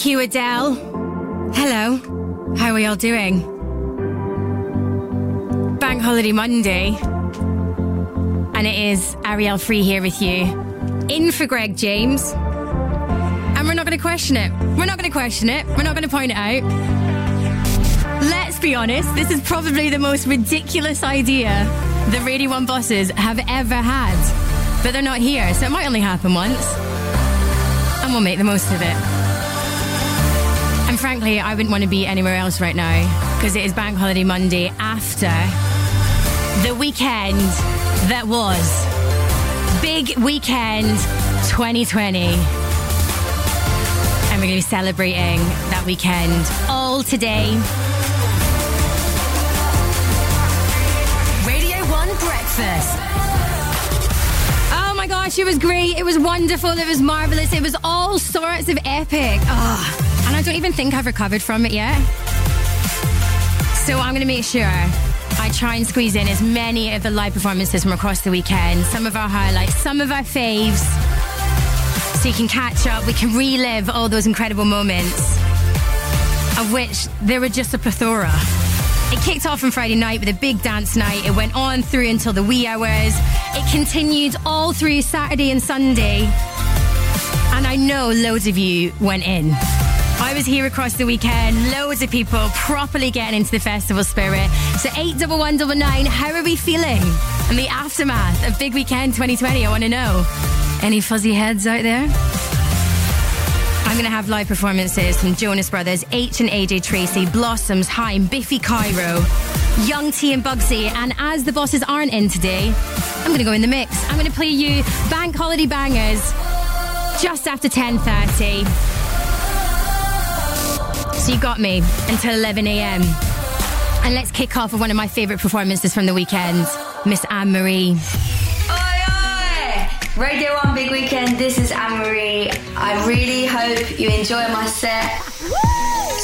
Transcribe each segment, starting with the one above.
Thank you, Adele. Hello. How are y'all doing? Bank Holiday Monday. And it is Arielle Free here with you. In for Greg James. And we're not going to question it. We're not going to question it. We're not going to point it out. Let's be honest, this is probably the most ridiculous idea the Radio 1 bosses have ever had. But they're not here, so it might only happen once. And we'll make the most of it. Frankly, I wouldn't want to be anywhere else right now because it is Bank Holiday Monday after the weekend that was. Big Weekend 2020. And we're going to be celebrating that weekend all today. Radio 1 Breakfast. Oh my gosh, it was great. It was wonderful. It was marvelous. It was all sorts of epic. Oh, I don't even think I've recovered from it yet. So I'm going to make sure I try and squeeze in as many of the live performances from across the weekend, some of our highlights, some of our faves, so you can catch up. We can relive all those incredible moments, of which there were just a plethora. It kicked off on Friday night with a big dance night. It went on through until the wee hours. It continued all through Saturday and Sunday. And I know loads of you went in. I was here across the weekend, loads of people properly getting into the festival spirit. So 81199, how are we feeling in the aftermath of Big Weekend 2020? I want to know. Any fuzzy heads out there? I'm going to have live performances from Jonas Brothers, Aitch and AJ Tracey, Blossoms, Haim, Biffy Clyro, Young T and Bugsey. And as the bosses aren't in today, I'm going to go in the mix. I'm going to play you bank holiday bangers just after 10:30. So you got me until 11 a.m. And let's kick off with one of my favourite performances from the weekend, Miss Anne Marie. Oi, oi! Radio 1 Big Weekend, this is Anne Marie. I really hope you enjoy my set.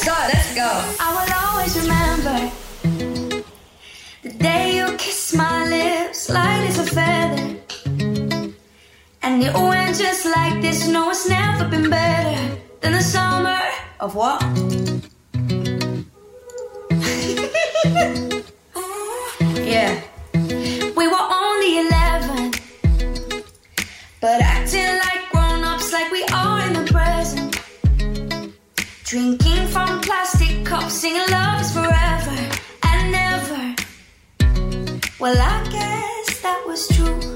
So, let's go. I will always remember the day you kissed my lips, light as a feather. And it went just like this. No, it's never been better than the summer of what? yeah. We were only 11, but acting like grown ups, like we are in the present. Drinking from plastic cups, singing love is forever and never. Well, I guess that was true.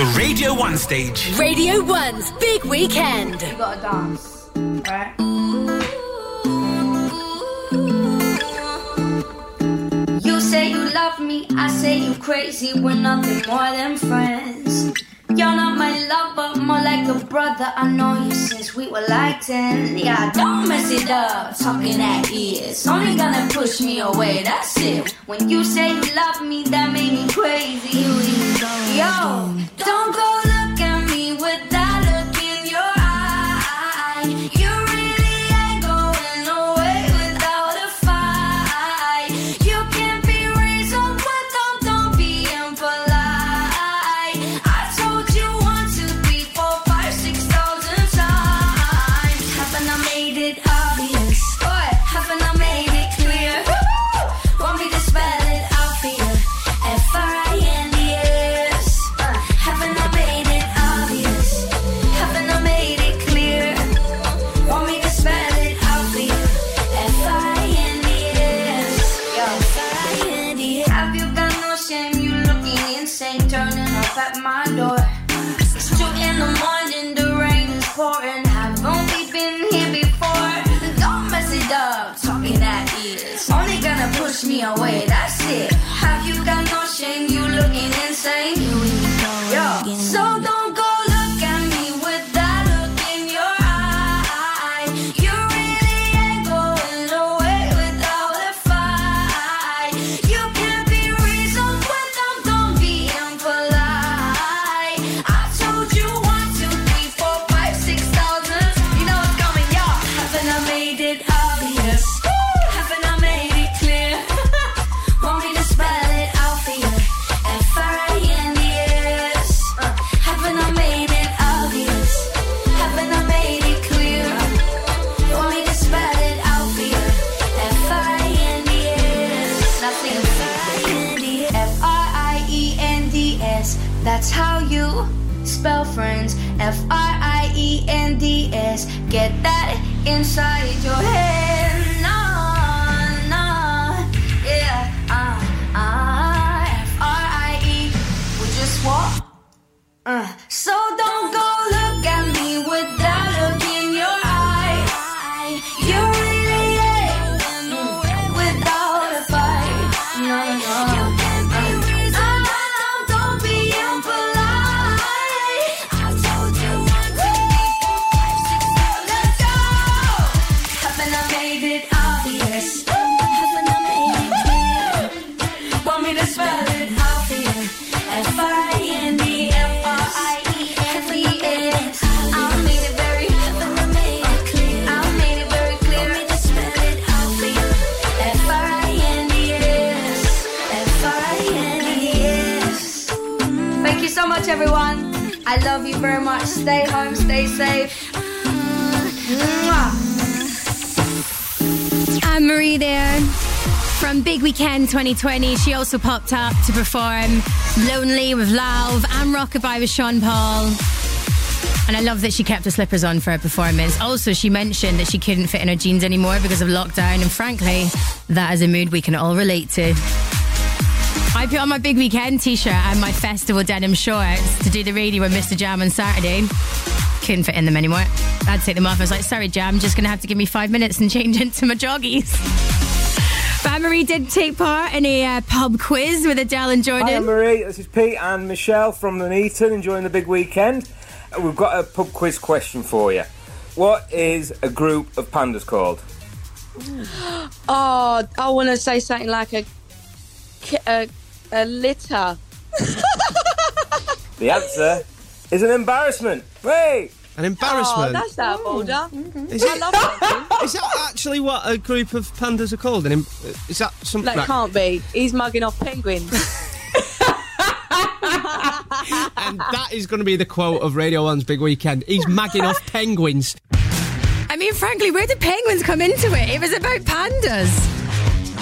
The Radio 1 stage. Radio 1's Big Weekend. You gotta dance, right? You say you love me, I say you crazy. We're nothing more than friends. You're not my lover, more like a brother. I know you since we were like 10. Yeah, don't mess it up, talking at ears. Only gonna push me away, that's it. When you say you love me, that made me crazy. Yo, don't go spell friends. F-R-I-E-N-D-S. Get that inside your head. I love you very much. Stay home, stay safe. Anne Marie there from Big Weekend 2020. She also popped up to perform Lonely with Love and Rockabye with Sean Paul. And I love that she kept her slippers on for her performance. Also, she mentioned that she couldn't fit in her jeans anymore because of lockdown. And frankly, that is a mood we can all relate to. I put on my Big Weekend t shirt and my festival denim shorts to do the radio with Mr. Jam on Saturday. Couldn't fit in them anymore. I'd take them off. I was like, sorry, Jam, just going to have to give me five minutes and change into my joggies. But Anne-Marie did take part in a uh, pub quiz with Adele and Jordan. Hi, Marie. This is Pete and Michelle from the Nuneaton, enjoying the big weekend. We've got a pub quiz question for you. What is a group of pandas called? Oh, I want to say something like a a, a litter. The answer is an embarrassment. Wait! An Oh, embarrassment. that's out of order. Mm-hmm. is, I that. is that actually what a group of pandas are called? An is that something? That like- can't be. He's mugging off penguins. and that is going to be the quote of Radio 1's Big Weekend. He's mugging off penguins. I mean, frankly, where did penguins come into it? It was about pandas.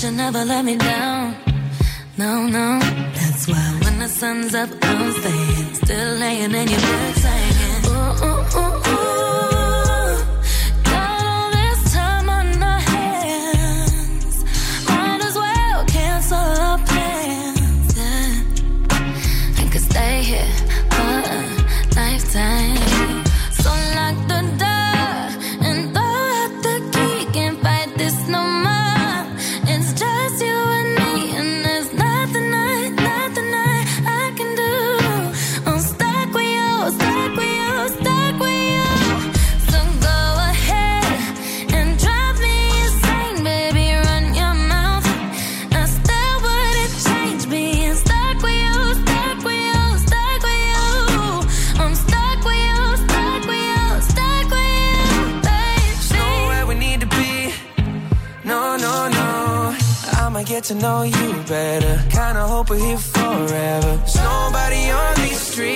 but you never let me down. No, no. That's why when the sun's up, I'm staying. Still laying in your bed, saying, ooh, ooh, ooh. here forever. There's nobody on these streets.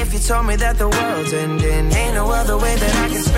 If you told me that the world's ending, ain't no other way that I can.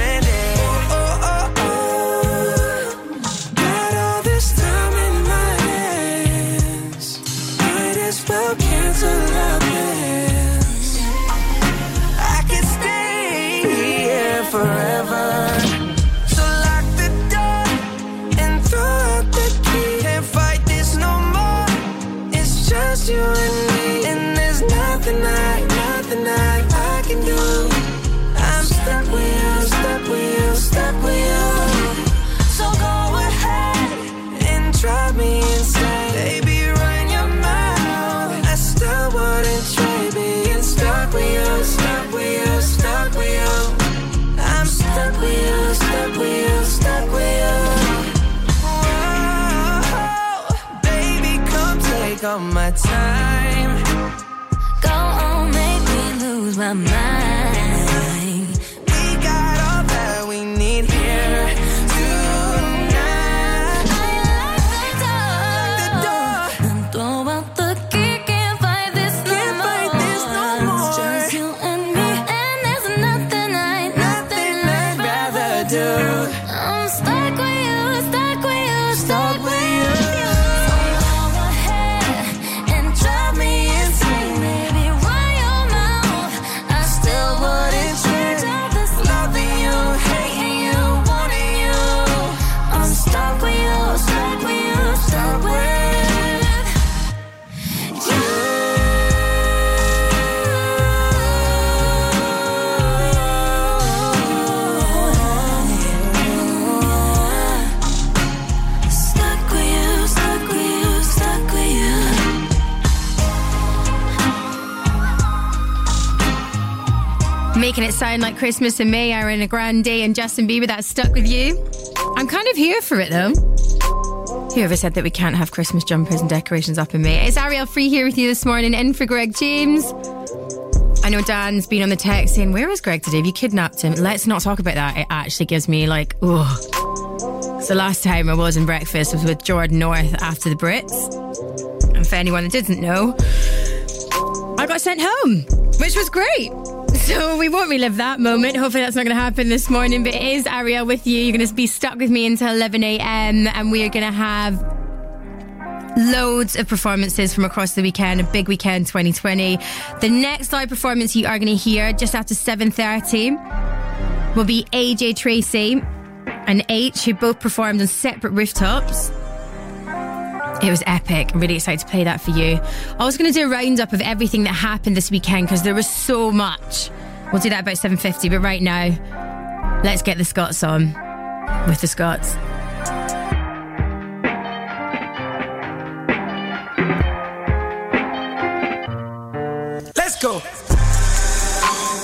Like Christmas in May, Ariana Grande and Justin Bieber, that's stuck with you. I'm kind of here for it though. Whoever said that we can't have Christmas jumpers and decorations up in May? It's Arielle Free here with you this morning, in for Greg James. I know Dan's been on the text saying, Where is Greg today? Have you kidnapped him? Let's not talk about that. It actually gives me like, ugh. So last time I was in breakfast was with Jordan North after the Brits. And for anyone that didn't know, I got sent home, which was great. So we won't relive that moment. Hopefully that's not going to happen this morning. But it is Arielle with you. You're going to be stuck with me until 11 a.m. And we are going to have loads of performances from across the weekend. A big weekend 2020. The next live performance you are going to hear just after 7:30 will be AJ Tracey and Aitch, who both performed on separate rooftops. It was epic. I'm really excited to play that for you. I was going to do a roundup of everything that happened this weekend because there was so much. We'll do that about 7:50. But right now, let's get the Scots on with the Scots. Let's go.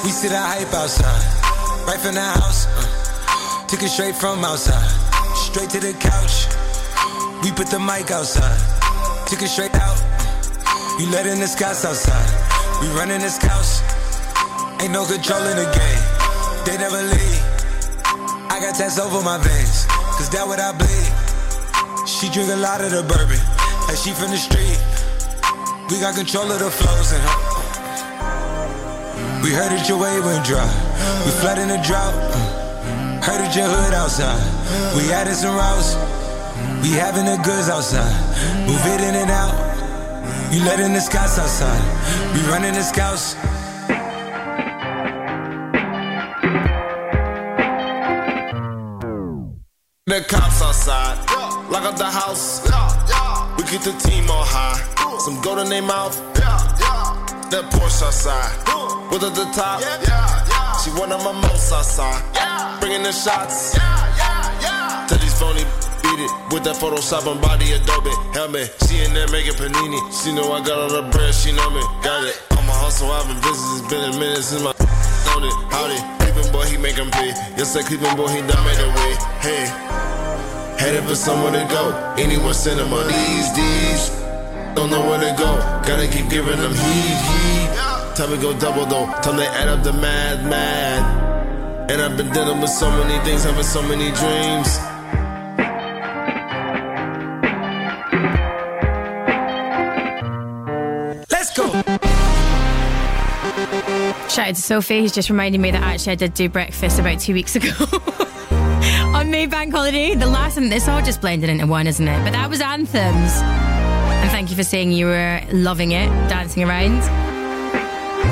We see that hype outside, right from the house. uh, took it straight from outside, straight to the couch. We put the mic outside, took it straight out. You let in the scouts outside. We running the scouts. Ain't no control in the game. They never leave. I got tats over my veins, cause that what I bleed. She drink a lot of the bourbon, like she from the street. We got control of the flows in her. We heard that your way went dry. We flood in the drought. Heard that your hood outside. We added some routes. We having the goods outside. Move it in and out. You let in the scouts outside. We running the scouts. The cops outside, lock up the house. We keep the team on high. Some gold in their mouth. That Porsche outside, with at the top. She one of my most outside, bringing the shots. Tell these phony it with that Photoshop and body Adobe helmet. She in there making panini. She know I got all the bread. She know me, got it. I'm a hustle. I've been busy. It's been a minute since my on it. Howdy, Cleveland boy, he make 'em pay. Yes, that Cleveland boy, he done made a way. Hey. Headed for somewhere to go. Anyone send on these D's. Don't know where to go. Gotta keep giving them heat, heat. Time to go double though. Time to add up the mad, mad. And I've been dealing with so many things, having so many dreams. Shout out to Sophie, who's just reminding me that actually I did do breakfast about two weeks ago. On May Bank Holiday, the last one, it's all just blended into one, isn't it? But that was Anthems. And thank you for saying you were loving it, dancing around.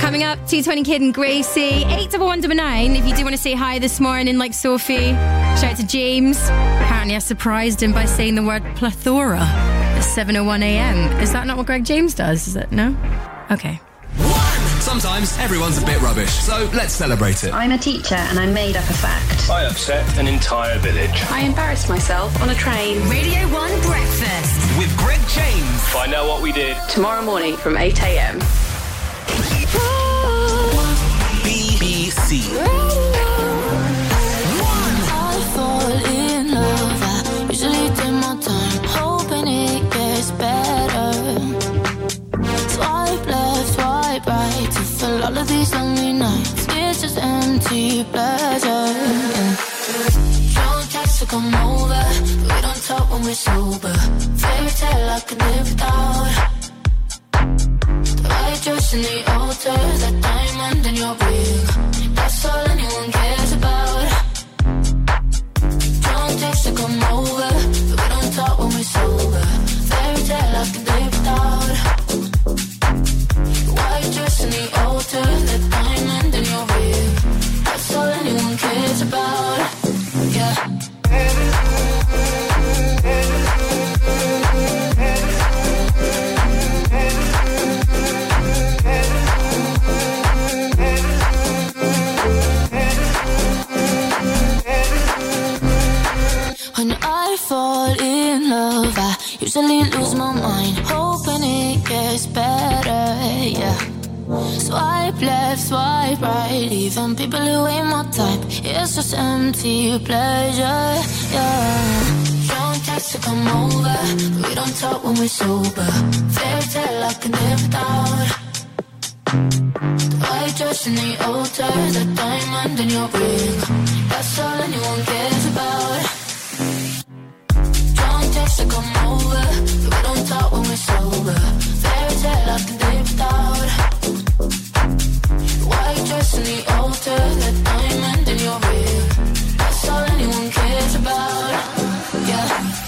Coming up, 220 KID and Gracey, 81199. If you do want to say hi this morning, like Sophie, shout out to James. Apparently, I surprised him by saying the word plethora at 7.01 a.m. Is that not what Greg James does? Is it? No? Okay. Sometimes everyone's a bit rubbish, so let's celebrate it. I'm a teacher and I made up a fact. I upset an entire village. I embarrassed myself on a train. Radio 1 Breakfast. With Greg James. Find out what we did. Tomorrow morning from 8 a.m. BBC. Pleasure. Don't text to come over. We don't talk when we're sober. Fairy tale I could live without. The white dress in the altar, that diamond in your ring. That's all anyone cares about. Don't text to come over. We don't talk when we're sober. Fairy tale I could live without. White dress in the altar, that diamond cares about. Yeah. When I fall in love, I usually lose my mind, hoping it gets better. Yeah. Swipe left, swipe right, even people who ain't my type. It's just empty pleasure. Yeah. Don't text to come over, we don't talk when we're sober. Fairy tale I can live without. White dress in the altar, the diamond in your ring. That's all anyone cares about. Don't text to come over, we don't talk when we're sober. Fairy tale I can live without. White dress in the altar, the diamond in your ring. That's all anyone cares about. Yeah.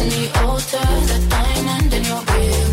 In the altar, the diamond in your ring.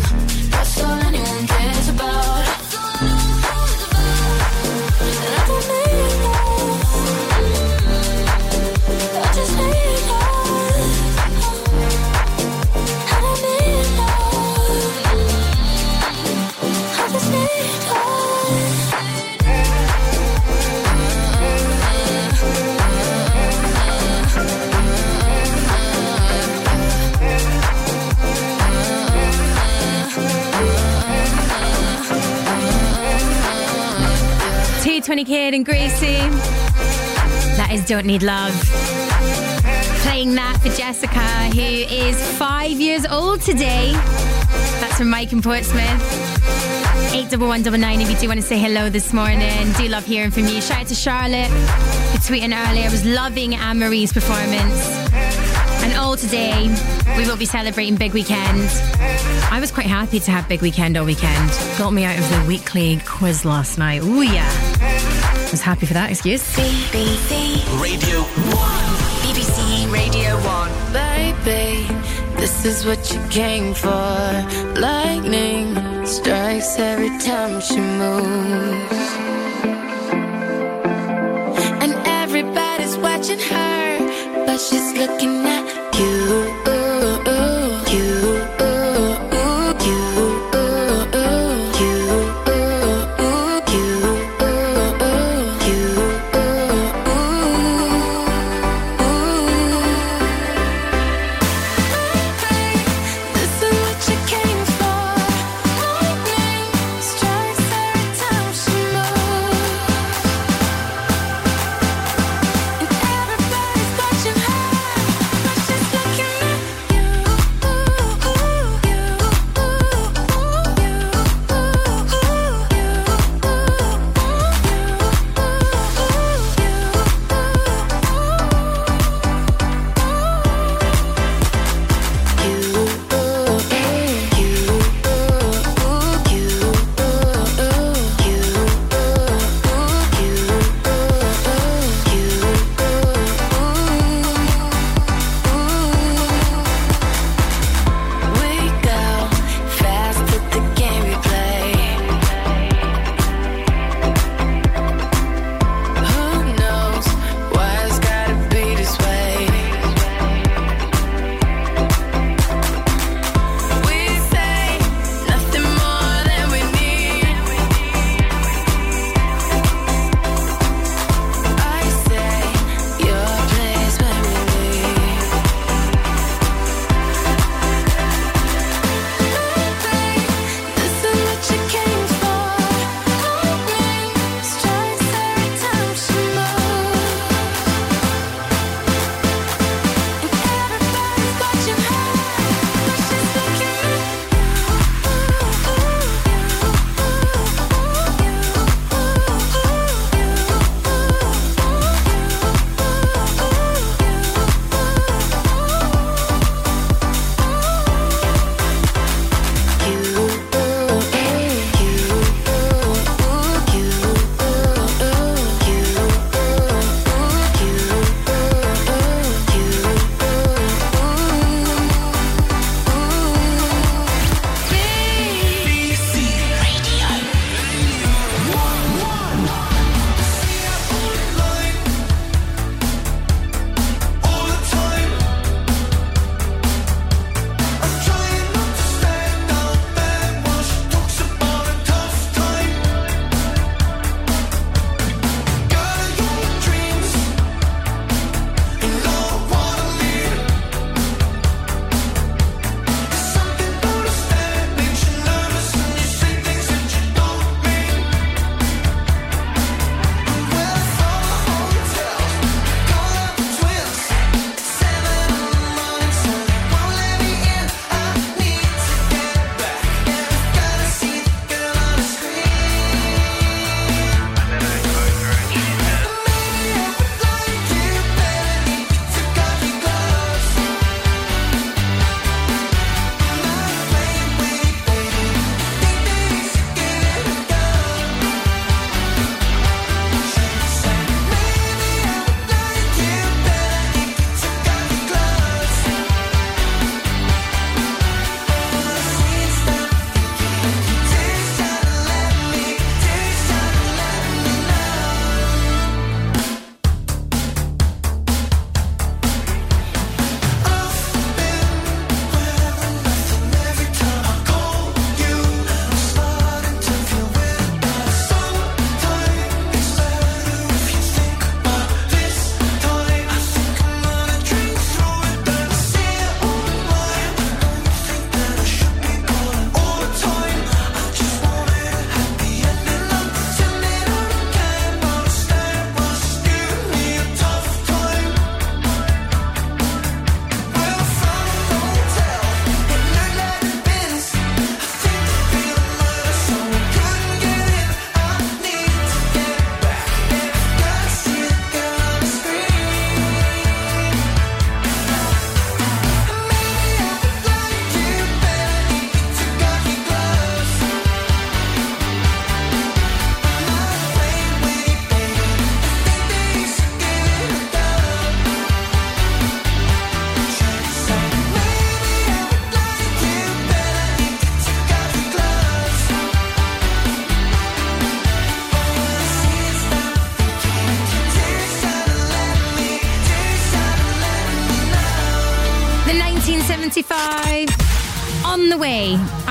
220 KID and Gracey. That is Don't Need Love. Playing that for Jessica, who is five years old today. That's from Mike in Portsmouth. 81199 if you do want to say hello this morning. Do love hearing from you. Shout out to Charlotte, who tweeted earlier. I was loving Anne Marie's performance. And all today, we will be celebrating Big Weekend. I was quite happy to have Big Weekend all weekend. Got me out of the weekly quiz last night. Ooh, yeah. I was happy for that excuse. BBC Radio BBC Radio 1. Baby, this is what you came for. Lightning strikes every time she moves. And everybody's watching her, but she's looking at you. You.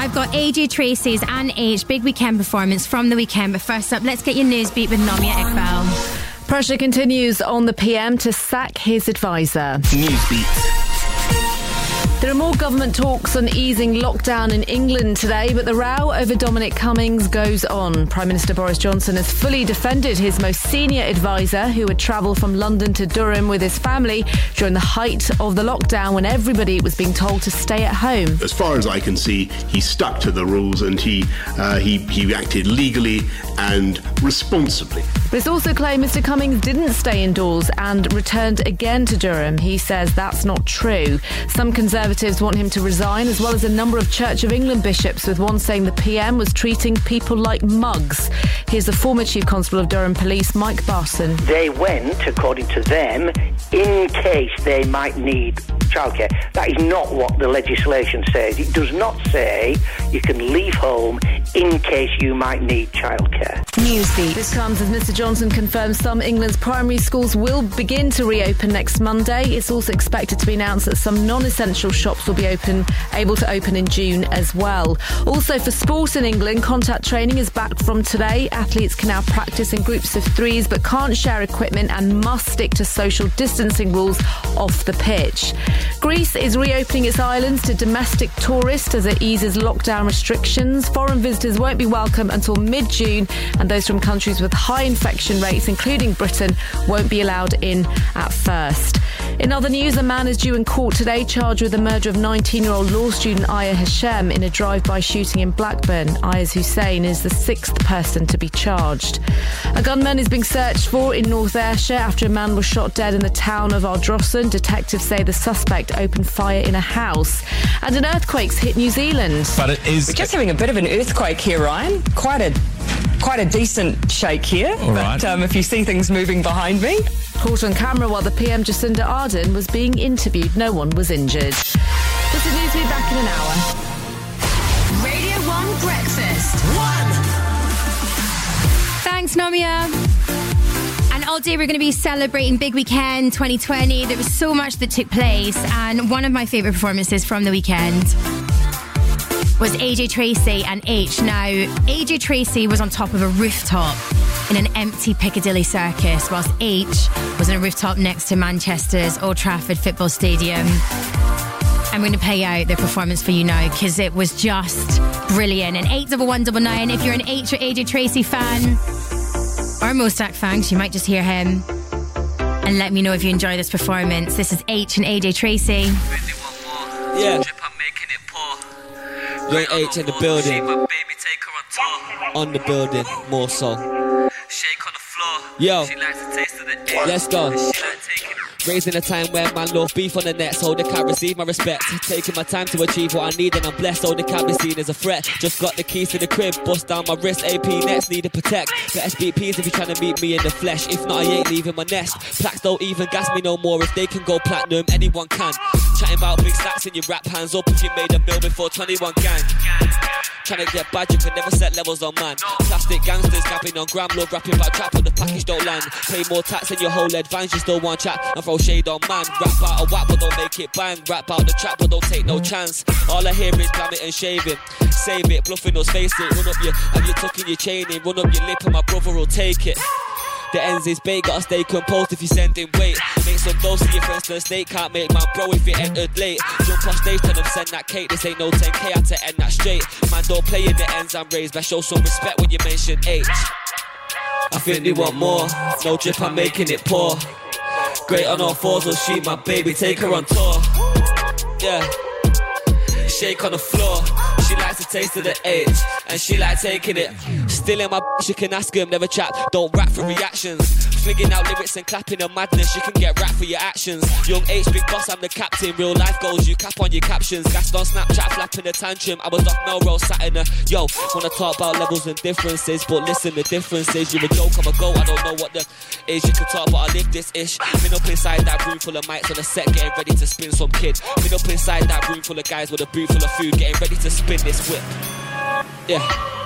I've got AJ Tracey's and Aitch big weekend performance from the weekend. But first up, let's get your news beat with Nomia Iqbal. Pressure continues on the PM to sack his advisor. Newsbeat. There are more government talks on easing lockdown in England today, but the row over Dominic Cummings goes on. Prime Minister Boris Johnson has fully defended his most senior advisor, who would travel from London to Durham with his family during the height of the lockdown when everybody was being told to stay at home. As far as I can see, he stuck to the rules and he uh, he he acted legally and responsibly. But it's also claimed Mr. Cummings didn't stay indoors and returned again to Durham. He says that's not true. Some Conservatives want him to resign, as well as a number of Church of England bishops, with one saying the PM was treating people like mugs. Here's the former Chief Constable of Durham Police, Mike Barton. They went, according to them, in case they might need childcare. That is not what the legislation says. It does not say you can leave home in case you might need childcare. Newsbeat. This comes as Mr. Johnson confirms some England's primary schools will begin to reopen next Monday. It's also expected to be announced that some non-essential shops will be open, able to open in June as well. Also for sport in England, contact training is back from today. Athletes can now practice in groups of threes but can't share equipment and must stick to social distancing rules off the pitch. Greece is reopening its islands to domestic tourists as it eases lockdown restrictions. Foreign visitors won't be welcome until mid-June and those from countries with high infection rates, including Britain, won't be allowed in at first. In other news, a man is due in court today charged with the murder of 19-year-old law student Aya Hashem in a drive-by shooting in Blackburn. Ayaz Hussein is the sixth person to be charged. A gunman is being searched for in North Ayrshire after a man was shot dead in the town of Ardrossan. Detectives say the suspect opened fire in a house. And an earthquake's hit New Zealand. But it is. We're just having a bit of an earthquake here, Ryan. Quite a quite a decent shake here. All but right. um, if you see things moving behind me, Caught on camera while the PM Jacinda Ardern was being interviewed. No one was injured. This is Newsbeat back in an hour. Radio 1 Breakfast. 1. Thanks, Nomia. And all day we're going to be celebrating Big Weekend 2020. There was so much that took place, and one of my favourite performances from the weekend was AJ Tracey and Aitch. Now, AJ Tracey was on top of a rooftop in an empty Piccadilly circus, whilst Aitch was on a rooftop next to Manchester's Old Trafford Football Stadium. I'm going to play out the performance for you now because it was just brilliant. And 81199, if you're an Aitch or AJ Tracey fan, or MoStack fan, 'cause you might just hear him. And let me know if you enjoy this performance. This is Aitch and AJ Tracey. Yeah. Young Aitch in the building. On the building, more so. Shake on the floor. Yo, let's go. Raising a time where man love beef on the net, so they can't receive my respect. Taking my time to achieve what I need, and I'm blessed, so they can't be seen as a threat. Just got the keys to the crib, bust down my wrist, AP next, need to protect. For SBPs if you're trying to meet me in the flesh. If not, I ain't leaving my nest. Plaques don't even gas me no more. If they can go platinum, anyone can. Chatting about big stacks in your rap hands up if you made a bill before 21 gang. Trying to get bad, you can never set levels on man. Plastic gangsters gapping on gram, love rapping about trap, but the package don't land. Pay more tax than your whole advance, you still want chat and throw shade on man. Rap out a whack, but don't make it bang. Rap out the trap, but don't take no chance. All I hear is blam it and shaving. Save it, bluffing us, face it. Run up your, have you tucking your chain in? Run up your lip, and my brother will take it. The ends is bait, gotta stay composed if you send in weight. Make some dose to your friends, the snake can't make my bro if it entered late. Jump on stage, tell them send that cake. This ain't no 10k, I to end that straight. Man, don't play in the ends I'm raised, but show some respect when you mention Aitch. I think they want more. No drip, I'm making it pour. Great on all fours, will shoot my baby, take her on tour. Yeah. Shake on the floor. She likes the taste of the H, and she like taking it. Still in my you can ask him, never chat. Don't rap for reactions. Flinging out lyrics and clapping a madness. You can get rap for your actions. Young Aitch, big boss, I'm the captain. Real life goals, you cap on your captions. Gassed on Snapchat, flapping a tantrum. I was off Melrose, sat in a yo. Wanna talk about levels and differences, but listen, the difference is you're a joke, I'm a go. I don't know what the is. You can talk, but I live this ish. Been up inside that room full of mics on a set, getting ready to spin some kid. Been up inside that room full of guys with a boot full of food, getting ready to spin this whip. Yeah.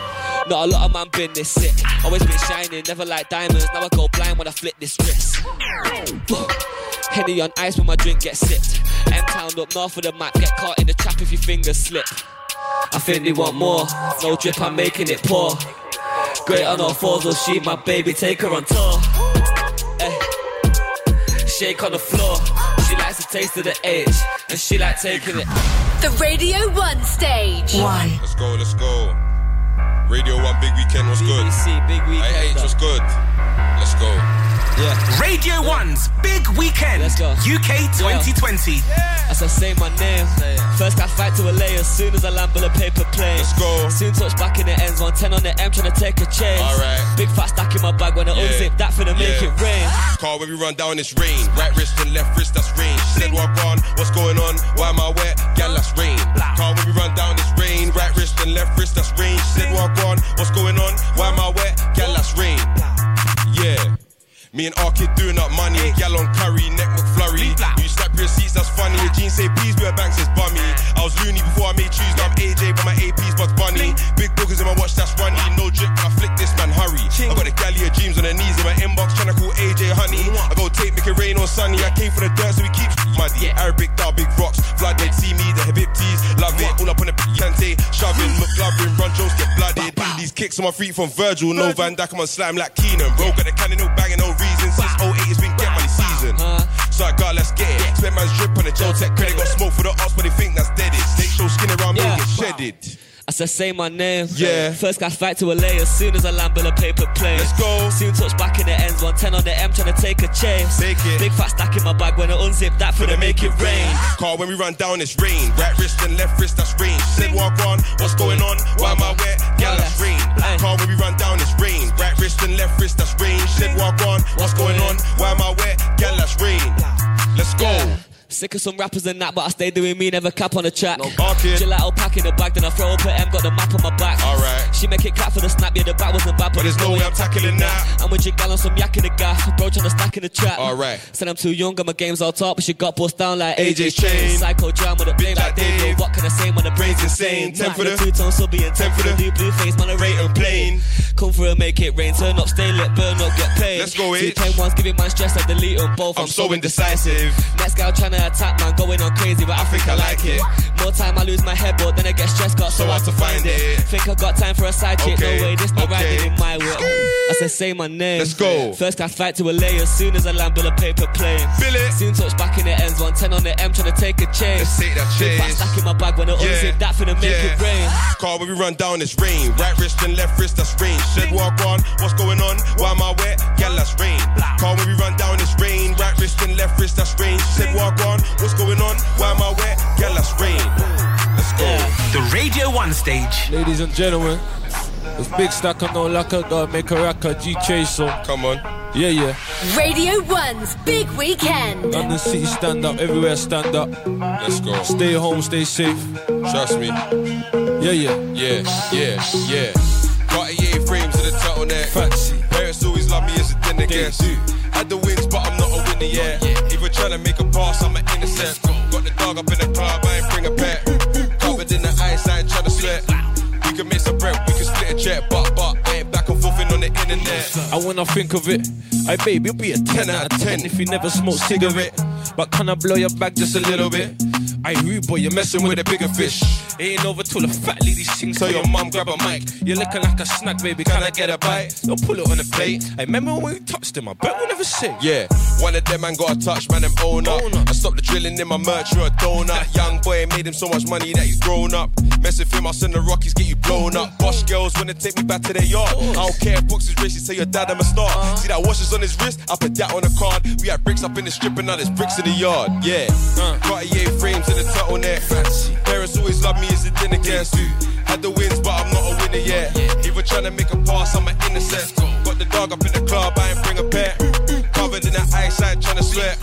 Not a lot of man been this sick. Always been shining, never like diamonds. Now I go blind when I flip this wrist. Henny on ice when my drink gets sipped. M Town up north of the map, get caught in the trap if your fingers slip. I think they want more. No drip, I'm making it pour. Great on all fours, oh she my baby, take her on tour. Eh. Shake on the floor. She likes the taste of the H, and she like taking it. The Radio 1 stage. Why? Let's go, let's go. Radio 1 Big Weekend was good. BBC, Big Weekend. Hey, Aitch was good. Let's go. Yeah. Radio 1's Big Weekend. Let's go. UK 2020. As I say my name, first I fight to a lay as soon as I land on a paper plane. Let's go. Soon touch back in the ends, 110 on the M, trying to take a chase. Alright. Big fat stack in my bag when I Yeah. unzip that finna make it rain. Car when we run down this rain. Right wrist and left wrist, that's rain. She said, what gone? What's going on? Why am I wet? Gal, that's rain. Car when we run down this rain. Right wrist and left wrist, that's rain. She said, gone? What's going on? Why am I wet? Gal, that's rain. Yeah. Me and R kid doing up money. Gal on curry, neck McFlurry. You seats, that's funny. Your jeans say please, but bank says bummy. I was loony before I made shoes, now I'm AJ, but my AP's Bugs Bunny. Big boogers in my watch, that's runny. No drip, I flick this man, hurry. I got the galley of dreams on her knees in my inbox, tryna call AJ honey. I go take, make it rain on sunny. I came for the dirt, so we keep muddy. Arabic down, big rocks. Flood they see me, the hip tees, love it. All up on the Kante, shoving, McLovin, run Jones get blooded. These kicks on my feet from Virgil, no Van Dijk, I'm on slam like Keenan. Bro, got the cannon, no banging, no reason. Since 08, So I got, let's get it. Spend man's drip on the Joe Tech credit. Got smoke for the ops, but they think that's dead. It. Snake show skin around me, Yeah. get shedded. As I said, say my name, Yeah. First guy fight to a lay as soon as I land on a paper plane. Let's go. Soon touch back in the ends, 110 on the M, trying to take a chase. Take it. Big fat stack in my bag when I unzip that finna make it rain. Car when we run down, it's rain. Right wrist and left wrist, that's rain. Said, walk on, what's going on? Why am I wet? Gal, that's rain. Car when we run down, it's rain. Right wrist and left wrist, that's rain. Said, walk on, what's going on? Why am I wet? Gal, that's rain. Let's go. Sick of some rappers and that, but I stay doing me, never cap on the track. No barking. Gelato pack in the bag, then I throw up at M, got the map on my back. Alright. She make it clap for the snap, yeah, the back wasn't bad, But there's no way I'm tackling that. I'm with your gal on some yak in the gaff, bro trying to stack in the trap. Alright. Said I'm too young, got my games all top, but she got bust down like AJ's AJ's chain. Psycho jam with a blame like Dave. Dave. What can I say when the brain's insane. Ten for the- two tone subby and ten for the blue blue face, man, I rate and plain. Come for and make it rain, turn up, stay lit, burn up, get paid. Let's go, Two H. pen ones, giving man stress, I delete them both. I'm so indecisive. Next guy trying to attack, man, going on crazy, but I think I like it. More time I lose my head, but then I get stressed, got so hard to find it. Think I got time for a side chick, Okay, no way, this not okay. riding in my way. As I say my name, Let's go. First I fight to a lay as soon as I land on a paper plane. Bill it. Soon touch back in the ends, 110 on the M, trying to take a chase. Let's take that Big fat chase. stack in my bag when I unzip that finna make yeah. it rain. Car when we run down, it's rain. Right wrist and left wrist, that's rain. She said, walk on, what's going on? Why am I wet? Gal, that's rain. Car when we run down, it's rain. Right wrist and left wrist, that's rain. She said, walk on, what's going on? Why am I wet? Gal, that's rain. Let's go. The Radio 1 stage. Ladies and gentlemen, it's Big Stack and no lacquer, gotta make a racker, G Chaser. Come on. Yeah, yeah. Radio 1's Big Weekend. London City stand up, everywhere stand up. Let's go. Stay home, stay safe. Trust me. Yeah, yeah. Yeah, yeah, yeah. Cartier frames in the turtleneck. Fancy. Parents always love me as a dinner guest. Had the wins, but I'm not a winner yet. If we're trying to make a pass, I'm an innocent. Got the dog up in the club, I ain't bring a pet. Covered in the ice, I ain't trying to sweat. We can make some bread, we check, but but I ain't back and forthing on the internet. And when I think of it, I babe, you'll be a 10 out of 10 if you never smoke cigarette. But can I blow your back just a little bit? I rude boy, you're messing with a bigger fish. It ain't over till the fat lady sings. So your mum grab a mic. You're looking like a snack, baby. Can I get a bite? Don't pull it on the plate. I remember when we touched him. I bet we'll never sing. Yeah, one of them man got a touch, man, them own up. I stopped the drilling in my merch, you're a donut. Young boy made him so much money that he's grown up. Mess with him, I'll send the Rockies, get you blown up. Bosh girls wanna take me back to their yard. I don't care if boxes racist, say your dad, I'm a star. Uh-huh. See that watches on his wrist? I put that on a card. We had bricks up in the strip and now there's bricks in the yard. Yeah, Cartier frames in the turtleneck. Fancy. Parents always love me as a dinner guest. Had the wins, but I'm not a winner yet. We're trying to make a pass, I'm an innocent. Got the dog up in the club, I ain't bring a pet. Covered in the ice, I ain't trying to sweat.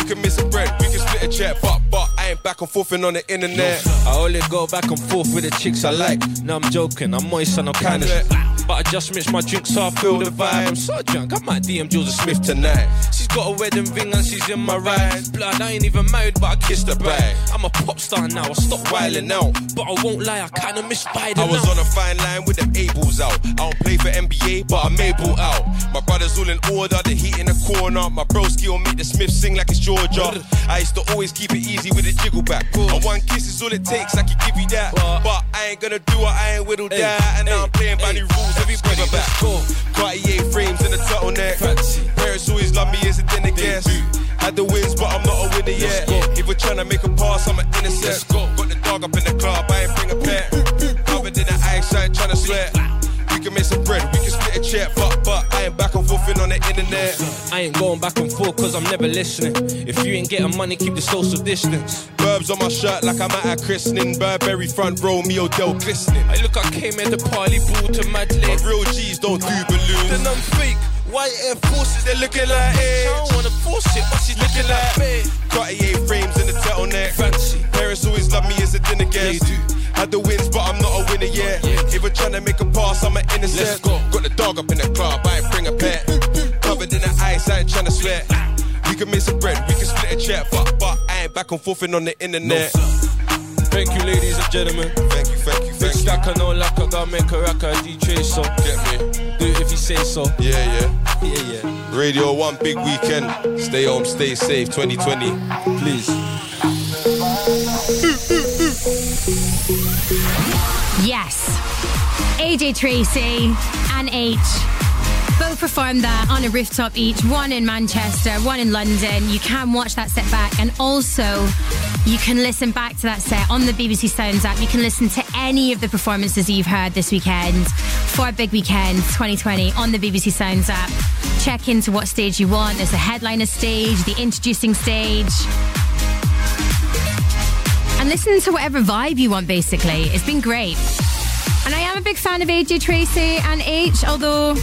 We can miss a bread, we can split a check, but but I ain't back and forth on the internet. I only go back and forth with the chicks I like. No, I'm joking, I'm moist and I'm kinda. But I just mix my drink so I feel the vibe. I'm so drunk, I might DM Jules Smith tonight. She's got a wedding ring and she's in my ride. Blood, I ain't even married, but I kissed her back. I'm a pop star now, I stop wilding out. But I won't lie, I kinda miss Biden. I was on a fine line with them A-balls out. I don't play for NBA, but I'm able out. My brothers all in order, the heat in the corner. My broski will make the Smith sing like it's Georgia. I used to always keep it easy with a jiggle back. And one kiss is all it takes, I can give you that. But I ain't gonna do it, I ain't whittled that. And now I'm playing by the rules, everybody back. Cartier frames in the turtleneck. Parents always love me as a dinner guest. Had the wins, but I'm not a winner yet. If we're trying to make a pass, I'm an innocent. Got the dog up in the club, I ain't bring a pet. Covered in the ice, I ain't trying to sweat. We can make some bread, we can split a check, but but I ain't back and forth on the internet. I ain't going back and forth cause I'm never listening. If you ain't getting money, keep the social distance. Burbs on my shirt like I'm at a christening. Burberry front row, me Odell glistening. I look, I came at the party ball to. My real G's don't do balloons. Then I'm fake. White Air Forces, they're looking like age. I don't wanna force it, but she's looking like me. Cartier frames in the turtleneck. Fancy. Parents always love me as a dinner guest. Had the wins, but I'm not a winner yet. If we're trying to make a pass, I'm an innocent. Got the dog up in the club, I ain't bring a pet. Covered in the ice, I ain't trying to sweat. We can make some bread, we can split a check, but, but I ain't back and forth on the internet. Thank you, ladies and gentlemen. Thank you, thank you, thank you. Stack I know like I gotta make a rack a DJ so Get me. Do it if you say so. Yeah, yeah. Yeah, yeah. Radio 1 big weekend. Stay home, stay safe 2020. Please. Yes. AJ Tracey and Aitch both performed that on a rooftop each, one in Manchester, one in London. You can watch that set back and also you can listen back to that set on the BBC Sounds app. You can listen to any of the performances you've heard this weekend for Big Weekend 2020 on the BBC Sounds app. Check into what stage you want. There's the headliner stage, the introducing stage. And listen to whatever vibe you want, basically. It's been great. And I am a big fan of AJ Tracey and Aitch, although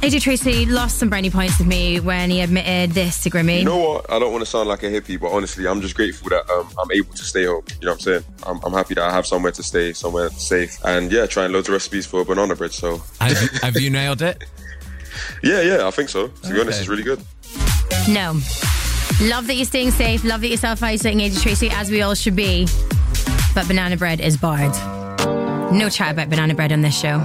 AJ Tracey lost some brownie points with me when he admitted this to Grimmy. You know what? I don't want to sound like a hippie, but honestly, I'm just grateful that um, I'm able to stay home. You know what I'm saying? I'm, I'm happy that I have somewhere to stay, somewhere safe, and yeah, trying loads of recipes for banana bread. So, have, have you nailed it? yeah, yeah, I think so. To be Okay. honest, it's really good. No. Love that you're staying safe. Love that you're self isolating, AJ Tracey, as we all should be. But banana bread is barred. No chat about banana bread on this show.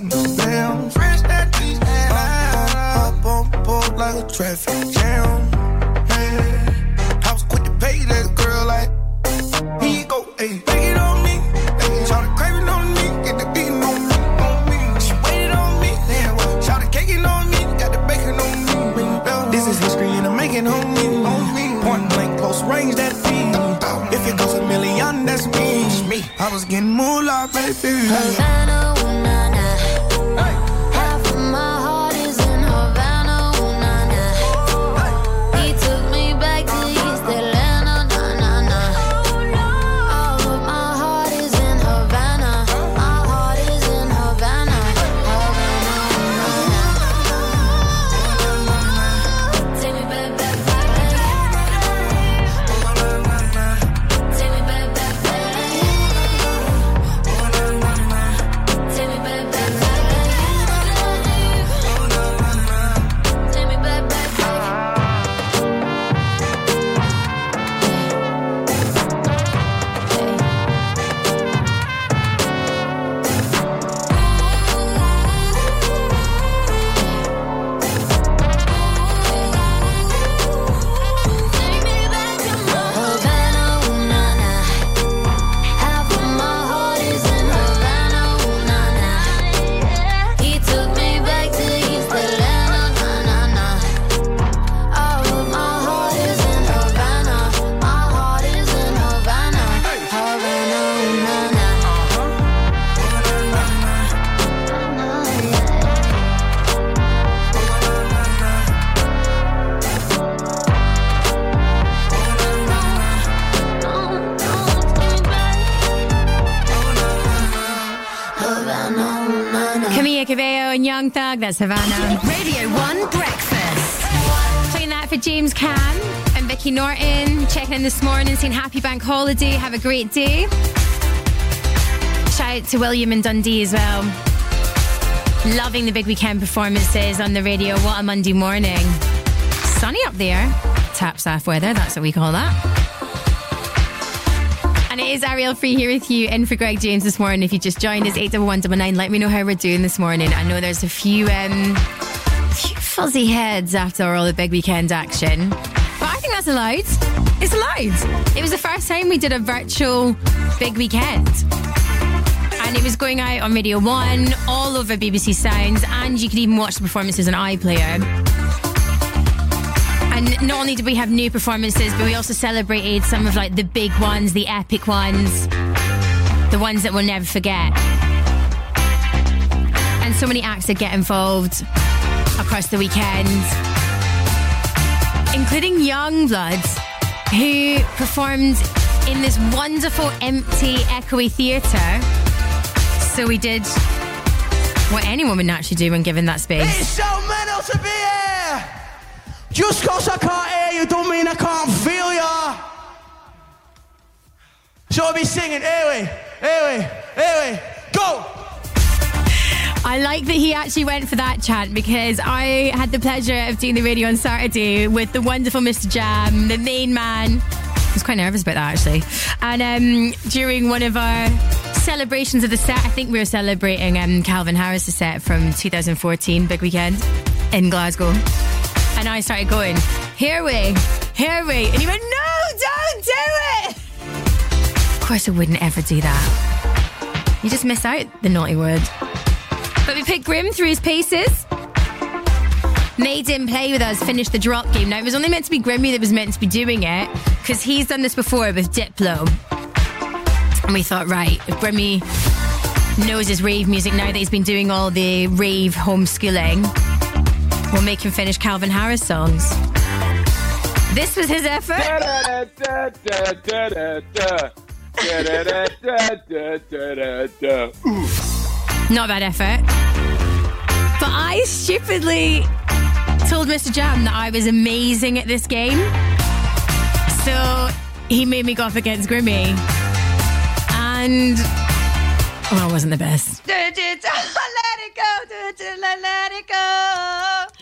Damn. Fresh out East Atlanta. Up on board like a traffic jam. Yeah. I was quick to pay that girl like. Here you go, ayy. Take it on me. Ayy. Shout the craving on me. Get the beating on me. On me. She waited on me. Shout the caking on me. Got the bacon on me. This is history and I'm making on me. On me. Point blank, close range, that feed. If it goes a million, that's me. me. I was getting moolah, baby. Havana, That's Havana. Radio 1 Breakfast. Playing that for James Cam and Vicky Norton. Checking in this morning, saying happy bank holiday. Have a great day. Shout out to William and Dundee as well. Loving the big weekend performances on the radio. What a Monday morning. Sunny up there. Tap staff weather, that's what we call that. Is Arielle Free here with you in for Greg James this morning. If you just joined us, 81199, let me know how we're doing this morning. I know there's a few, um, few fuzzy heads after all the big weekend action. But I think that's allowed. It's allowed. It was the first time we did a virtual big weekend. And it was going out on Radio 1, all over BBC Sounds, and you could even watch the performances on iPlayer. And not only did we have new performances, but we also celebrated some of like the big ones, the epic ones, the ones that we'll never forget. And so many acts that get involved across the weekend, including Yungblud, who performed in this wonderful, empty, echoey theatre. So we did what anyone would naturally do when given that space. Just cause I can't hear you don't mean I can't feel ya. So I'll be singing, we, here we, go! I like that he actually went for that chant because I had the pleasure of doing the radio on Saturday with the wonderful MistaJam, the main man. I was quite nervous about that actually. And um, during one of our celebrations of the set, I think we were celebrating um, Calvin Harris' set from 2014, Big Weekend in Glasgow. And I started going, here we, here we. And he went, no, don't do it. Of course, I wouldn't ever do that. You just miss out the naughty word. But we picked Grim through his paces. Made him play with us, finish the drop game. Now, it was only meant to be Grimmy that was meant to be doing it because he's done this before with Diplo. And we thought, right, if Grimmy knows his rave music now that he's been doing all the rave homeschooling, we'll make him finish Calvin Harris songs. This was his effort. Not a bad effort. But I stupidly told MistaJam that I was amazing at this game. So he made me go up against Grimmy. And well, I wasn't the best. Let it go, let it go.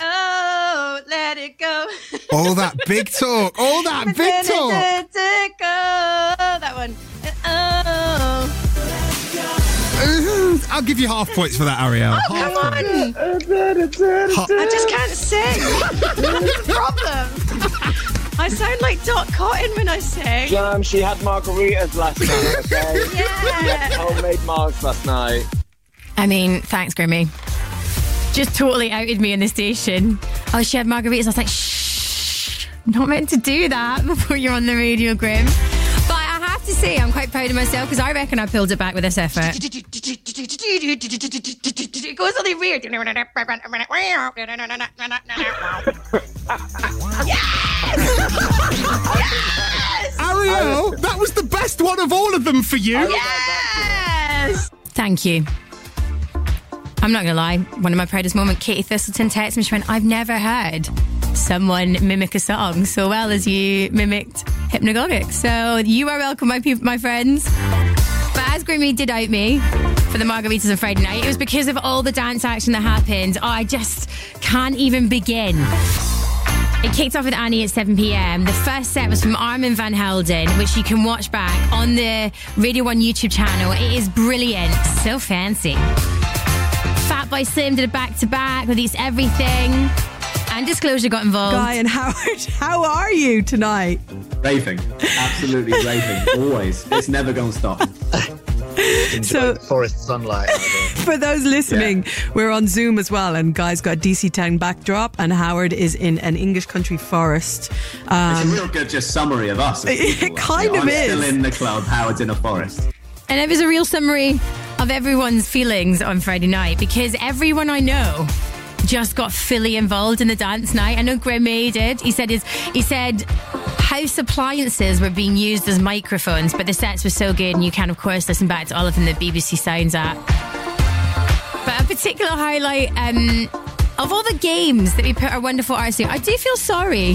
Oh, let it go. All that big talk. All that big talk. Let it go. That one. Uh, oh. I'll give you half points for that, Arielle. Oh, Half come points. on. I just can't sing. That's the problem. I sound like Dot Cotton when I sing. Jam, she had margaritas last night, okay? Yeah. She homemade margs last night. I mean, thanks, Grimmy. Just totally outed me in the station. Oh, she had margaritas. I was like, shh, not meant to do that before you're on the radio, Grim. But I have to say, I'm quite proud of myself because I reckon I pulled it back with this effort. It goes really weird. Arielle, that was the best one of all of them for you. Yes! Thank you. I'm not gonna lie, one of my proudest moments, Katie Thistleton texted me, she went, I've never heard someone mimic a song so well as you mimicked Hypnagogic. So you are welcome, my my friends. But as Grimmy did out me for the margaritas on Friday night, it was because of all the dance action that happened. Oh, I just can't even begin. It kicked off with Annie at 7 pm. The first set was from Armand van Helden, which you can watch back on the Radio 1 YouTube channel. It is brilliant. So fancy. Fatboy Slim did a back to back with Eats Everything. And Disclosure got involved. Guy and Howard, how are you tonight? Raving. Absolutely raving. Always. It's never going to stop. So- forest sunlight. For those listening, we're on Zoom as well, and Guy's got a DC Town backdrop, and Howard is in an English country forest. It's Um, a real good just summary of us. as It kind actually. of I'm is. still in the club. Howard's in a forest. And it was a real summary of everyone's feelings on Friday night because everyone I know just got fully involved in the dance night. I know Grimmy did. He said his he said house appliances were being used as microphones, but the sets were so good and you can of course listen back to all of them the BBC Sounds app. But a particular highlight um, of all the games that we put our wonderful artists through, I do feel sorry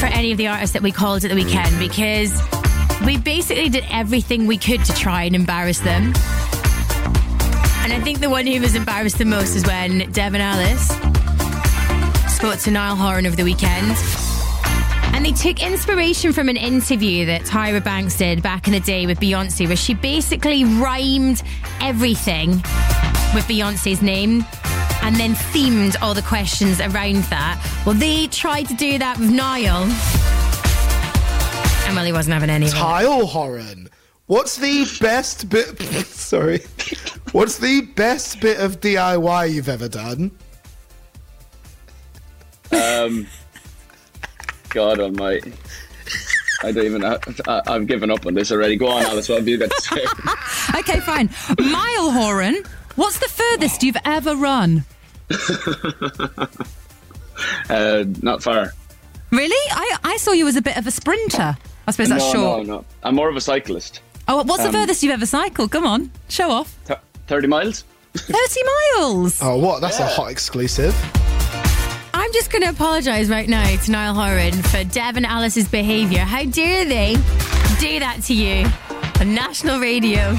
for any of the artists that we called at the weekend because we basically did everything we could to try and embarrass them. And I think the one who was embarrassed the most is when Devon Alice spoke to Niall Horan over the weekend. And they took inspiration from an interview that Tyra Banks did back in the day with Beyonce, where she basically rhymed everything with Beyonce's name and then themed all the questions around that. Well, they tried to do that with Niall. And well, he wasn't having any of it. Tile Horan. What's the best bit? Sorry. What's the best bit of DIY you've ever done? Um, God Almighty. I don't even. I, I, I've given up on this already. Go on, Alice. What have you got to say? Okay, fine. Mile Horan, what's the furthest you've ever run? Uh, not far. Really? I, I saw you as a bit of a sprinter. I suppose that's no, short. no, no. I'm more of a cyclist. Oh, what's the Um, furthest you've ever cycled? Come on, show off. Th- Thirty miles. 30 miles. Oh, what? That's a hot exclusive. I'm just going to apologise right now to Niall Horan for Devon Alice's behaviour. How dare they do that to you on national radio?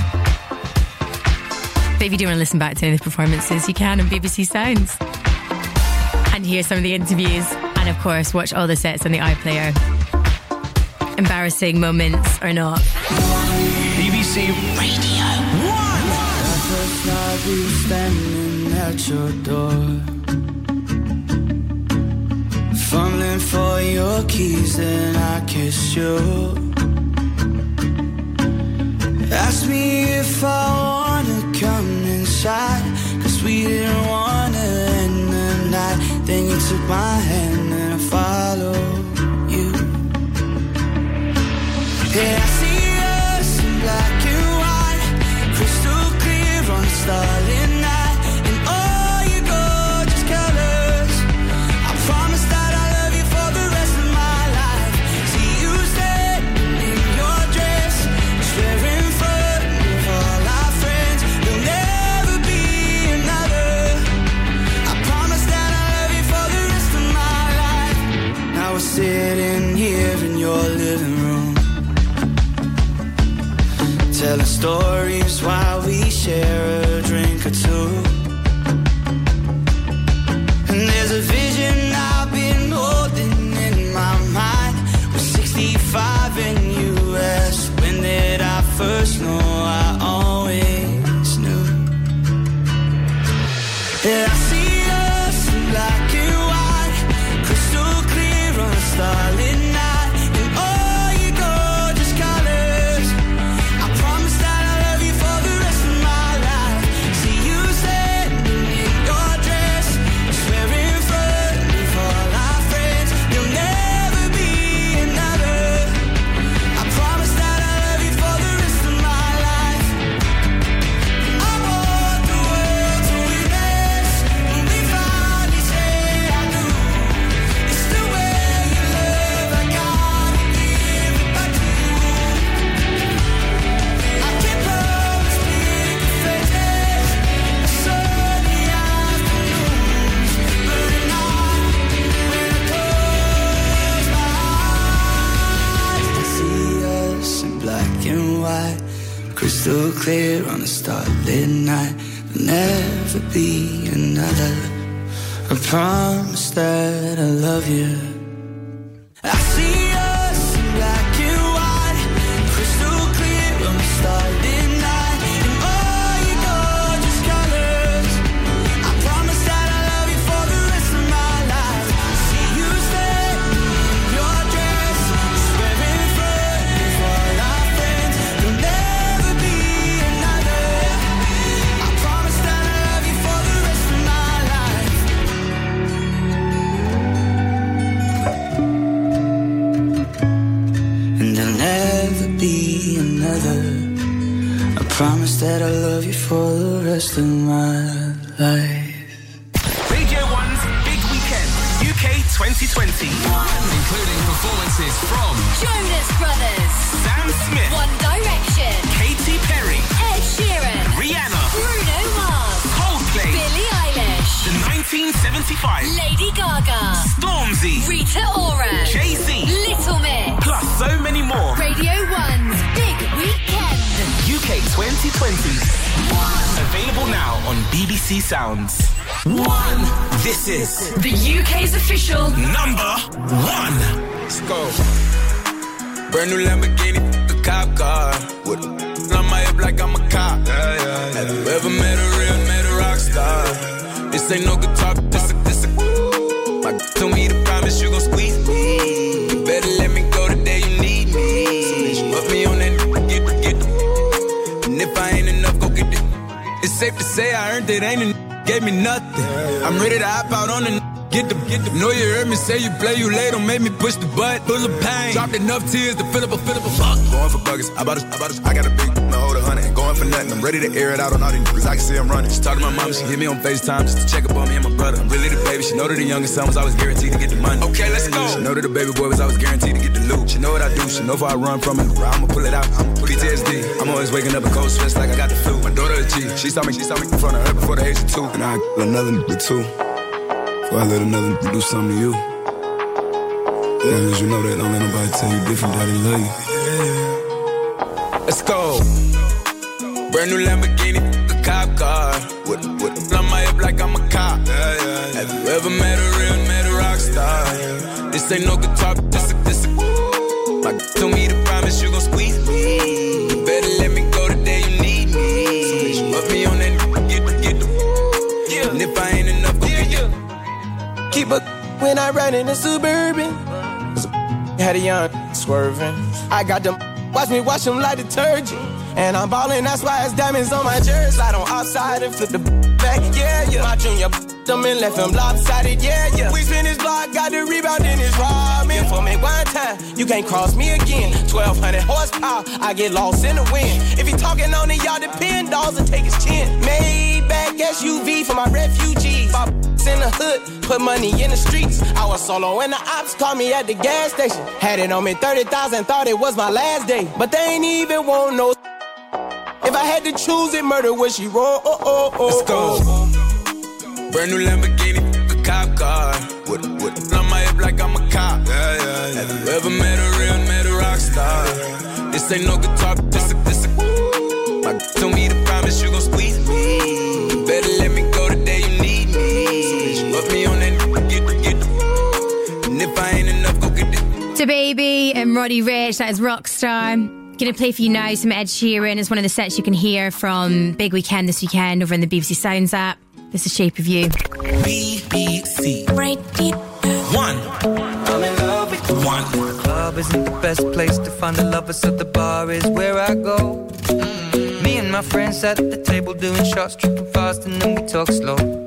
But if you do want to listen back to any of the performances, you can on BBC Sounds and hear some of the interviews. And of course, watch all the sets on the iPlayer. Embarrassing moments or not. BBC Radio First night we standing at your door. Fumbling for your keys, then I kissed you. Asked me if I wanna come inside. Cause we didn't wanna end the night. Then you took my hand Yeah, Telling promise that I love you. Sounds. One. This is The UK's official number one. Let's go. Brand new Lamborghini, a cop car. With a on my hip like I'm a cop. Have you ever met a real, met a rock star? This ain't no guitar, this a, this a. My told me to promise you gon' squeeze me. You better let me go the day you need me. So bitch, put me on that, get the, get the. And if I ain't enough, go get it. It's safe to say I earned it, ain't a gave me nothing. I'm ready to hop out on the Get the, get the, know you heard me say you play, you late, don't make me push the butt. Full of pain. Dropped enough tears to fill up a, fill up a fuck. Going for buggers, I bought a, I bought a, I got a big, no hold a hundred. Going for nothing, I'm ready to air it out on all these niggas. I can see I'm running. She talked to my mom, she hit me on FaceTime just to check up on me and my brother. I'm really the baby. She know that the youngest son was always guaranteed to get the money. Okay, let's go. She know that the baby boy was always guaranteed to get the loot. She know what I do. She know if I run from it, I'ma pull it out. I'ma pull PTSD. I'm always waking up in cold sweats like I got the flu. My daughter a G. She saw me, she saw me in front of her before the age of two. And I another nigga too. Before I let another do something to you. Yeah, as you know that, don't let nobody tell you different they love you. Let's go. Brand new Lamborghini, a cop car. With, with on my hip like I'm a cop. Have you ever met a real, met a rock star? This ain't no guitar, this a, a when I ride in the suburban. Had a young swerving. I got them. Watch me wash them like detergent. And I'm ballin', that's why it's diamonds on my jersey. Slide on outside and flip the back, yeah, yeah. My junior them and left him lopsided, yeah, yeah. We spin his block, got the rebound in his ramen. For me one time, you can't cross me again. 1200 horsepower, I get lost in the wind. If he talking on it, y'all depend, dolls and take his chin. Maybach SUV for my refugees. My in the hood, put money in the streets. I was solo and the ops called me at the gas station. Had it on me 30,000, thought it was my last day. But they ain't even want no. If I had to choose it, murder would she roll? Oh, oh, oh, oh, Let's go. Brand new Lamborghini, a cop car. With, with on my hip like I'm a cop. Yeah, yeah, yeah. Have you ever met a real, met a rock star? This ain't no guitar, Baby and mm. Roddy Ricch, that is Rockstar. Gonna play for you now some Ed Sheeran is one of the sets you can hear from Big Weekend this weekend over in the BBC Sounds app. This is Shape of You. BBC. One. I'm in love with you. One. The club isn't the best place to find the lovers, so the bar is where I go. Mm-hmm. Me and my friends at the table doing shots, tripping fast, and then we talk slow.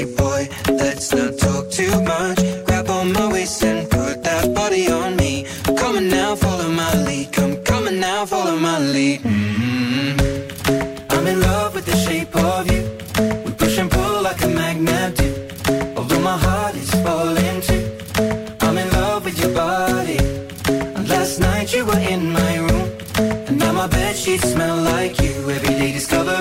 sheets smell like you. Every day discovering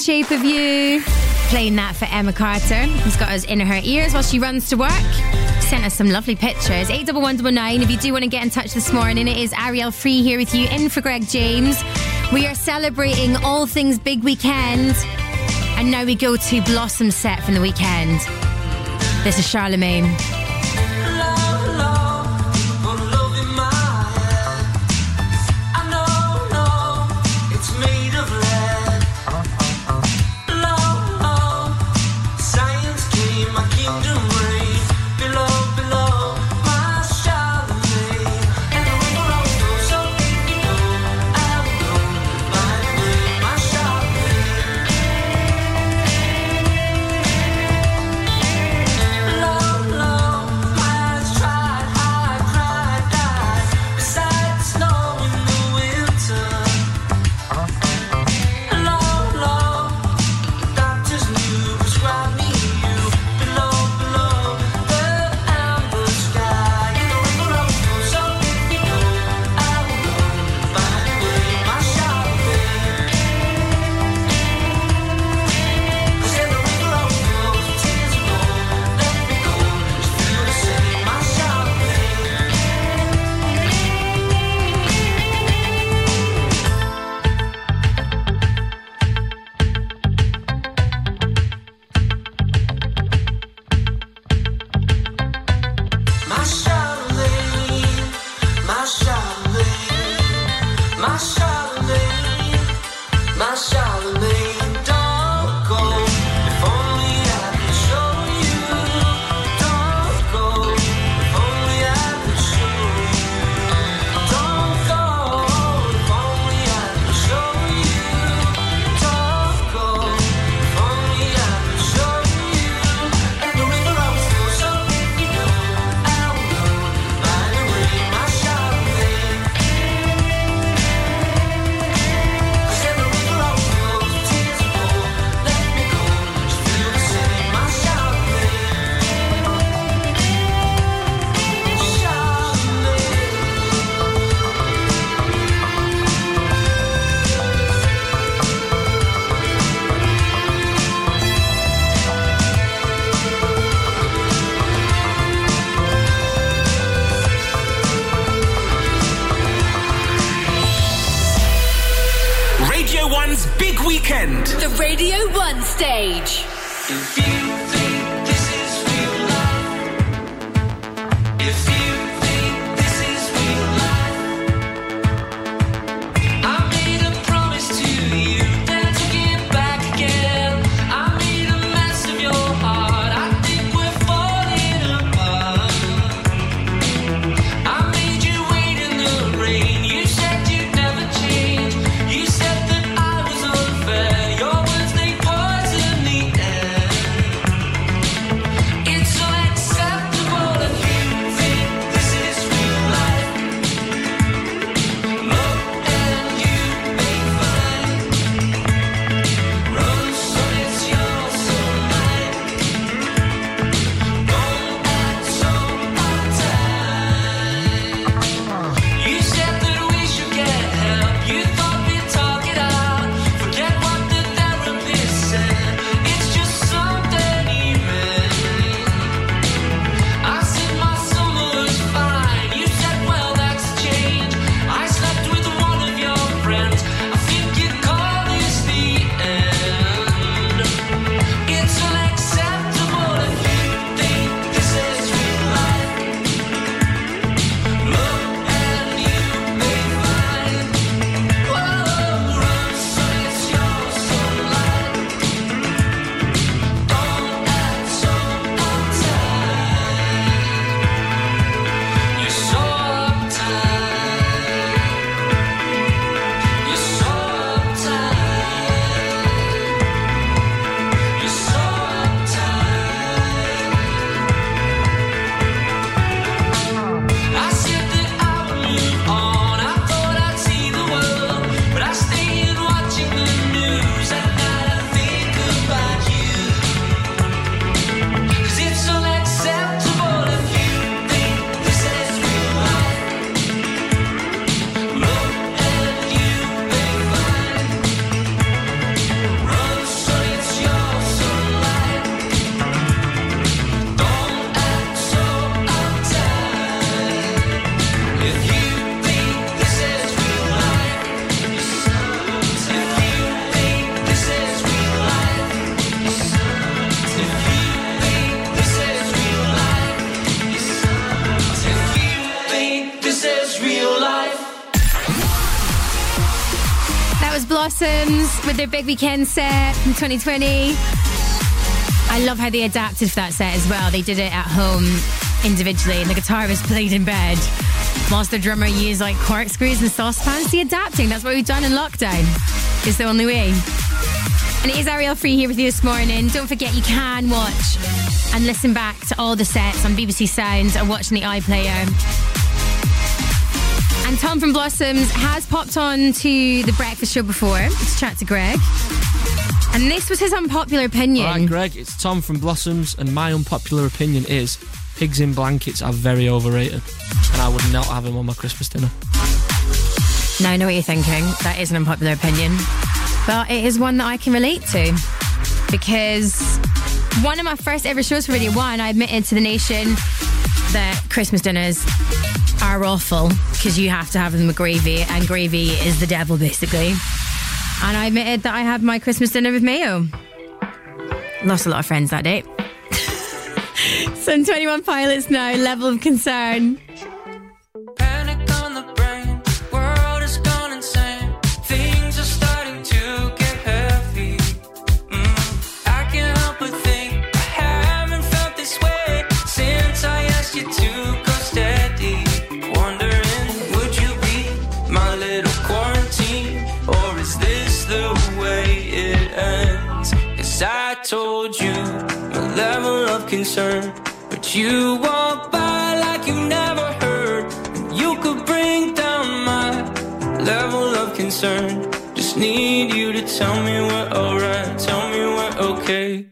Shape of You. Playing that for Emma Carter, who's got us in her ears while she runs to work. Sent us some lovely pictures. 81199 if you do want to get in touch this morning. It is Arielle Free here with you in for Greg James. We are celebrating all things big weekend. And now we go to Blossom set from the weekend. This is Charlemagne. Their big weekend set from 2020. I love how they adapted for that set as well. They did it at home individually, and the guitarist played in bed, whilst the drummer used like corkscrews and saucepans. The adapting, that's what we've done in lockdown. It's the only way. And it is Arielle Free here with you this morning. Don't forget you can watch and listen back to all the sets on BBC Sounds or watching the iPlayer. And Tom from Blossoms has popped on to the breakfast show before to chat to Greg. And this was his unpopular opinion. All right, Greg, it's Tom from Blossoms, and my unpopular opinion is pigs in blankets are very overrated, and I would not have them on my Christmas dinner. Now I know what you're thinking. That is an unpopular opinion. But it is one that I can relate to. Because one of my first ever shows for Radio 1, I admitted to the nation that Christmas dinners are awful because you have to have them with gravy, and gravy is the devil, basically. And I admitted that I had my Christmas dinner with mayo. Lost a lot of friends that day. Sun 21 pilots now, level of concern. I told you my level of concern. But you walk by like you never heard. You could bring down my level of concern. Just need you to tell me we're alright. Tell me we're okay.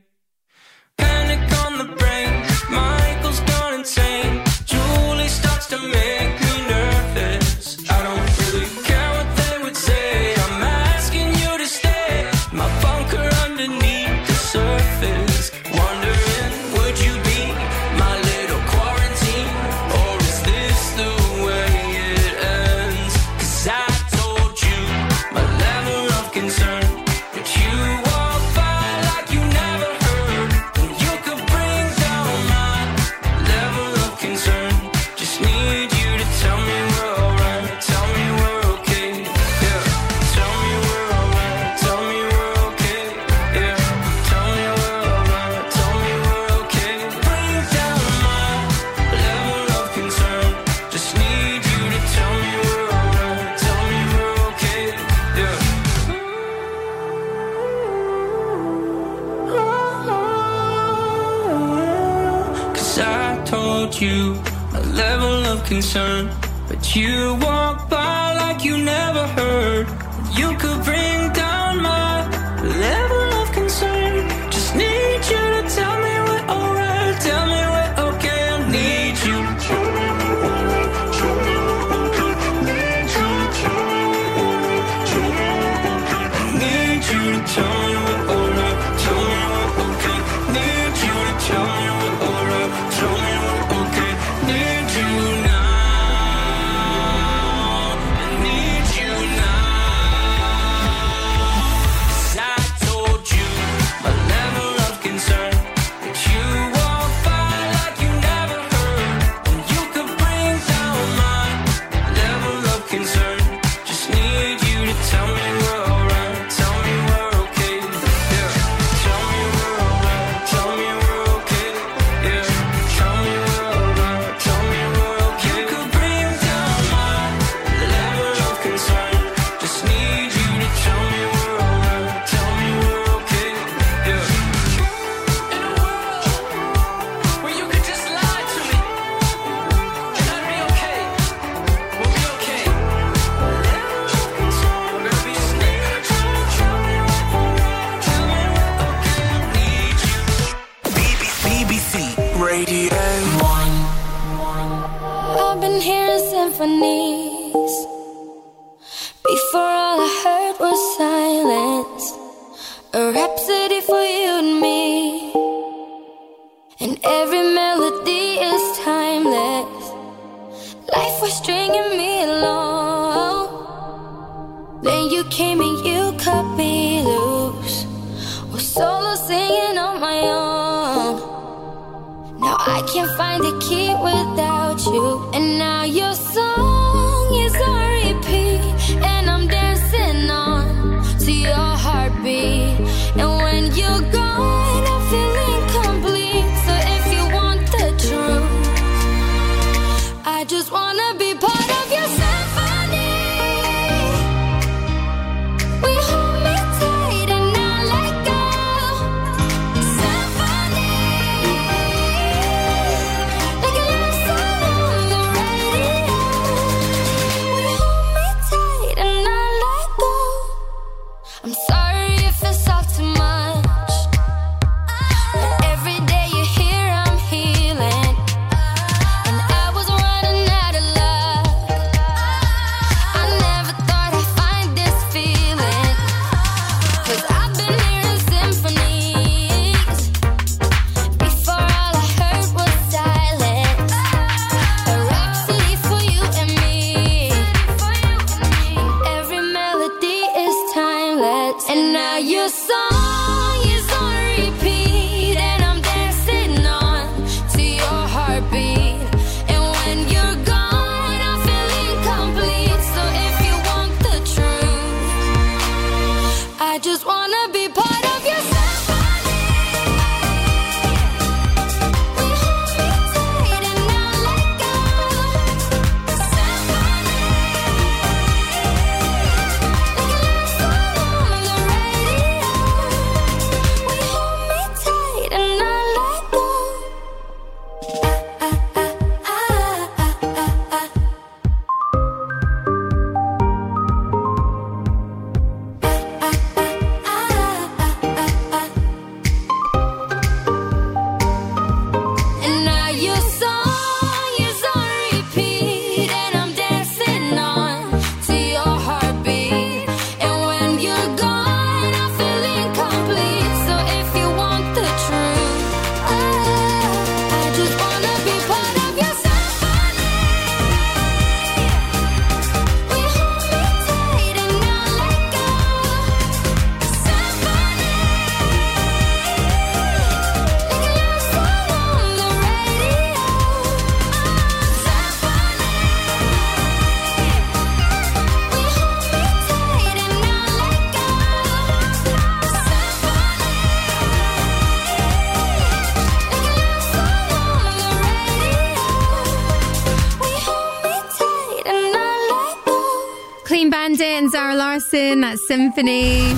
Symphony.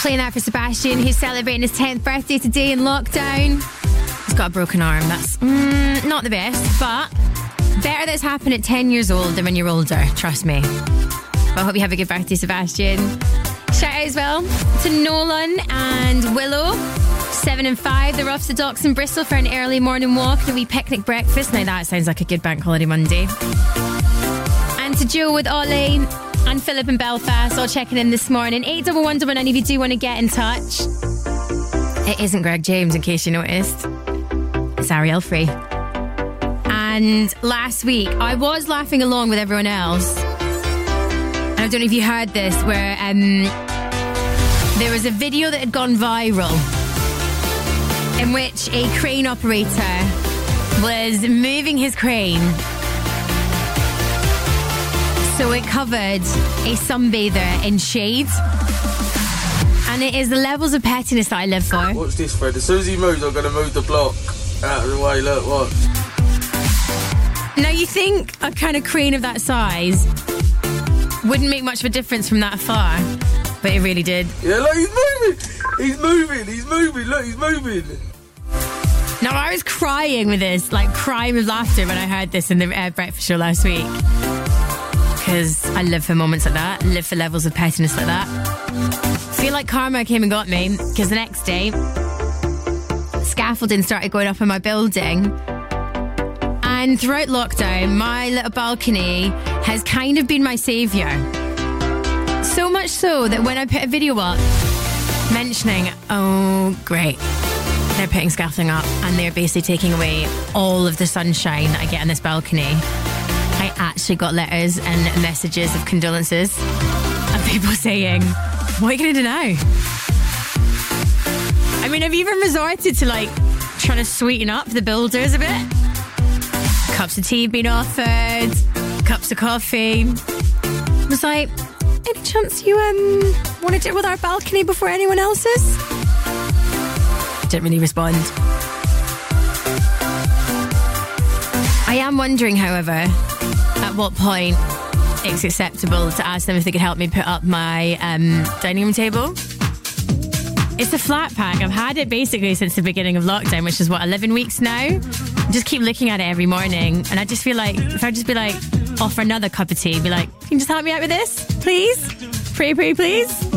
Playing that for Sebastian, who's celebrating his 10th birthday today in lockdown. He's got a broken arm. That's mm, not the best, but better that's happened at 10 years old than when you're older, trust me. But I hope you have a good birthday, Sebastian. Shout out as well to Nolan and Willow. Seven and five, they're off to Docks in Bristol for an early morning walk, and a wee picnic breakfast. Now that sounds like a good bank holiday Monday. To Joe with Ollie and Philip in Belfast, all checking in this morning. 8119 if you do want to get in touch. It isn't Greg James, in case you noticed. It's Arielle Free. And last week, I was laughing along with everyone else. And I don't know if you heard this, where um, there was a video that had gone viral in which a crane operator was moving his crane so it covered a sunbather in shade. And it is the levels of pettiness that I live for. Watch this, Fred. As soon as he moves, I'm going to move the block out of the way. Look, watch. Now, you think a kind of crane of that size wouldn't make much of a difference from that far, but it really did. Yeah, look, he's moving. He's moving. He's moving. Look, he's moving. Now, I was crying with this, like crying with laughter when I heard this in the uh, breakfast show last week. Because I live for moments like that, live for levels of pettiness like that. Feel like karma came and got me because the next day, scaffolding started going up in my building. And throughout lockdown, my little balcony has kind of been my saviour. So much so that when I put a video up mentioning, oh, great, they're putting scaffolding up and they're basically taking away all of the sunshine that I get on this balcony. Actually got letters and messages of condolences and people saying, What are you going to do now? I mean, I've even resorted to like trying to sweeten up the builders a bit. Cups of tea being offered, cups of coffee. I was like, Any chance you um want to it with our balcony before anyone else's? Didn't really respond. I am wondering, however, at what point it's acceptable to ask them if they could help me put up my um, dining room table. It's a flat pack. I've had it basically since the beginning of lockdown, which is what, 11 weeks now? I just keep looking at it every morning. And I just feel like, if I just be like, offer another cup of tea, be like, can you just help me out with this? Please? Pretty, pretty, please?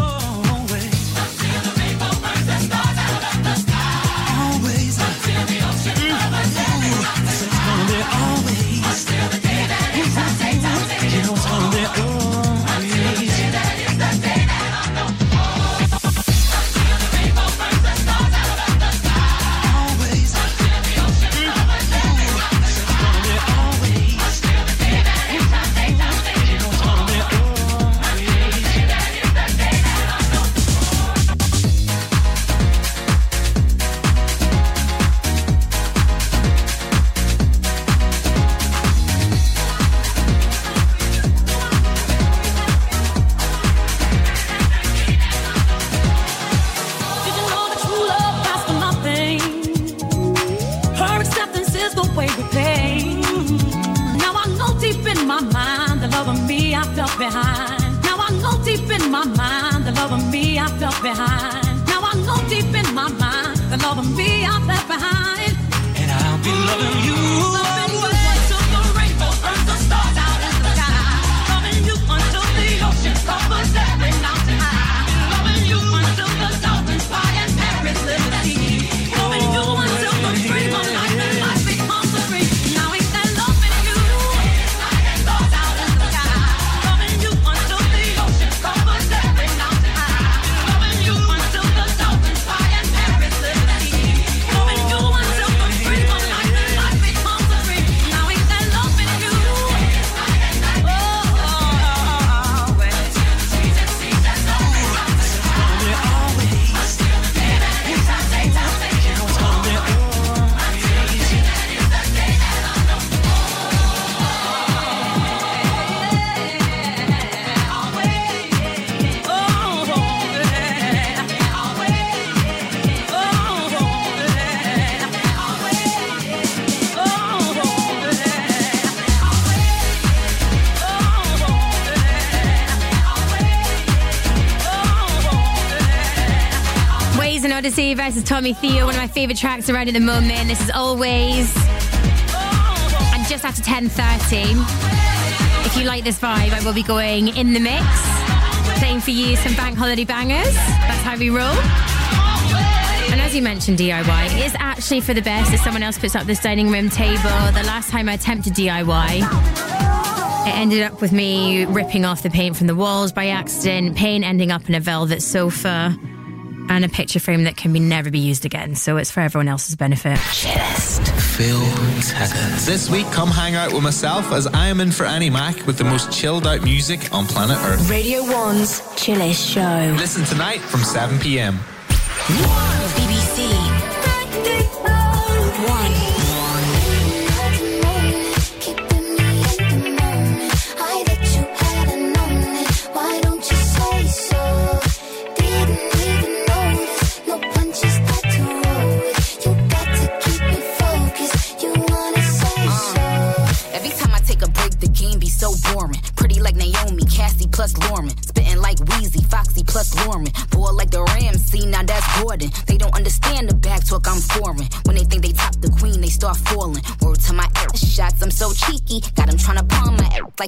Odyssey versus Tommy Theo, one of my favourite tracks around at the moment. This is always. And just after 10.30, if you like this vibe, I will be going in the mix, playing for you some bank holiday bangers. That's how we roll. And as you mentioned, DIY is actually for the best if someone else puts up this dining room table. The last time I attempted DIY, it ended up with me ripping off the paint from the walls by accident, paint ending up in a velvet sofa, and a picture frame that can be never be used again. So it's for everyone else's benefit. Phil Taggart. This week, come hang out with myself as I am in for Annie Mac with the most chilled out music on planet Earth. Radio 1's Chillest Show. Listen tonight from 7 p.m. BBC.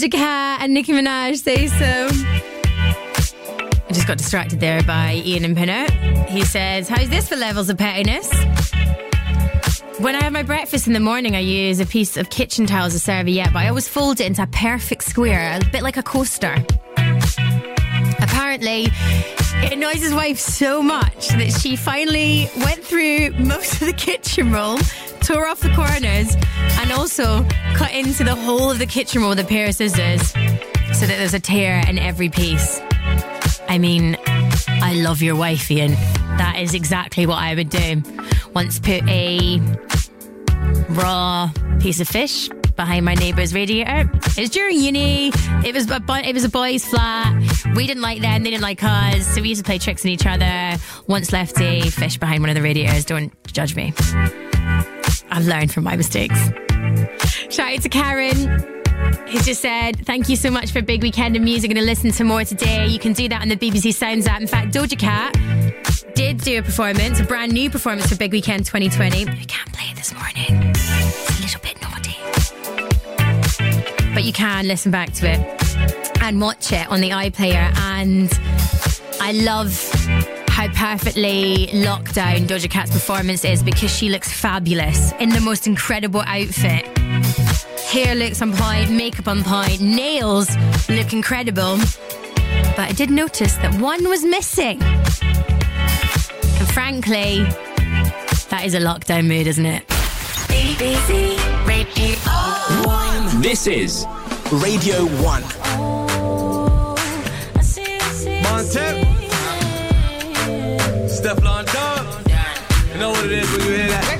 Doja Cat and Nicki Minaj say so. I just got distracted there by Ian and Pinner. He says, How's this for levels of pettiness? When I have my breakfast in the morning, I use a piece of kitchen towel as a serviette, but I always fold it into a perfect square, a bit like a coaster. Apparently, it annoys his wife so much that she finally went through most of the kitchen roll, tore off the corners, and also cut into the whole of the kitchen roll with a pair of scissors so that there's a tear in every piece. I mean, I love your wife, Ian. That is exactly what I would do. Once put a raw piece of fish behind my neighbour's radiator. It was during uni. It was a it was a boys' flat. We didn't like them. They didn't like us. So we used to play tricks on each other. Once left a fish behind one of the radiators. Don't judge me. I've learned from my mistakes. Shout out to Karen. He's just said, Thank you so much for a big weekend of music. Going to listen to more today. You can do that on the BBC Sounds app. In fact, Doja Cat did do a performance, a brand new performance for Big Weekend 2020. We can't play it this morning. It's a little bit naughty. But you can listen back to it and watch it on the iPlayer. And I love perfectly locked down Doja Cat's performance is because she looks fabulous in the most incredible outfit. Hair looks on point, makeup on point, nails look incredible. But I did notice that one was missing. And frankly, that is a lockdown mood, isn't it? BBC Radio 1. This is Radio 1. Montana. Stefflon Don. You know what it is when you hear that?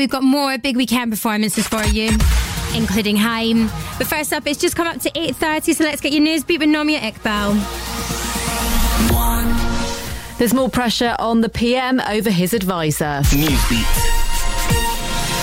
We've got more big weekend performances for you, including Haim. But first up, it's just come up to 8.30, so let's get your Newsbeat with Nomia Iqbal. There's more pressure on the PM over his advisor. Newsbeat.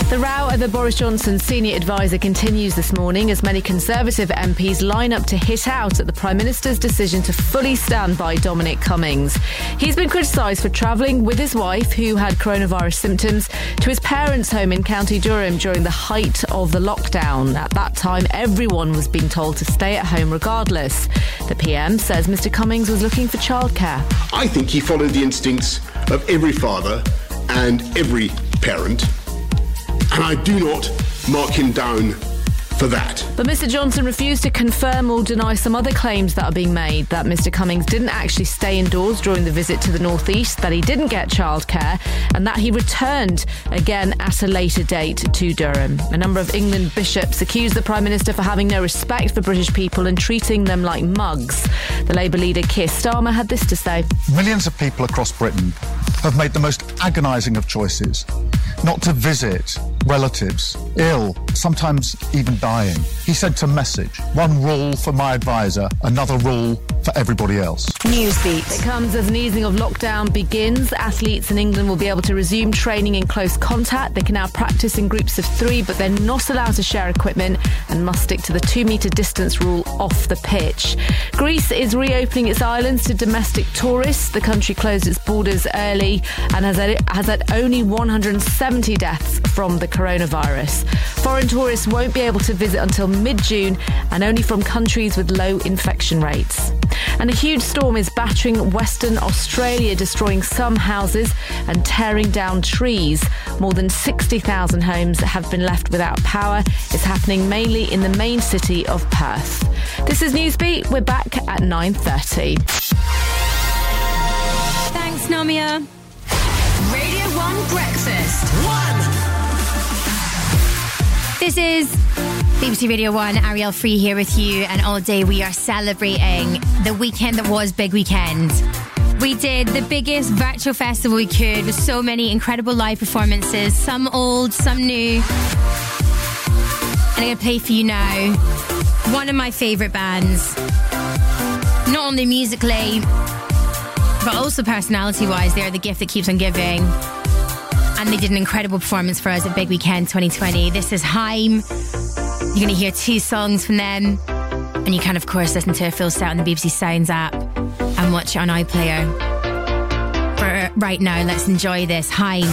The row over the Boris Johnson's senior advisor continues this morning as many Conservative MPs line up to hit out at the Prime Minister's decision to fully stand by Dominic Cummings. He's been criticised for travelling with his wife, who had coronavirus symptoms, to his parents' home in County Durham during the height of the lockdown. At that time, everyone was being told to stay at home regardless. The PM says Mr. Cummings was looking for childcare. I think he followed the instincts of every father and every parent, and I do not mark him down for that. But Mr. Johnson refused to confirm or deny some other claims that are being made that Mr. Cummings didn't actually stay indoors during the visit to the Northeast, that he didn't get childcare, and that he returned again at a later date to Durham. A number of England bishops accused the Prime Minister for having no respect for British people and treating them like mugs. The Labour leader Keir Starmer had this to say. Millions of people across Britain have made the most agonising of choices not to visit relatives ill, sometimes even dying. He said to message one rule for my advisor, another rule for everybody else. Newsbeat. It comes as an easing of lockdown begins. Athletes in England will be able to resume training in close contact. They can now practice in groups of three, but they're not allowed to share equipment and must stick to the two metre distance rule off the pitch. Greece is reopening its islands to domestic tourists. The country closed its borders early and has had, has had only 170 deaths from the coronavirus. Foreign tourists won't be able to visit until mid June and only from countries with low infection rates. And a huge storm is battering Western Australia, destroying some houses and tearing down trees. More than 60,000 homes have been left without power. It's happening mainly in the main city of Perth. This is Newsbeat. We're back at 9:30. Thanks, Nomia. Radio 1 Breakfast. One. This is BBC Radio 1, Arielle Free here with you, and all day we are celebrating the weekend that was Big Weekend. We did the biggest virtual festival we could with so many incredible live performances, some old, some new. And I'm going to play for you now one of my favourite bands. Not only musically, but also personality wise, they're the gift that keeps on giving. And they did an incredible performance for us at Big Weekend 2020. This is Haim. You're going to hear two songs from them. And you can, of course, listen to a full set on the BBC Sounds app and watch it on iPlayer. For uh, right now, let's enjoy this. Haim.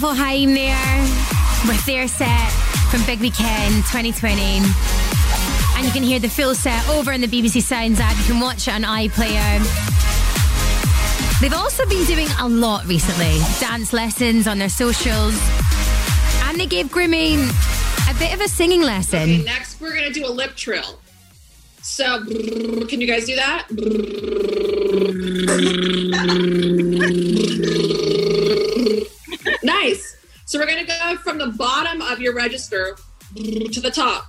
Wonderful Haim there with their set from Big Weekend 2020. And you can hear the full set over in the BBC Sounds app. You can watch it on iPlayer. They've also been doing a lot recently dance lessons on their socials. And they gave Grimmy a bit of a singing lesson. Okay, next we're gonna do a lip trill. So, can you guys do that? nice. So we're gonna go from the bottom of your register to the top.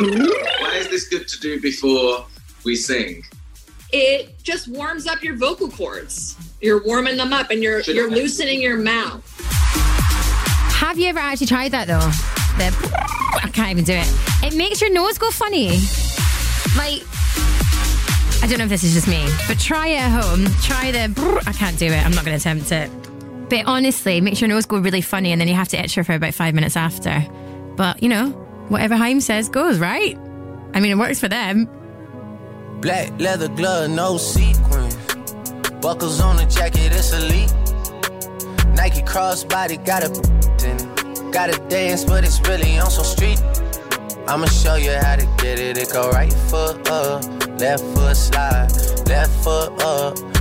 Why is this good to do before we sing? It just warms up your vocal cords. You're warming them up, and you're Should you're I- loosening your mouth. Have you ever actually tried that though? The I can't even do it. It makes your nose go funny. Like I don't know if this is just me, but try it at home. Try the I can't do it. I'm not going to attempt it. But honestly, makes your nose go really funny, and then you have to itch her for about five minutes after. But you know, whatever Haim says goes, right? I mean, it works for them. Black leather glove, no sequins. Buckles on the jacket, it's elite. Nike crossbody, got a. Gotta dance, but it's really on some street. I'ma show you how to get it. It go right foot up, left foot slide, left foot up,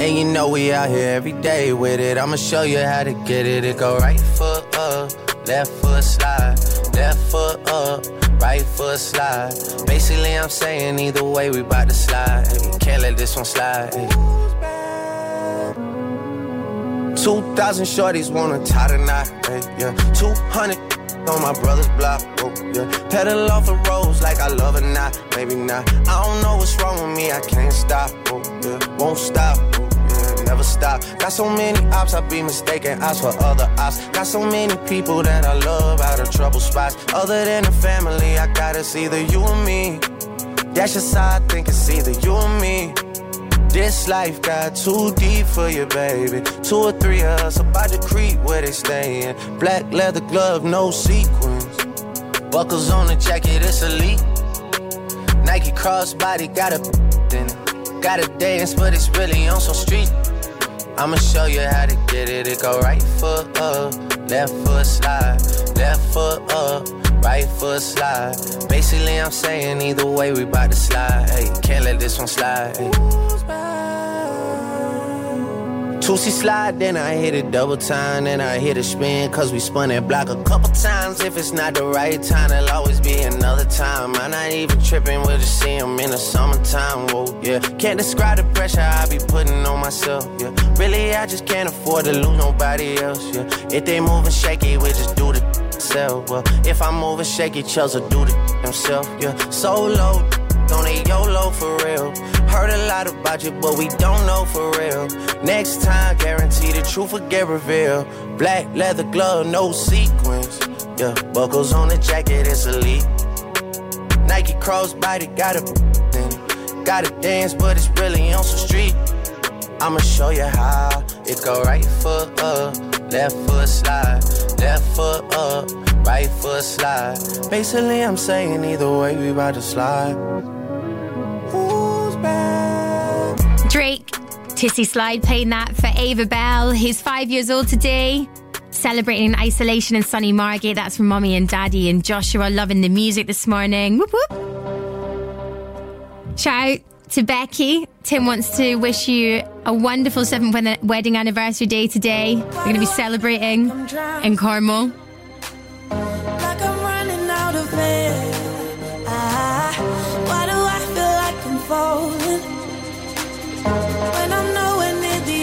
And you know we out here every day with it. I'ma show you how to get it. It go right foot up, left foot slide, left foot up, right foot slide. Basically, I'm saying either way, we bout to slide. Can't let this one slide. 2,000 shorties wanna tie the knot, yeah. 200 on my brother's block, oh, yeah. Pedal off the roads like I love it not, maybe not. I don't know what's wrong with me, I can't stop, oh, yeah. Won't stop, oh. Never stop. Got so many ops, I be mistaken ops for other ops. Got so many people that I love out of trouble spots. Other than the family, I got it's either you or me. That's just how I think it's either you or me. This life got too deep for you, baby. Two or three of us about to creep where they stayin'. Black leather glove, no sequins. Buckles on the jacket, it's elite. Nike crossbody got a in it. Gotta dance, but it's really on some street. I'ma show you how to get it. It go right foot up, left foot slide, left foot up, right foot slide. Basically, I'm saying either way, we bout to slide. Hey, can't let this one slide. Toosie slide, then I hit it double time, then I hit a spin, cause we spun that block a couple times. If it's not the right time, there'll always be another time. I'm not even tripping, we'll just see 'em in the summertime, whoa, yeah. Can't describe the pressure I be putting on myself, yeah. Really, I just can't afford to lose nobody else, yeah. If they moving shaky, we just do the self, well. If I'm moving shaky, Chelsea do the himself, yeah. Solo, on a YOLO for real. Heard a lot about you, but we don't know for real. Next time, guarantee the truth will get revealed. Black leather glove, no sequins. Yeah, buckles on the jacket, it's elite. Nike crossbody, got a it. Gotta dance, but it's really on some street. I'ma show you how. It go right foot up, left foot slide, left foot up, right foot slide. Basically, I'm saying either way, we about to slide. Drake, Toosie Slide playing that for Ava Bell, who's five years old today. Celebrating isolation in sunny Margate. That's from Mommy and Daddy and Joshua loving the music this morning. Whoop whoop. Shout out to Becky. Tim wants to wish you a wonderful seventh wedding anniversary day today. We're going to be celebrating in Carmel. like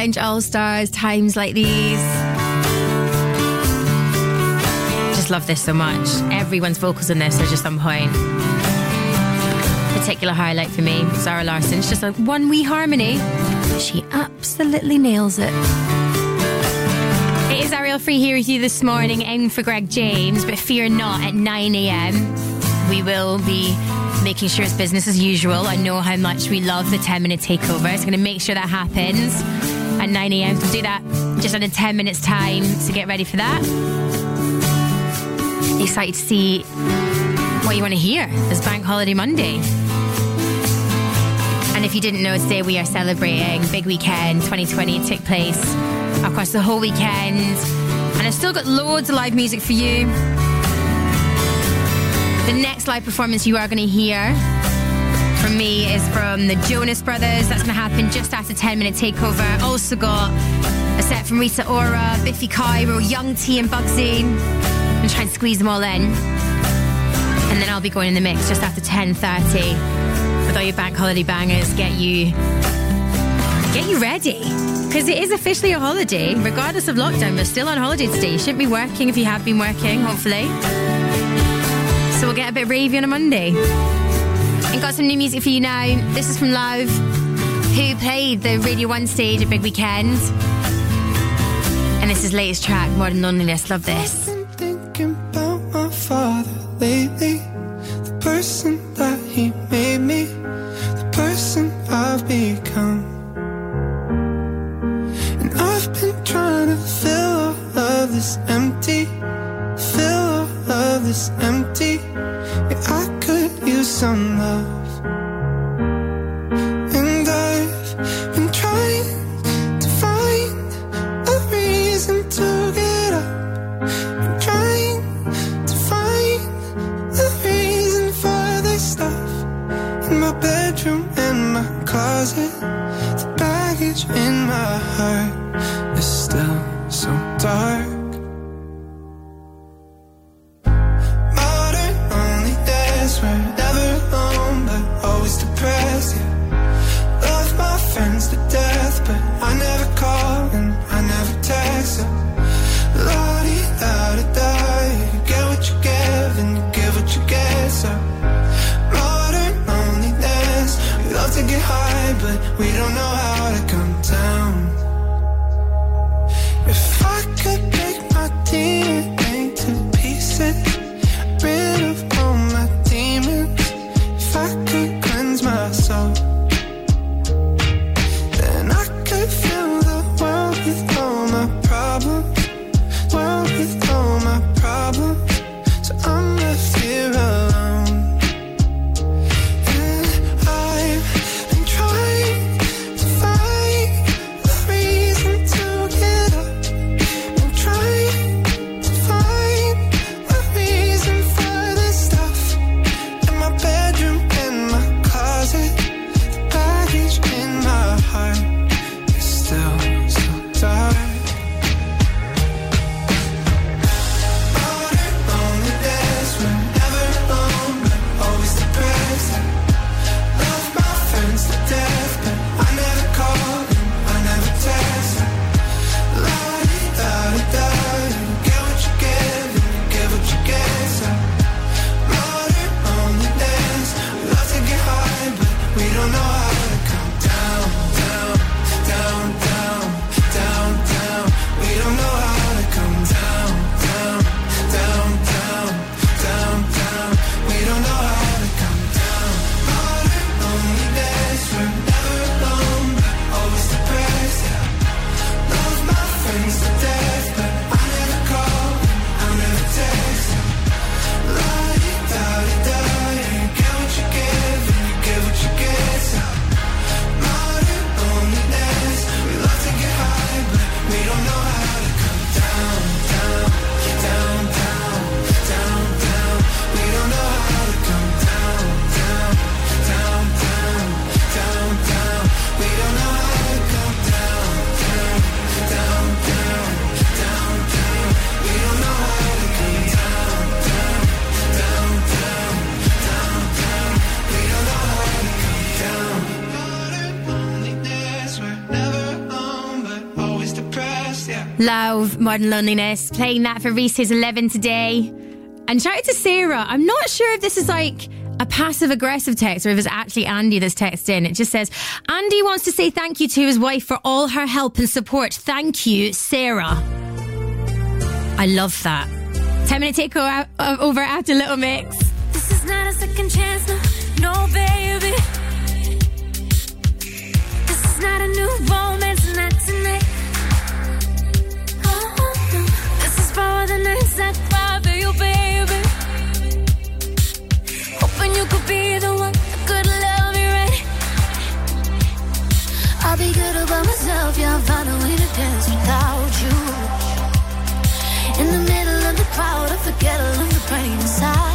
Lounge All Stars, times like these. Just love this so much. Everyone's vocals in this are just on point. Particular highlight for me, Zara Larsson. It's just like one wee harmony. She absolutely nails it. It is Arielle Free here with you this morning, aiming for Greg James, but fear not, at 9 a.m. we will be making sure it's business as usual. I know how much we love the 10 minute takeover. It's going to make sure that happens at 9 a.m. We'll do that just under 10 minutes' time to get ready for that. Excited to see what you want to hear this Bank Holiday Monday. And if you didn't know, today we are celebrating Big Weekend 2020. It took place across the whole weekend. And I've still got loads of live music for you. The next live performance you are going to hear from me is from the Jonas Brothers. That's going to happen just after 10 minute takeover. Also got a set from Rita Ora, Biffy Clyro, Young T, and Bugsey. I'm going to try and squeeze them all in. And then I'll be going in the mix just after 10.30 with all your bank holiday bangers. Get you, get you ready. Because it is officially a holiday. Regardless of lockdown, we're still on holiday today. You shouldn't be working if you have been working, hopefully. So we'll get a bit ravey on a Monday. And got some new music for you now. This is from Lauv, who played the Radio 1 stage at Big Weekend. And this is latest track, Modern Loneliness. Love this. Modern Loneliness, playing that for Reese's 11 today. And shout out to Sarah. I'm not sure if this is like a passive aggressive text or if it's actually Andy that's texting. It just says, Andy wants to say thank you to his wife for all her help and support. Thank you, Sarah. I love that. 10 minute takeover uh, after Little Mix. Be the one that could love me right. I'll be good about myself, yeah, I'll find a way to dance without you. In the middle of the crowd, I forget all of the pain inside.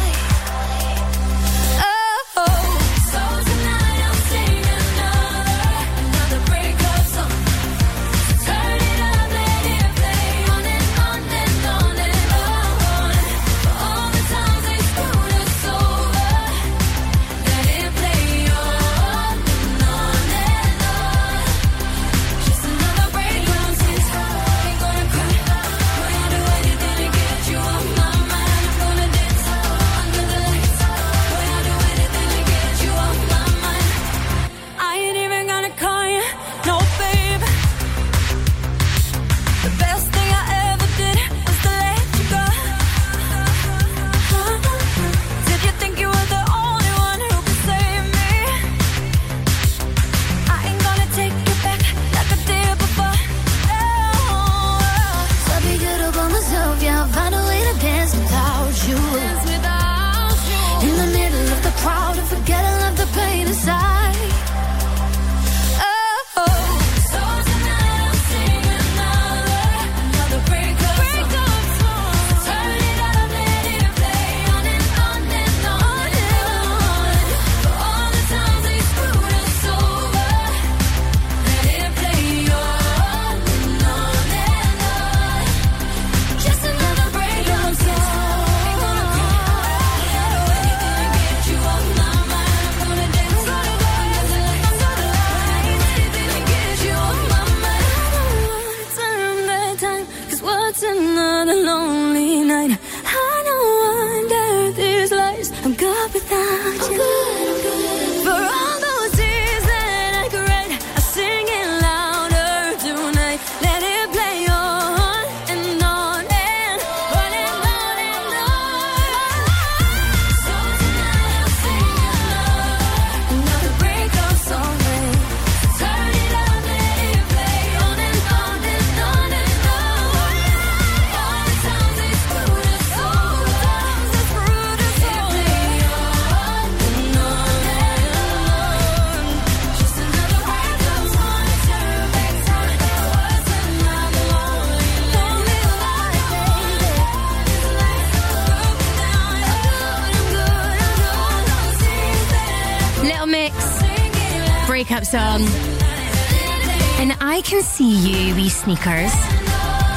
Sneakers,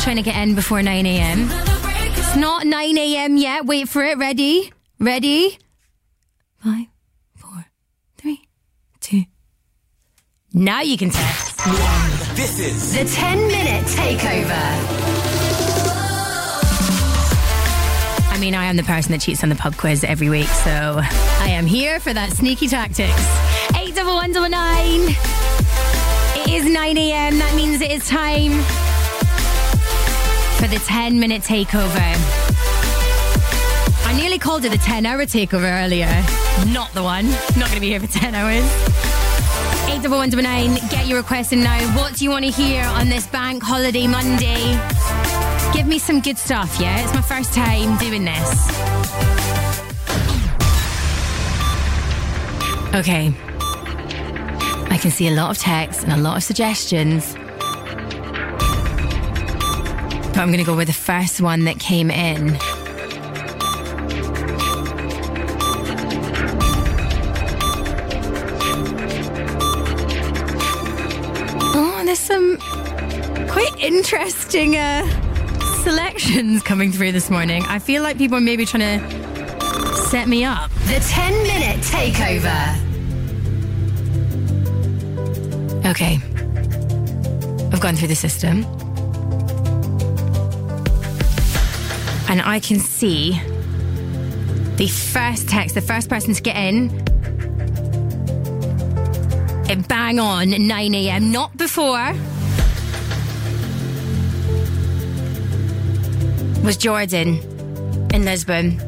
trying to get in before 9 a.m. It's not 9 a.m. yet. Wait for it. Ready? Ready? Five, four, three, two. Now you can text. This is The 10 minute takeover. I mean, I am the person that cheats on the pub quiz every week, so I am here for that sneaky tactics. 81199. It is 9 a.m. That means it is time for the 10 minute takeover. I nearly called it the 10 hour takeover earlier. Not the one. Not going to be here for 10 hours. 81199. Get your request in now. What do you want to hear on this bank holiday Monday? Give me some good stuff, yeah? It's my first time doing this. Okay. I can see a lot of texts and a lot of suggestions. But I'm going to go with the first one that came in. Oh, there's some quite interesting uh, selections coming through this morning. I feel like people are maybe trying to set me up. The 10 minute takeover. Okay. I've gone through the system. And I can see the first text, the first person to get in. It bang on 9 a.m., not before. Was Jordan in Lisbon.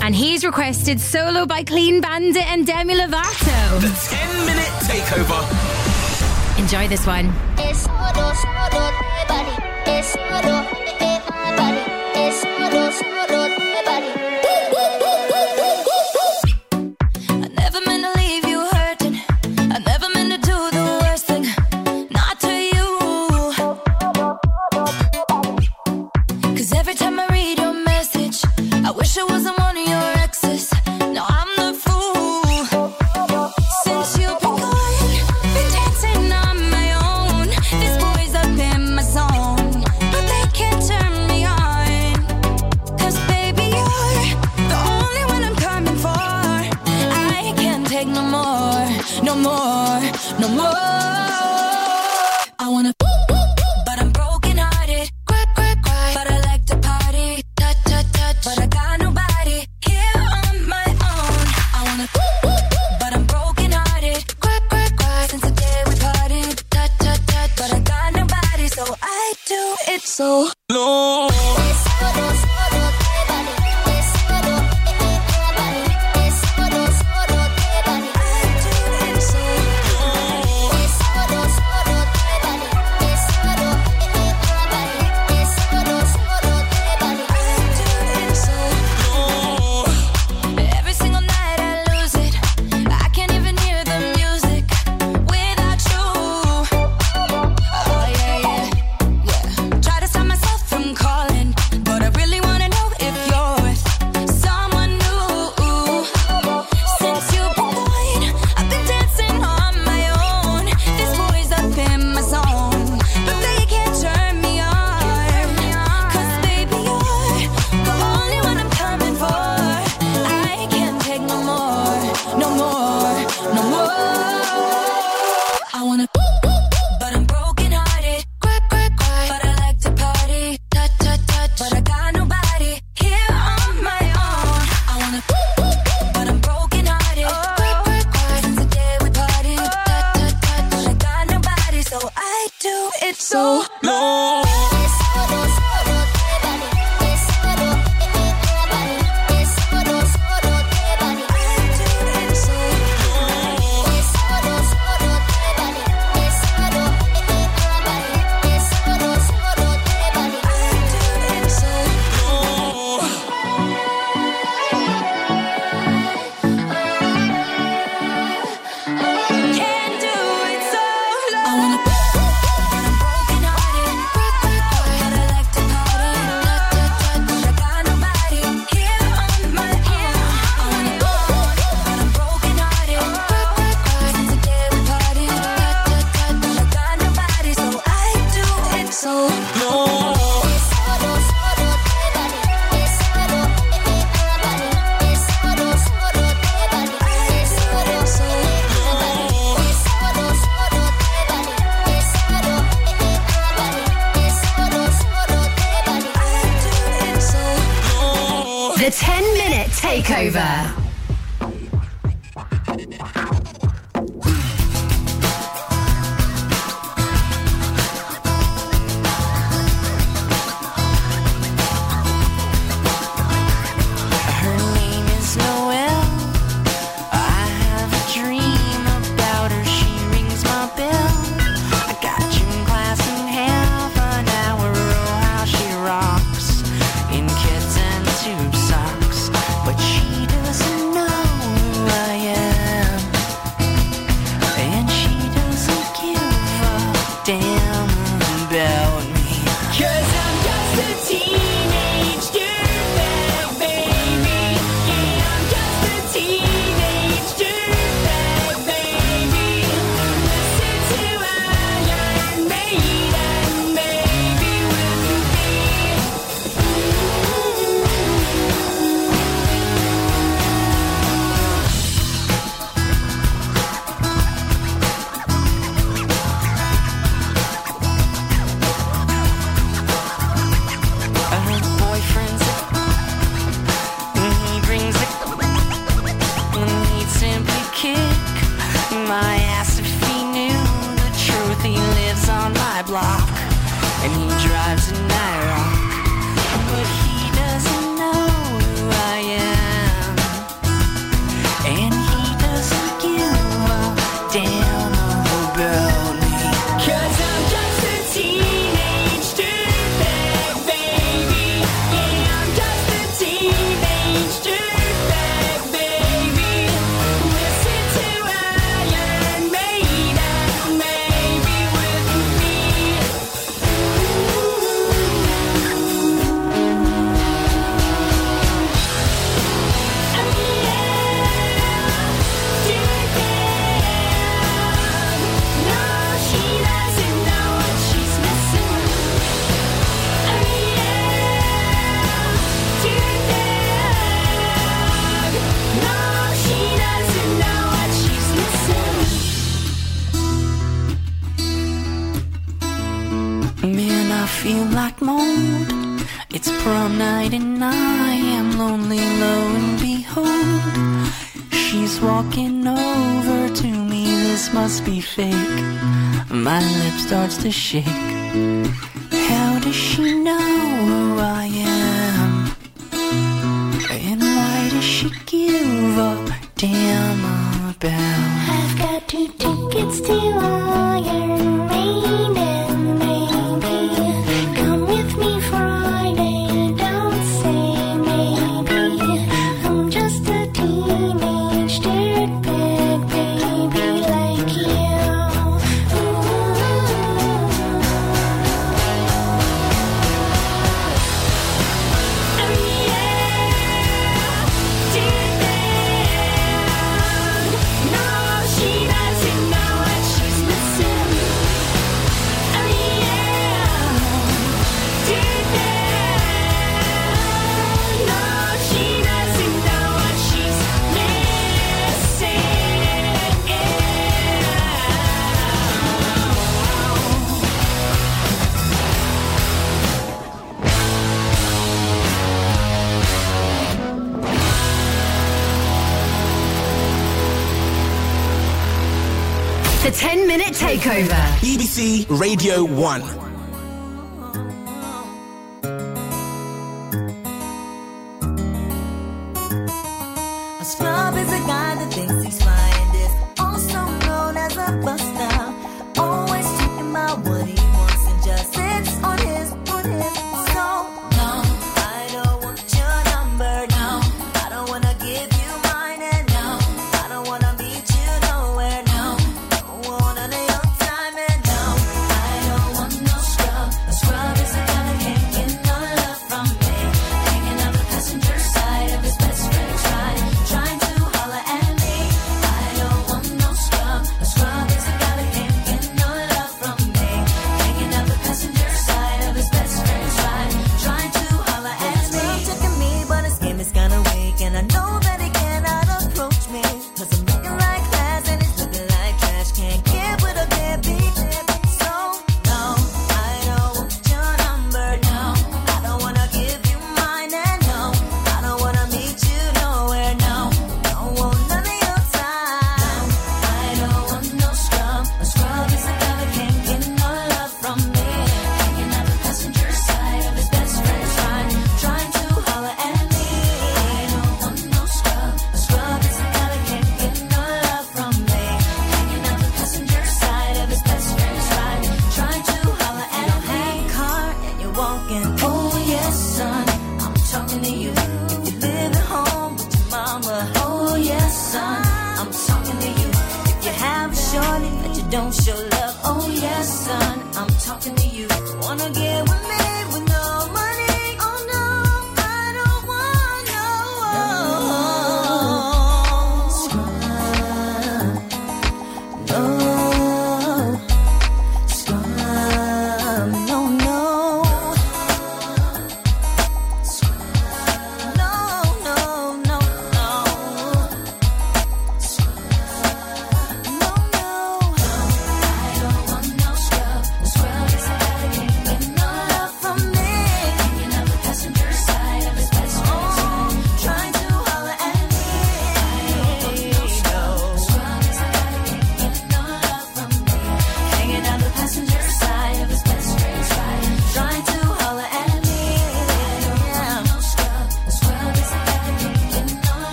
And he's requested solo by Clean Bandit and Demi Lovato. The 10 minute takeover. Enjoy this one. It's prom night and I am lonely, lo and behold. She's walking over to me, this must be fake. My lip starts to shake. How does she know? Radio 1.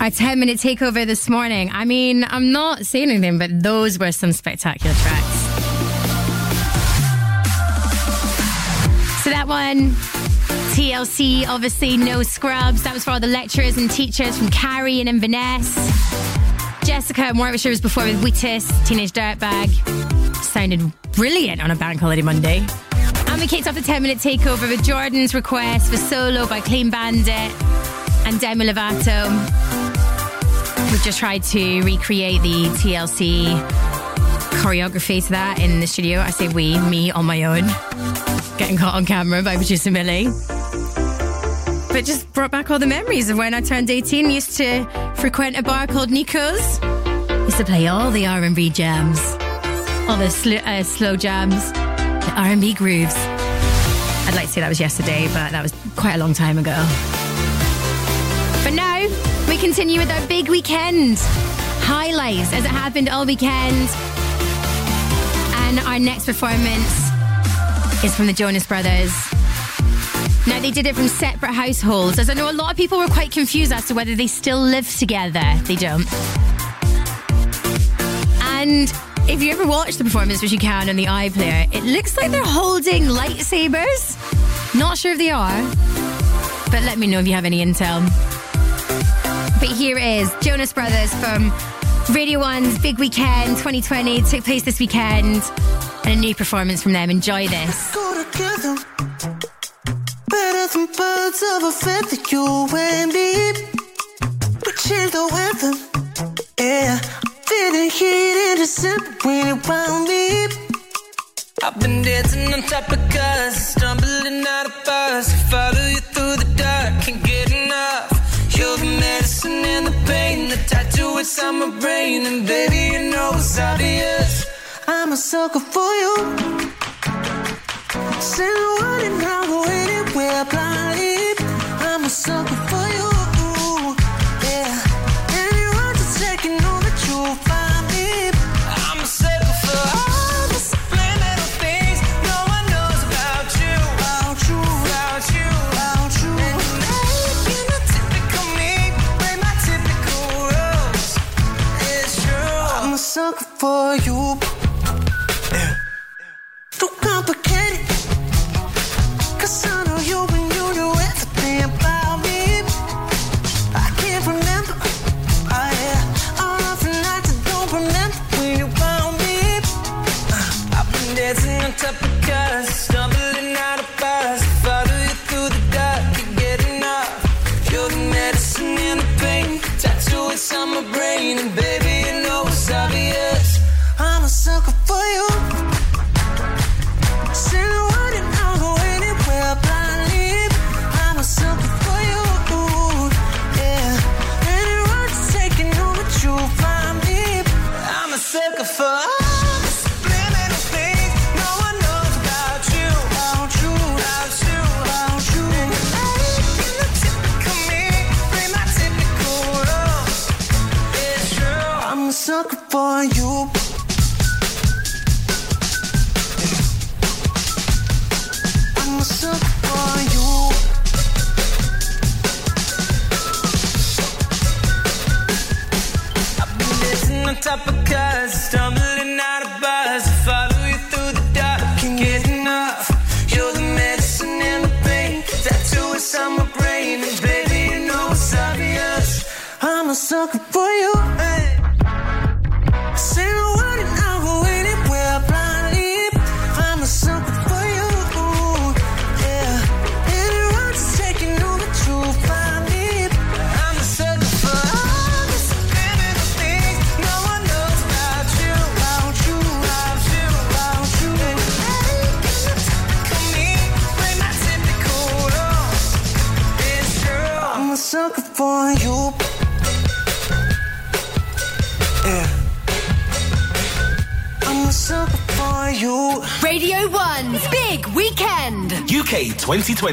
Our 10 minute takeover this morning. I mean, I'm not saying anything, but those were some spectacular tracks. So that one, TLC, obviously, no scrubs. That was for all the lecturers and teachers from Carrie and Inverness. Jessica and Warwickshire was before with Wheatus, Teenage Dirtbag. Sounded brilliant on a bank holiday Monday. And we kicked off the 10 minute takeover with Jordan's request for Solo by Clean Bandit and Demi Lovato. We've just tried to recreate the TLC choreography to that in the studio. I say we, me on my own. Getting caught on camera by producer Millie. But just brought back all the memories of when I turned 18. Used to frequent a bar called Nico's. Used to play all the R&B jams, all the sl- uh, slow jams, the R&B grooves. I'd like to say that was yesterday, but that was quite a long time ago. Continue with our big weekend highlights as it happened all weekend. And our next performance is from the Jonas Brothers. Now, they did it from separate households, as I know a lot of people were quite confused as to whether they still live together. They don't. And if you ever watch the performance, which you can on the iPlayer, it looks like they're holding lightsabers. Not sure if they are, but let me know if you have any intel. Here is Jonas Brothers from Radio 1's Big Weekend 2020. Took place this weekend. And a new performance from them. Enjoy this. Go together. Better than birds of a feather, you and me. We change the weather. Yeah. Feeling heat in December when you found me. I've been dancing on top of for you.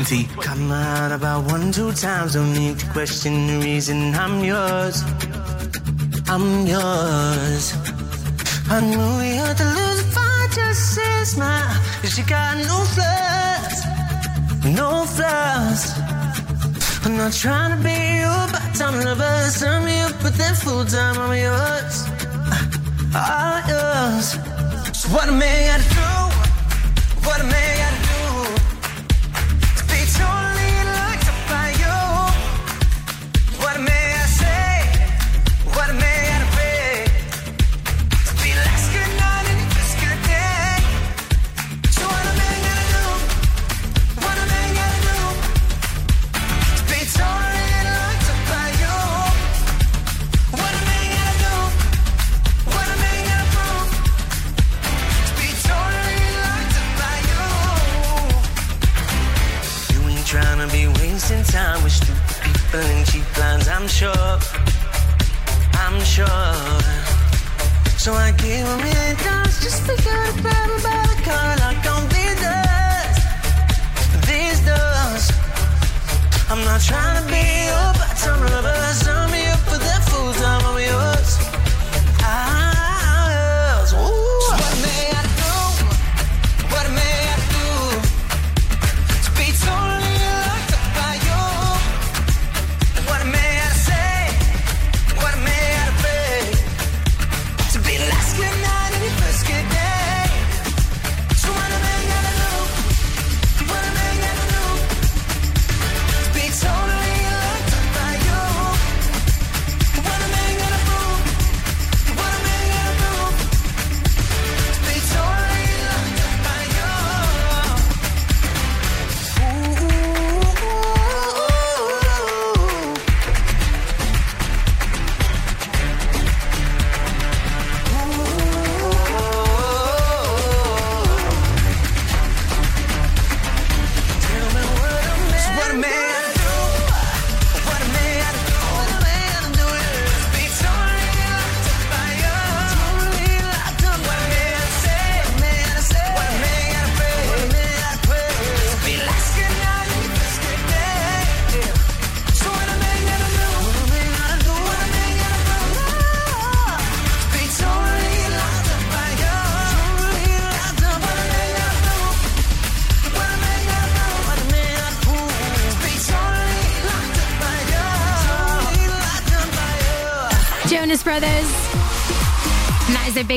2020. Come out about one, two times. Don't need to question the reason I'm yours. I'm yours. I knew we had to lose if I just say smile. Cause you got no flaws. No flaws. I'm not trying to be you, but part-time lovers. Sign me up with that full-time, I'm yours. All yours. So what a man gotta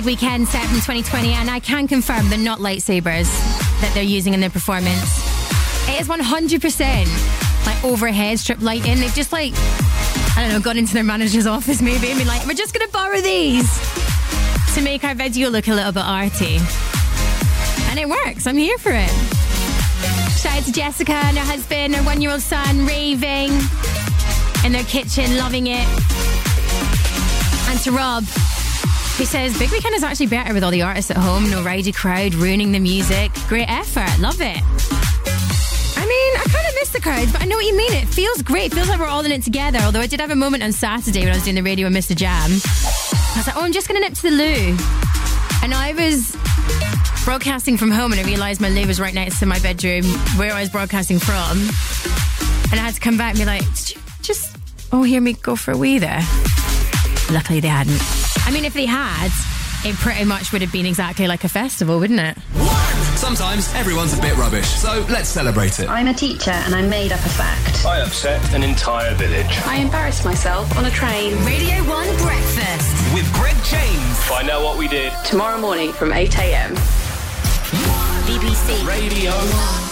big weekend set from 2020, and I can confirm they're not lightsabers that they're using in their performance. It is 100% like overhead strip lighting. They've just like, I don't know, gone into their manager's office maybe and been like, we're just going to borrow these to make our video look a little bit arty. And it works. I'm here for it. Shout out to Jessica and her husband, her one year old son, raving in their kitchen, loving it. And to Rob, who says Big Weekend is actually better with all the artists at home, no rowdy crowd ruining the music. Great effort, love it. I mean, I kind of miss the crowds, but I know what you mean. It feels great. It feels like we're all in it together. Although I did have a moment on Saturday when I was doing the radio with MistaJam. I was like, oh, I'm just going to nip to the loo. And I was broadcasting from home and I realised my loo was right next to my bedroom where I was broadcasting from. And I had to come back and be like, just, oh, hear me go for a wee there? Luckily they hadn't. I mean, if they had, it pretty much would have been exactly like a festival, wouldn't it? Sometimes everyone's a bit rubbish, so let's celebrate it. I'm a teacher and I made up a fact. I upset an entire village. I embarrassed myself on a train. Radio 1 Breakfast with Greg James. Find out what we did tomorrow morning from 8 a.m. BBC Radio 1.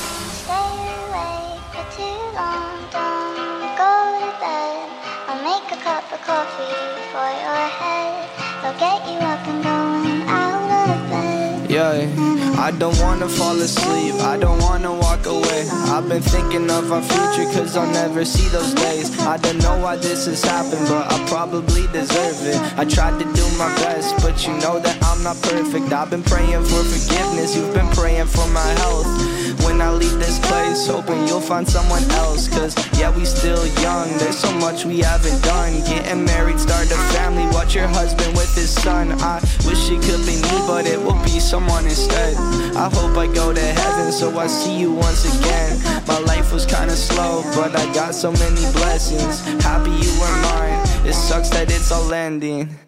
Don't wanna fall asleep, I don't wanna walk away. I've been thinking of our future, cause I'll never see those days. I don't know why this has happened, but I probably deserve it. I tried to do my best, but you know that I'm not perfect. I've been praying for forgiveness, you've been praying for my health. When I leave this place, hoping you'll find someone else. Cause yeah, we still young, there's so much we haven't done. Getting married, start a family, watch your husband with his son. I wish it could be me, but it will be someone instead. I hope I go to heaven, so I see you once again. My life was kinda slow, but I got so many blessings. Happy you were mine, it sucks that it's all ending.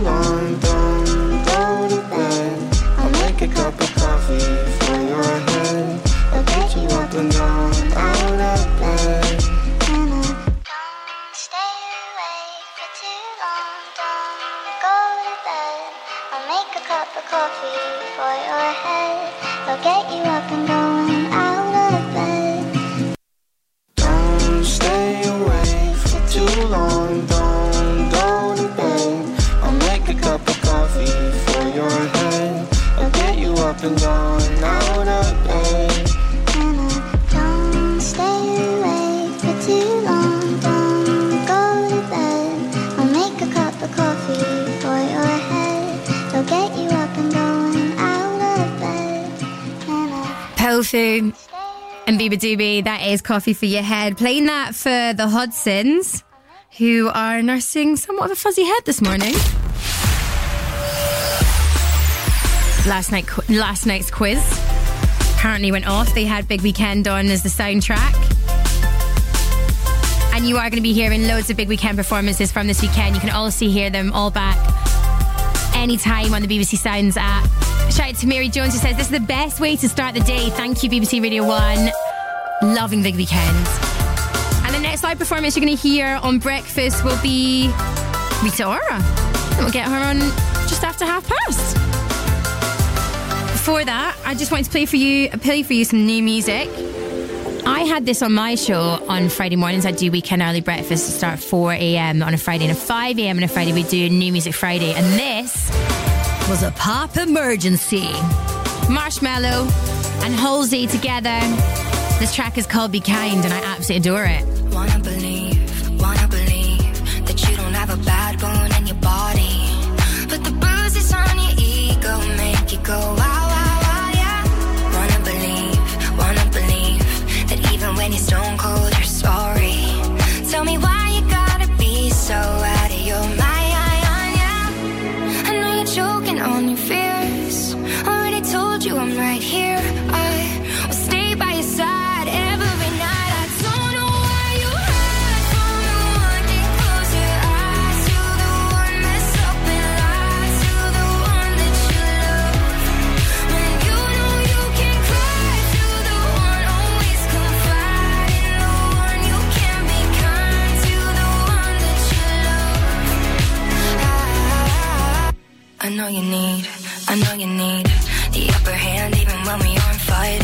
Long, don't go to bed. I'll make a cup of coffee for your head. I'll get you up and down out of bed. Make a cup of coffee for your head. I'll get you up and going Powfu and beabadoobee, that is Coffee for Your Head. Playing that for the Hudsons, who are nursing somewhat of a fuzzy head this morning. Last night, last night's quiz apparently went off. They had Big Weekend on as the soundtrack. And you are going to be hearing loads of Big Weekend performances from this weekend. You can also hear them all back anytime on the BBC Sounds app. Shout out to Mary Jones who says this is the best way to start the day. Thank you, BBC Radio 1. Loving Big Weekend. And the next live performance you're going to hear on Breakfast will be Rita Ora. And we'll get her on just after half past. Before that, I just wanted to play for you play for you some new music. I had this on my show on Friday mornings. I do weekend early breakfast to start at 4 a.m. on a Friday and at 5 a.m. on a Friday we do New Music Friday. And this was a pop emergency. Marshmello and Halsey together. This track is called Be Kind and I absolutely adore it. You need, I know you need the upper hand even when we aren't fighting.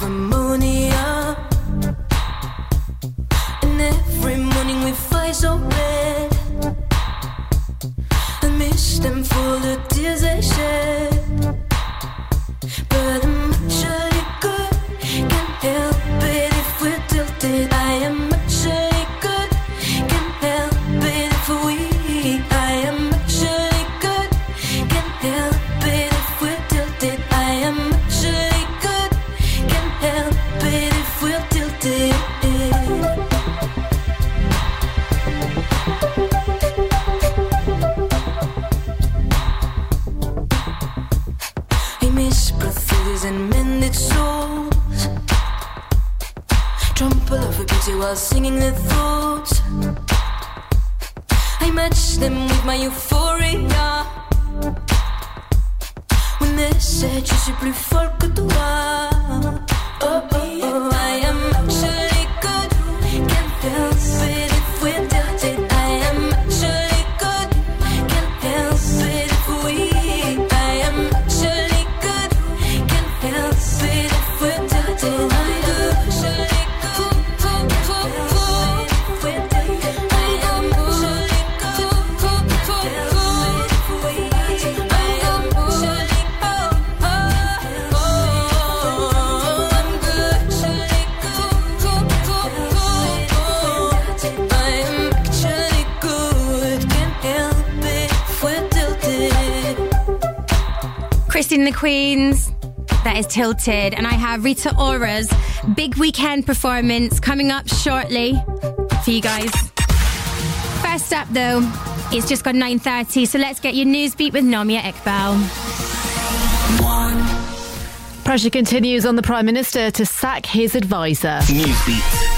Sip of tilted, and I have Rita Ora's big weekend performance coming up shortly for you guys. First up, though, it's just got 9:30, so let's get your Newsbeat with Nomia Iqbal. Pressure continues on the Prime Minister to sack his advisor. Newsbeat.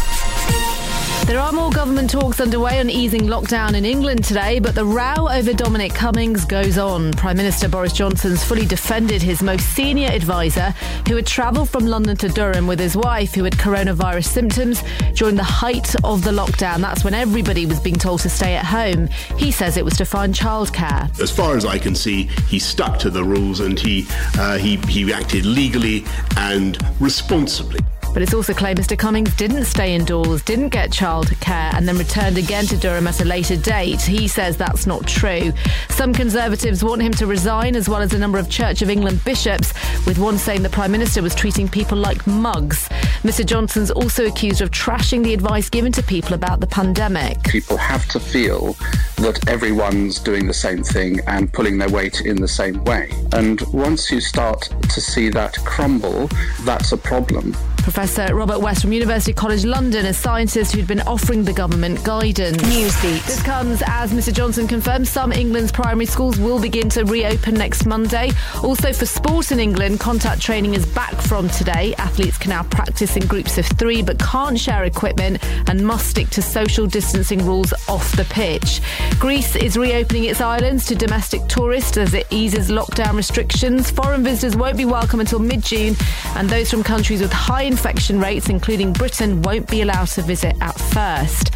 There are more government talks underway on easing lockdown in England today, but the row over Dominic Cummings goes on. Prime Minister Boris Johnson's fully defended his most senior advisor, who had travelled from London to Durham with his wife, who had coronavirus symptoms during the height of the lockdown. That's when everybody was being told to stay at home. He says it was to find childcare. As far as I can see, he stuck to the rules and he uh, he he acted legally and responsibly. But it's also claimed Mr. Cummings didn't stay indoors, didn't get childcare, and then returned again to Durham at a later date. He says that's not true. Some Conservatives want him to resign, as well as a number of Church of England bishops, with one saying the Prime Minister was treating people like mugs. Mr. Johnson's also accused of trashing the advice given to people about the pandemic. People have to feel that everyone's doing the same thing and pulling their weight in the same way. And once you start to see that crumble, that's a problem. Professor Robert West from University College London, a scientist who'd been offering the government guidance. Newsbeat. This comes as Mr Johnson confirms some England's primary schools will begin to reopen next Monday. Also for sport in England, contact training is back from today. Athletes can now practice in groups of three but can't share equipment and must stick to social distancing rules off the pitch. Greece is reopening its islands to domestic tourists as it eases lockdown restrictions. Foreign visitors won't be welcome until mid-June and those from countries with high infection rates, including Britain, won't be allowed to visit at first.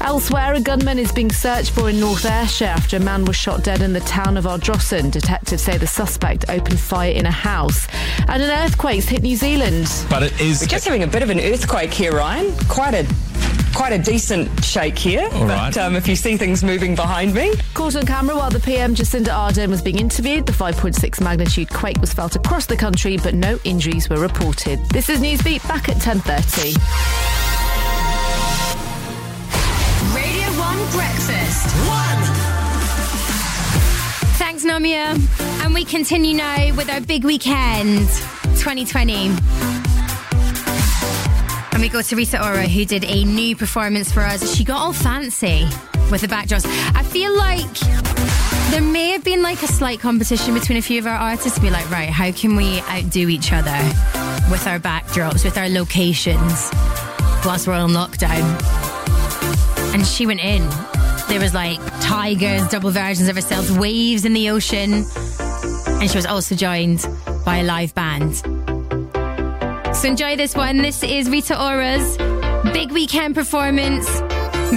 Elsewhere, a gunman is being searched for in North Ayrshire after a man was shot dead in the town of Ardrossan. Detectives say the suspect opened fire in a house. And an earthquake's hit New Zealand. But it is. We're just having a bit of an earthquake here, Ryan. Quite a quite a decent shake here. All but right. um, if you see things moving behind me, Caught on camera while the PM Jacinda Ardern was being interviewed. The 5.6 magnitude quake was felt across the country, but no injuries were reported. This is Newsbeat back at 10:30. Radio 1 Breakfast. Thanks, Nomia. And we continue now with our big weekend 2020. And we go to Rita Ora, who did a new performance for us. She got all fancy with the backdrops. I feel like there may have been like a slight competition between a few of our artists to be like, right, how can we outdo each other with our backdrops, with our locations, whilst we're on lockdown? And she went in. There was like tigers, double versions of herself, waves in the ocean. And she was also joined by a live band. So enjoy this one. This is Rita Ora's Big Weekend performance,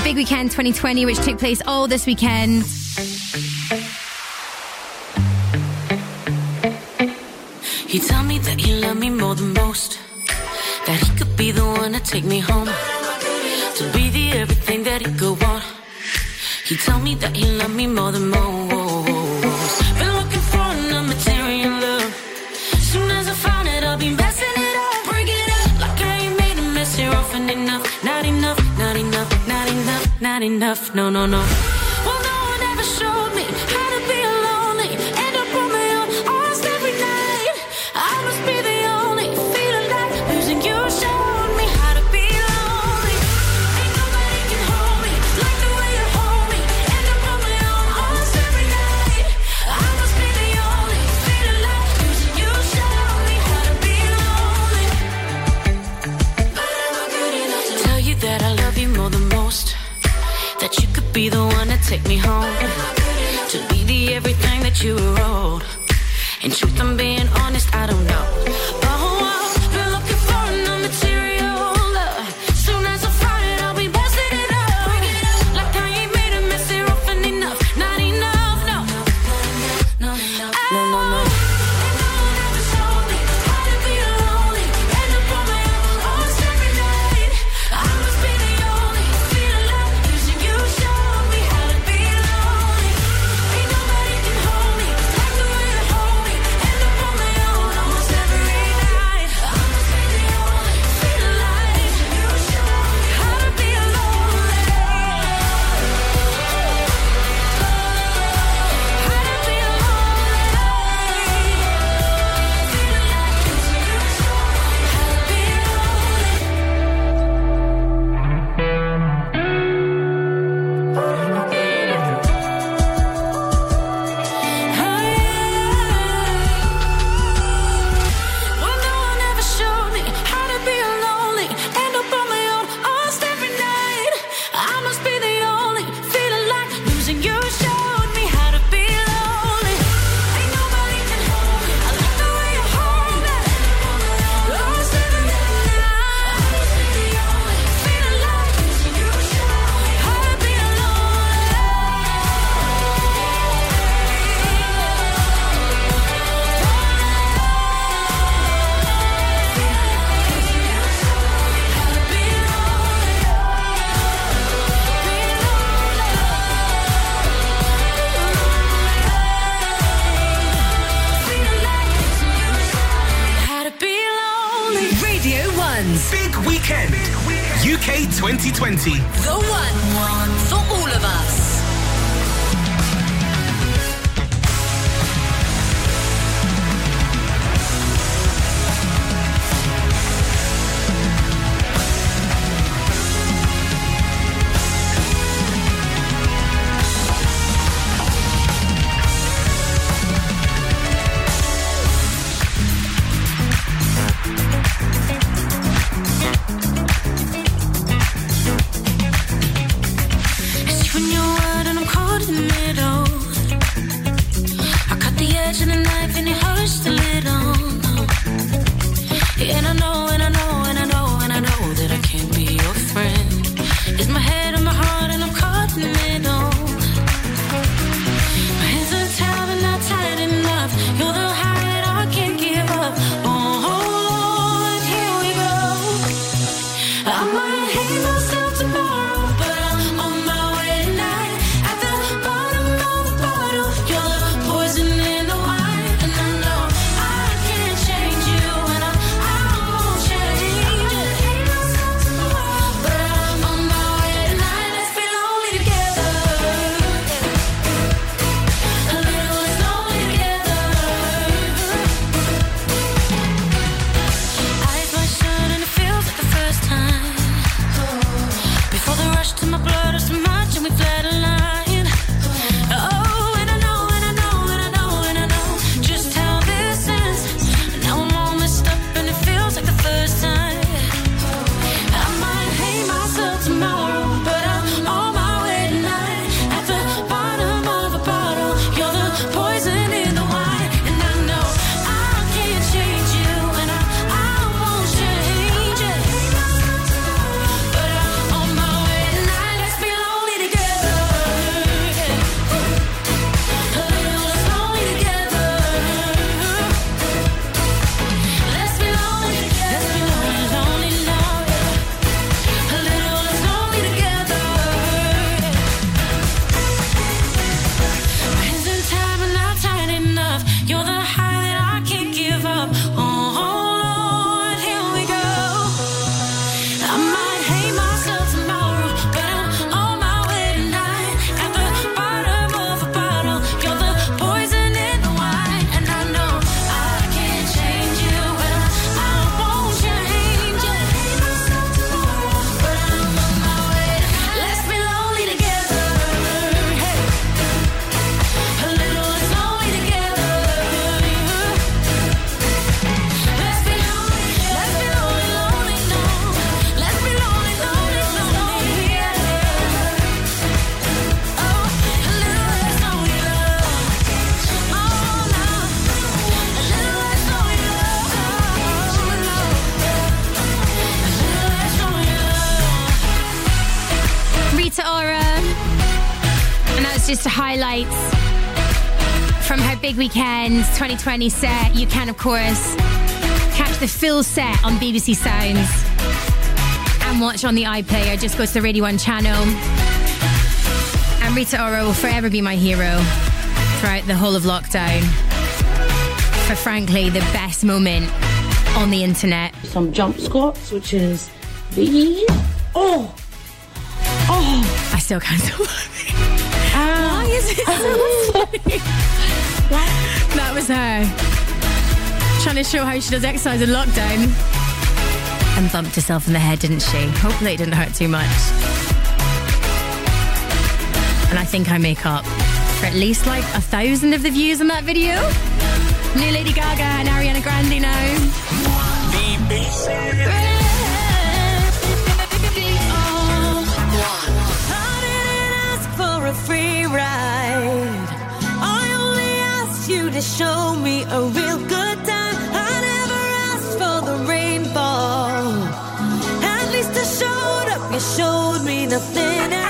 Big Weekend 2020, which took place all this weekend. You tell me that you love me more than most, that he could be the one to take me home, to be the everything that he could want. You tell me that you love me more than most. not enough. No, no, no. Well, no one ever showed me take me home to be the everything that you were owed. In truth, I'm being honest, I don't know. 20 set, you can, of course, catch the full set on BBC Sounds and watch on the iPlayer. Just go to the Radio 1 channel. And Rita Ora will forever be my hero throughout the whole of lockdown for, frankly, the best moment on the internet. Some jump squats, which is the. Oh! Oh! I still can't stop ah. Why is it so funny? Was her. Trying to show how she does exercise in lockdown. And bumped herself in the head, didn't she? Hopefully it didn't hurt too much. And I think I make up for at least like a thousand of the views in that video. New Lady Gaga and Ariana Grande now. To show me a real good time. I never asked for the rainfall. At least I showed up. You showed me nothing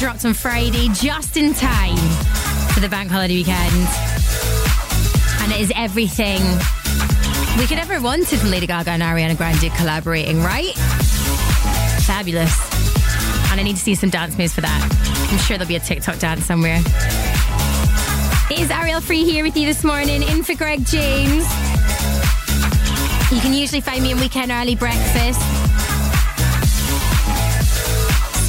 dropped on Friday, just in time for the bank holiday weekend. And it is everything we could ever wanted from Lady Gaga and Ariana Grande collaborating, right? Fabulous. And I need to see some dance moves for that. I'm sure there'll be a TikTok dance somewhere. It is Arielle Free here with you this morning, in for Greg James. You can usually find me in Weekend Early Breakfast.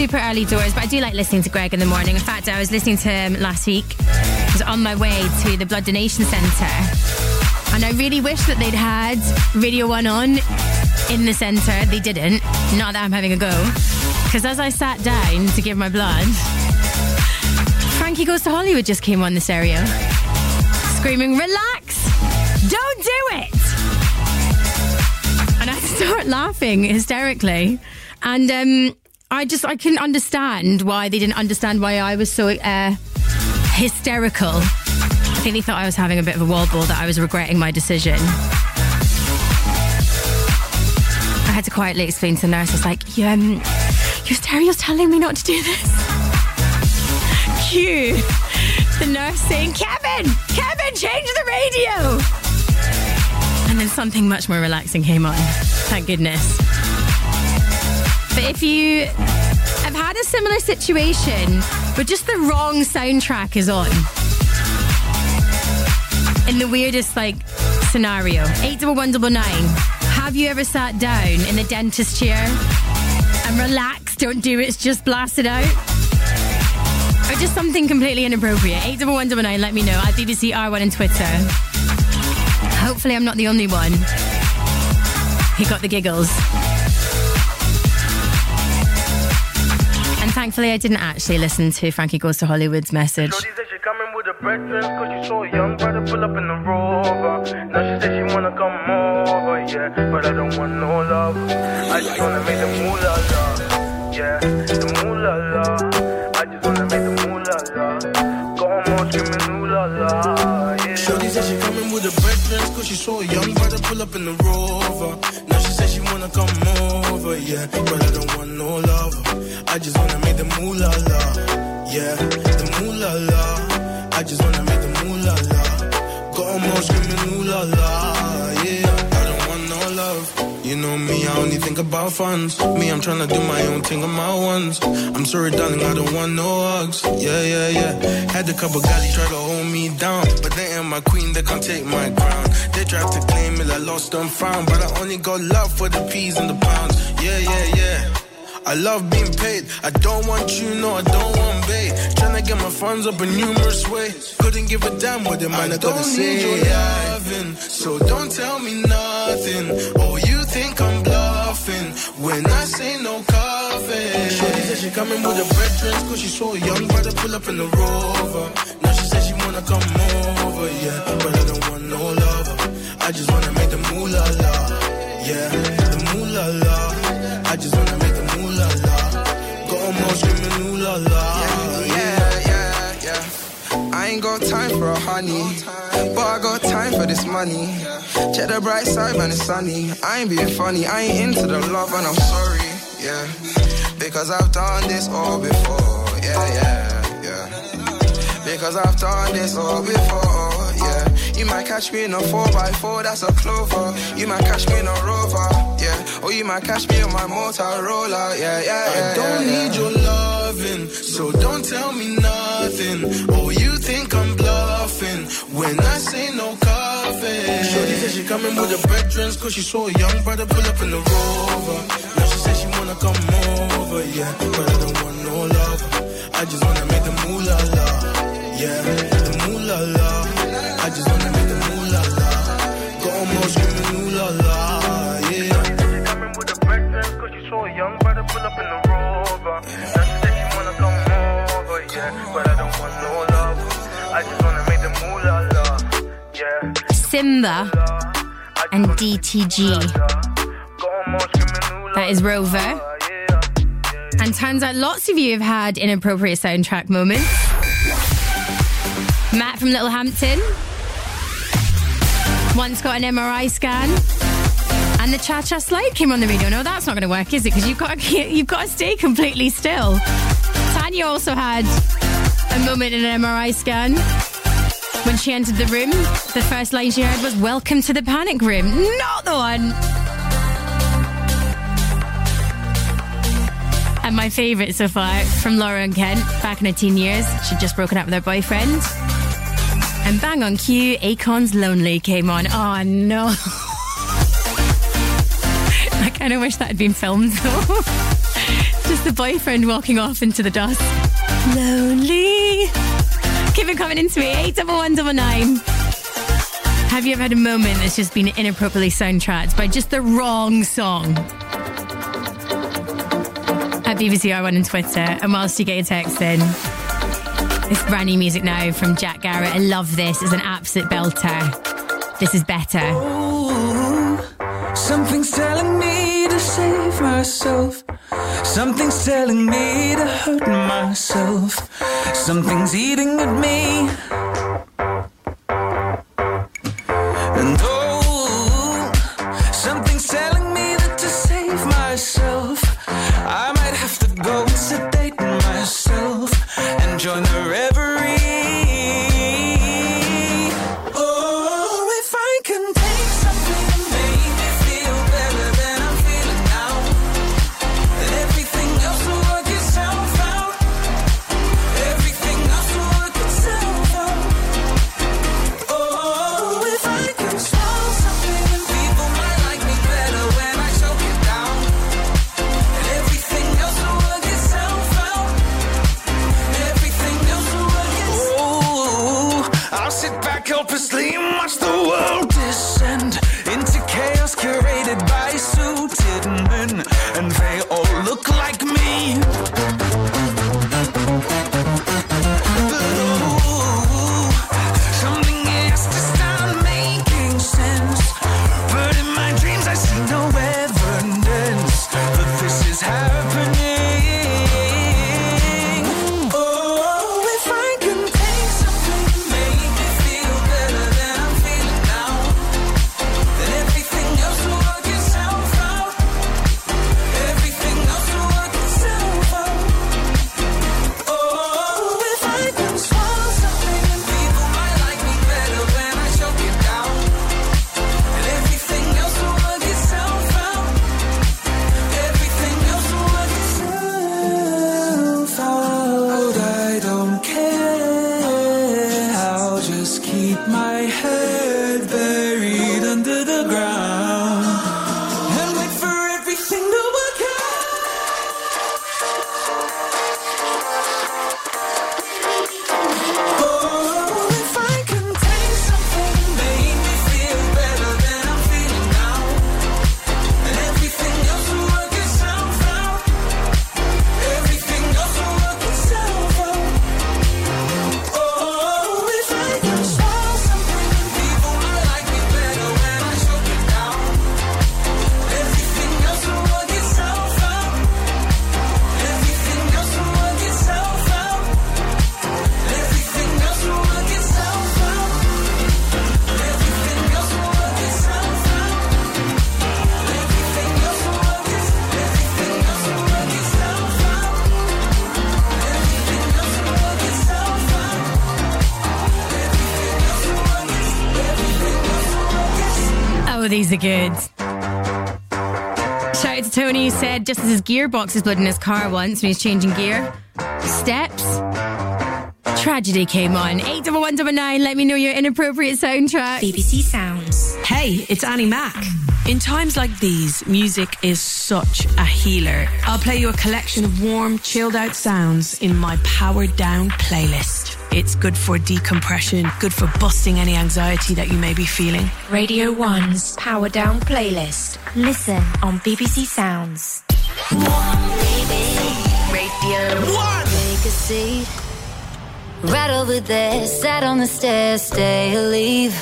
Super early doors, but I do like listening to Greg in the morning. In fact, I was listening to him last week. I was on my way to the Blood Donation Centre. And I really wish that they'd had Radio 1 on in the centre. They didn't. Not that I'm having a go. Because as I sat down to give my blood, Frankie Goes to Hollywood just came on the stereo. Screaming, relax! Don't do it! And I start laughing hysterically. And um, I just I couldn't understand why they didn't understand why I was so uh, hysterical. I think they thought I was having a bit of a wobble, that I was regretting my decision. I had to quietly explain to the nurse. I was like, you, um, your stereo's telling me not to do this. Cue the nurse saying, Kevin, Kevin, change the radio. And then something much more relaxing came on. Thank goodness. But if you have had a similar situation, but just the wrong soundtrack is on, in the weirdest like scenario, eight double one double nine. Have you ever sat down in the dentist chair and relaxed? Don't do it. It's just blast it out. Or just something completely inappropriate. Eight double one double nine. Let me know at BBC R1 on Twitter. Hopefully, I'm not the only one who got the giggles. Thankfully, I didn't actually listen to Frankie Goes to Hollywood's message. Shorty said she coming with her breakfast cause she saw a young brother pull up in the rover. Now she said she wanna come over, yeah. But I don't want no love. I just wanna make the moolah la. Yeah, the moolah la. I just wanna make the moolah la. Go home all screaming ooh la la. Yeah. Shorty said she coming with her breakfast cause she saw a young brother pull up in the rover. Wanna come over, yeah. But I don't want no love. I just wanna make the moolah la. Yeah, the moolah la. I just wanna make the moolah la. Got 'em all screaming ooh la la. You know me, I only think about funds. Me, I'm tryna do my own thing on my ones. I'm sorry, darling, I don't want no hugs. Yeah, yeah, yeah. Had a couple guys try to hold me down, but they ain't my queen, they can't take my crown. They tried to claim it, I lost and found, but I only got love for the peas and the pounds. Yeah, yeah, yeah. I love being paid. I don't want you, no, I don't want bait. Tryna get my funds up in numerous ways. Couldn't give a damn what the man I gotta say. Your loving, so don't tell me nothing. Oh, you think I'm bluffing when I say no coffee. Shorty said she coming with her brethren, cause she saw a young brother pull up in the rover. Now she said she wanna come over, yeah. But I don't want no lover. I just wanna make the moolah la. Yeah, the moolah la. I just wanna make the moolah la. 'em all screaming ooh la la. Ain't got time for a honey, but I got time for this money. Check the bright side, man, it's sunny. I ain't being funny, I ain't into the love, and I'm sorry, yeah. Because I've done this all before, yeah, yeah, yeah. Because I've done this all before, yeah. You might catch me in a 4x4, that's a clover. You might catch me in a rover, yeah. Or you might catch me on my Motorola, yeah, yeah, yeah. I don't yeah, need your loving, so don't tell me nothing. Oh, you think I'm bluffing when I say no coffee. Shorty said she coming with her brethren, cause she saw a young brother pull up in the rover. Now she said she wanna come over, yeah. But I don't want no love. I just wanna make the moolah la. Yeah, the moolah la. I just wanna make the moolah la. Got 'em all screaming ooh la la, yeah. She coming with her brethren, cause she saw a young brother pull up in the rover. Now S1mba and DTG. That is Rover. And turns out lots of you have had inappropriate soundtrack moments. Matt from Littlehampton once got an MRI scan. And the cha cha slide came on the radio. No, that's not going to work, is it? Because you've got to, you've got to stay completely still. Tanya also had a moment in an MRI scan. When she entered the room, the first line she heard was, Welcome to the panic room. Not the one. And my favourite so far from Laura and Kent, back in her teen years, she'd just broken up with her boyfriend. And bang on cue, Akon's Lonely came on. Oh no. I kind of wish that had been filmed though. just the boyfriend walking off into the dust. Lonely. Keep it coming into me. 81199. Have you ever had a moment that's just been inappropriately soundtracked by just the wrong song? At BBC R1 on Twitter. And whilst you get your text in, it's brand new music now from Jack Garratt. I love this. It's an absolute belter. This is better. Something's telling me to save myself. Something's telling me to hurt myself. Something's eating at me. just as his gearbox exploded in his car once when he was changing gear. Steps. Tragedy came on. 81199, let me know your inappropriate soundtrack. BBC Sounds. Hey, it's Annie Mac. In times like these, music is such a healer. I'll play you a collection of warm, chilled out sounds in my powered down playlist. It's good for decompression, good for busting any anxiety that you may be feeling. Radio 1's Power Down playlist. Listen on BBC Sounds. Right over there, sat on the stairs, stay or leave.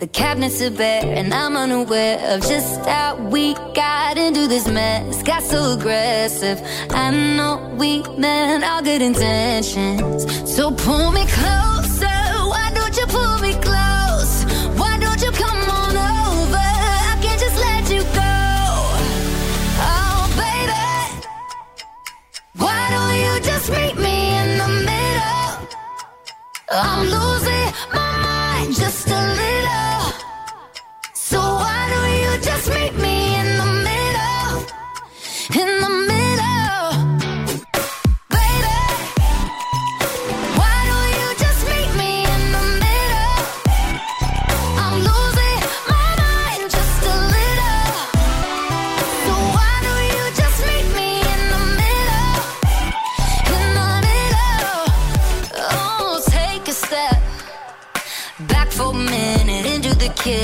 The cabinets are bare, and I'm unaware of just how we got into this mess. Got so aggressive. I know we meant all good intentions. So pull me close. I'm losing my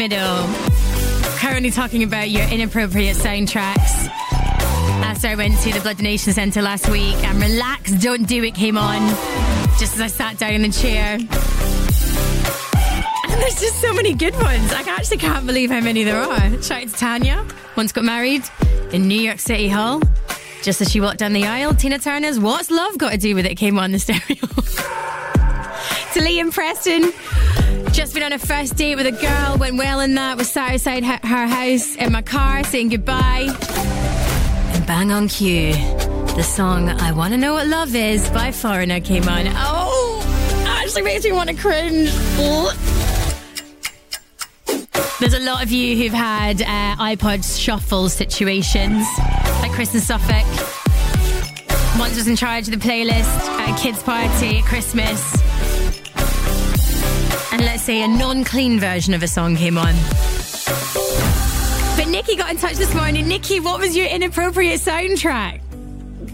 Middle. Currently talking about your inappropriate soundtracks. After I went to the Blood Donation Centre last week and Relax, Don't Do It came on just as I sat down in the chair. And there's just so many good ones. I actually can't believe how many there are. Shout out to Tanya, once got married in New York City Hall. Just as she walked down the aisle, Tina Turner's What's Love Got to Do with It came on the stereo. to Liam Preston, just been on a first date with a girl, went well in that, was sat outside her, house in my car saying goodbye. And bang on cue, the song I Wanna Know What Love Is by Foreigner came on. Oh, actually makes me want to cringe. There's a lot of you who've had uh, iPod shuffle situations, like Chris in Suffolk. Once was in charge of the playlist at a kids' party at Christmas. And let's say a non clean version of a song came on. But Nikki got in touch this morning. Nikki, what was your inappropriate soundtrack?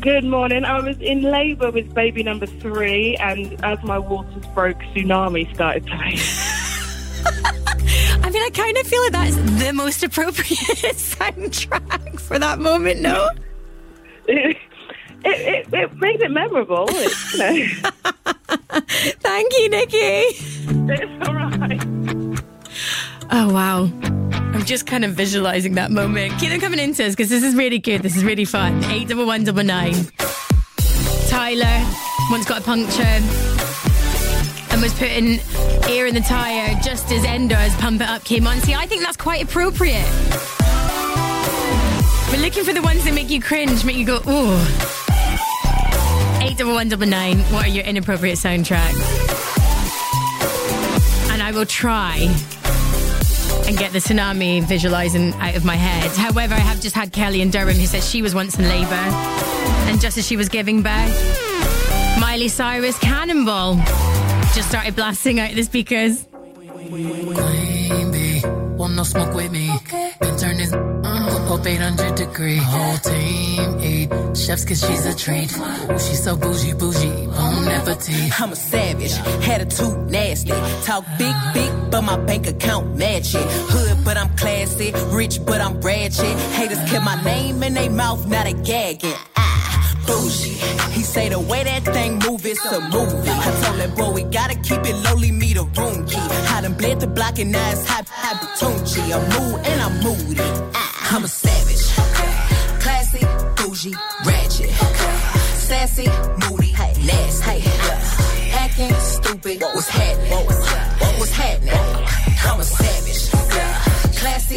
Good morning. I was in labour with baby number three, and as my waters broke, Tsunami started playing. I mean, I kind of feel like that's the most appropriate soundtrack for that moment, no? it, it, it made it memorable. It, you know. Thank you, Nikki. It's all right. Oh, wow. I'm just kind of visualizing that moment. Keep them coming into us because this is really good. This is really fun. 81199. Tyler once got a puncture and was putting air in the tyre just as Endor's Pump It Up came on. See, I think that's quite appropriate. We're looking for the ones that make you cringe, make you go, ooh. 81199, what are your inappropriate soundtracks? And I will try and get the tsunami visualizing out of my head. However, I have just had Kelly in Durham who says she was once in labour and just as she was giving birth, Miley Cyrus Cannonball just started blasting out the speakers. Queen bee, no smoke with me. Been turn this uh, 800 degree. Whole team eat chefs cause she's a treat. Ooh, she's so bougie, bougie, bon appetit. I'm a savage, had a attitude nasty. Talk big, big, but my bank account match it. Hood, but I'm classy. Rich, but I'm ratchet. Haters kept my name in their mouth, now they gagging. Ah, bougie. He say the way that thing move, it's a movie. I told that boy we gotta keep it lowly, me the room key. I done bled the block and now it's hot, hot. I'm mood and I'm moody. I'm a savage. Classy, bougie, ratchet. Sassy, moody, nasty. Yeah. Acting stupid, what's happening? What was happening? I'm a savage. Yeah. Classy,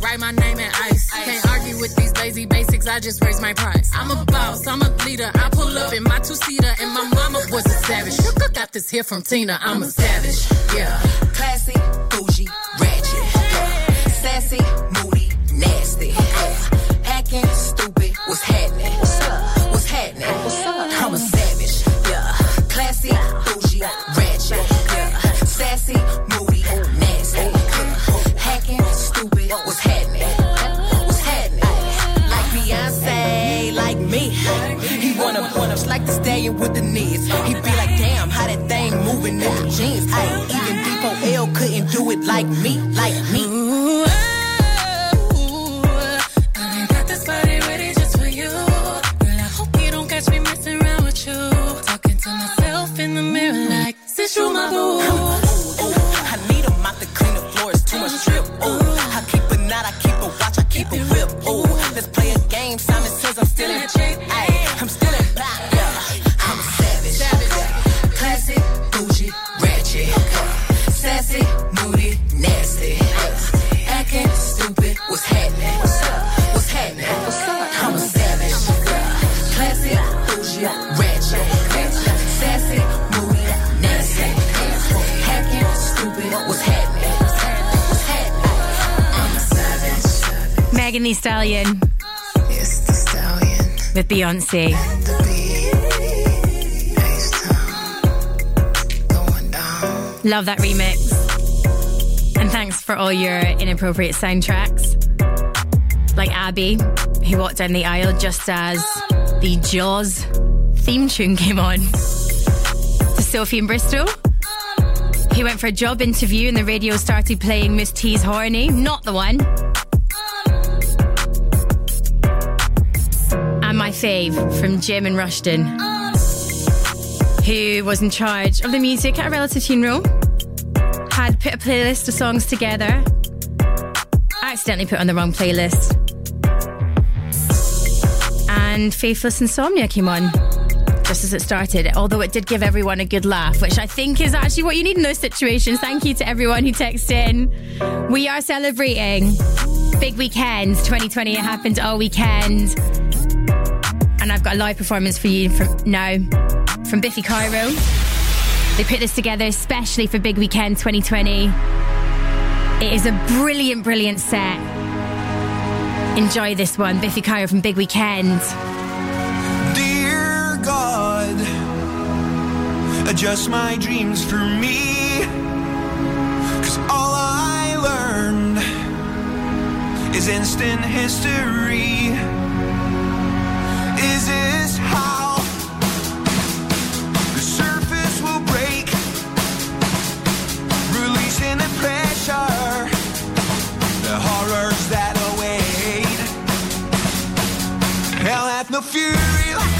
Write my name in ice. Can't argue with these lazy basics, I just raise my price. I'm a boss, I'm a leader. I pull up in my two seater, and my mama was a savage. Got this here from Tina, I'm a savage. Yeah. Classy, bougie, ratchet. Yeah. Sassy, moody, nasty. Yeah. Acting stupid, what's happening? Wanna wanna like the stallion with the knees. He be like, damn, how that thing moving in the jeans. Ay, even Depot L couldn't do it like me, like me. Megan Thee Stallion. With Beyonce. Love that remix. And thanks for all your inappropriate soundtracks. Like Abby, who walked down the aisle just as the Jaws theme tune came on. To Sophie in Bristol, who went for a job interview and the radio started playing Mousse T's Horny. Not the one. Fave from Jim and Rushton, who was in charge of the music at a relative funeral, had put a playlist of songs together, accidentally put on the wrong playlist, and Faithless Insomnia came on just as it started, although it did give everyone a good laugh, which I think is actually what you need in those situations. Thank you to everyone who texted in. We are celebrating Big Weekend 2020. It happened all weekend. And I've got a live performance for you from now from Biffy Clyro. They put this together especially for Big Weekend 2020. It is a brilliant, brilliant set. Enjoy this one. Biffy Clyro from Big Weekend. Dear God, adjust my dreams for me. Cause all I learned is instant history. No fury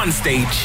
one stage.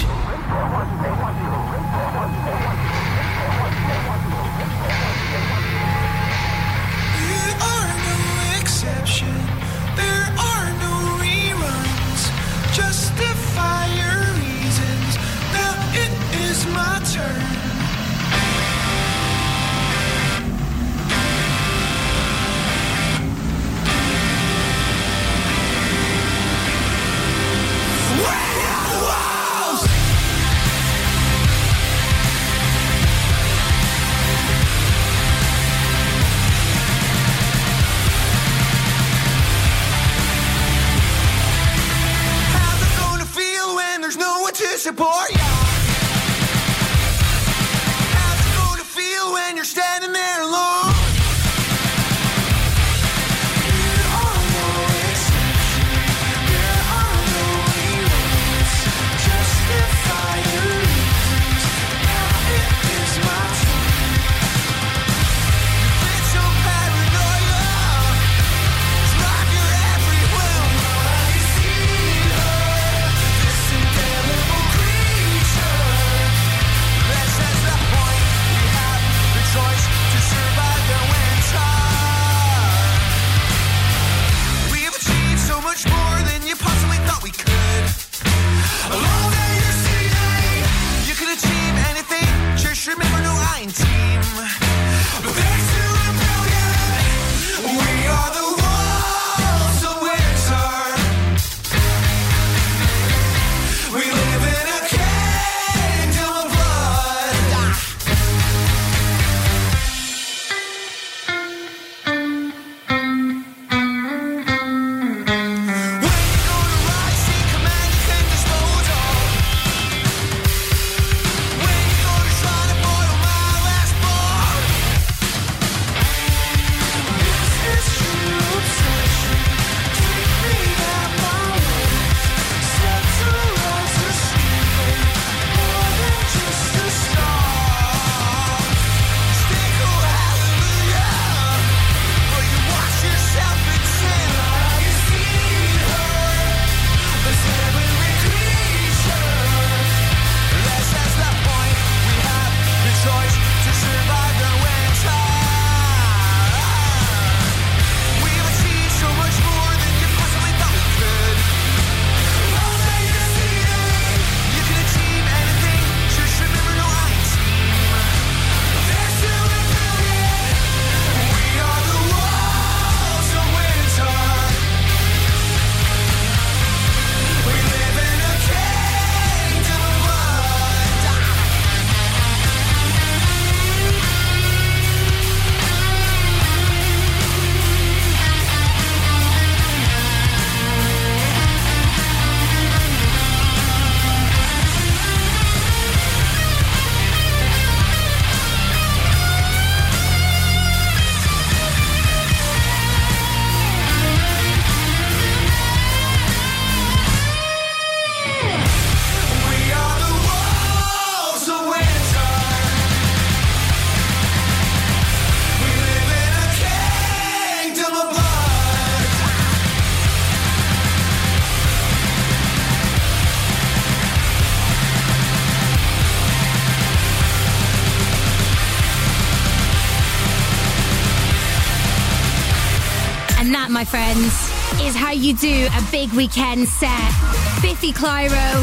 you do a big weekend set. Biffy Clyro,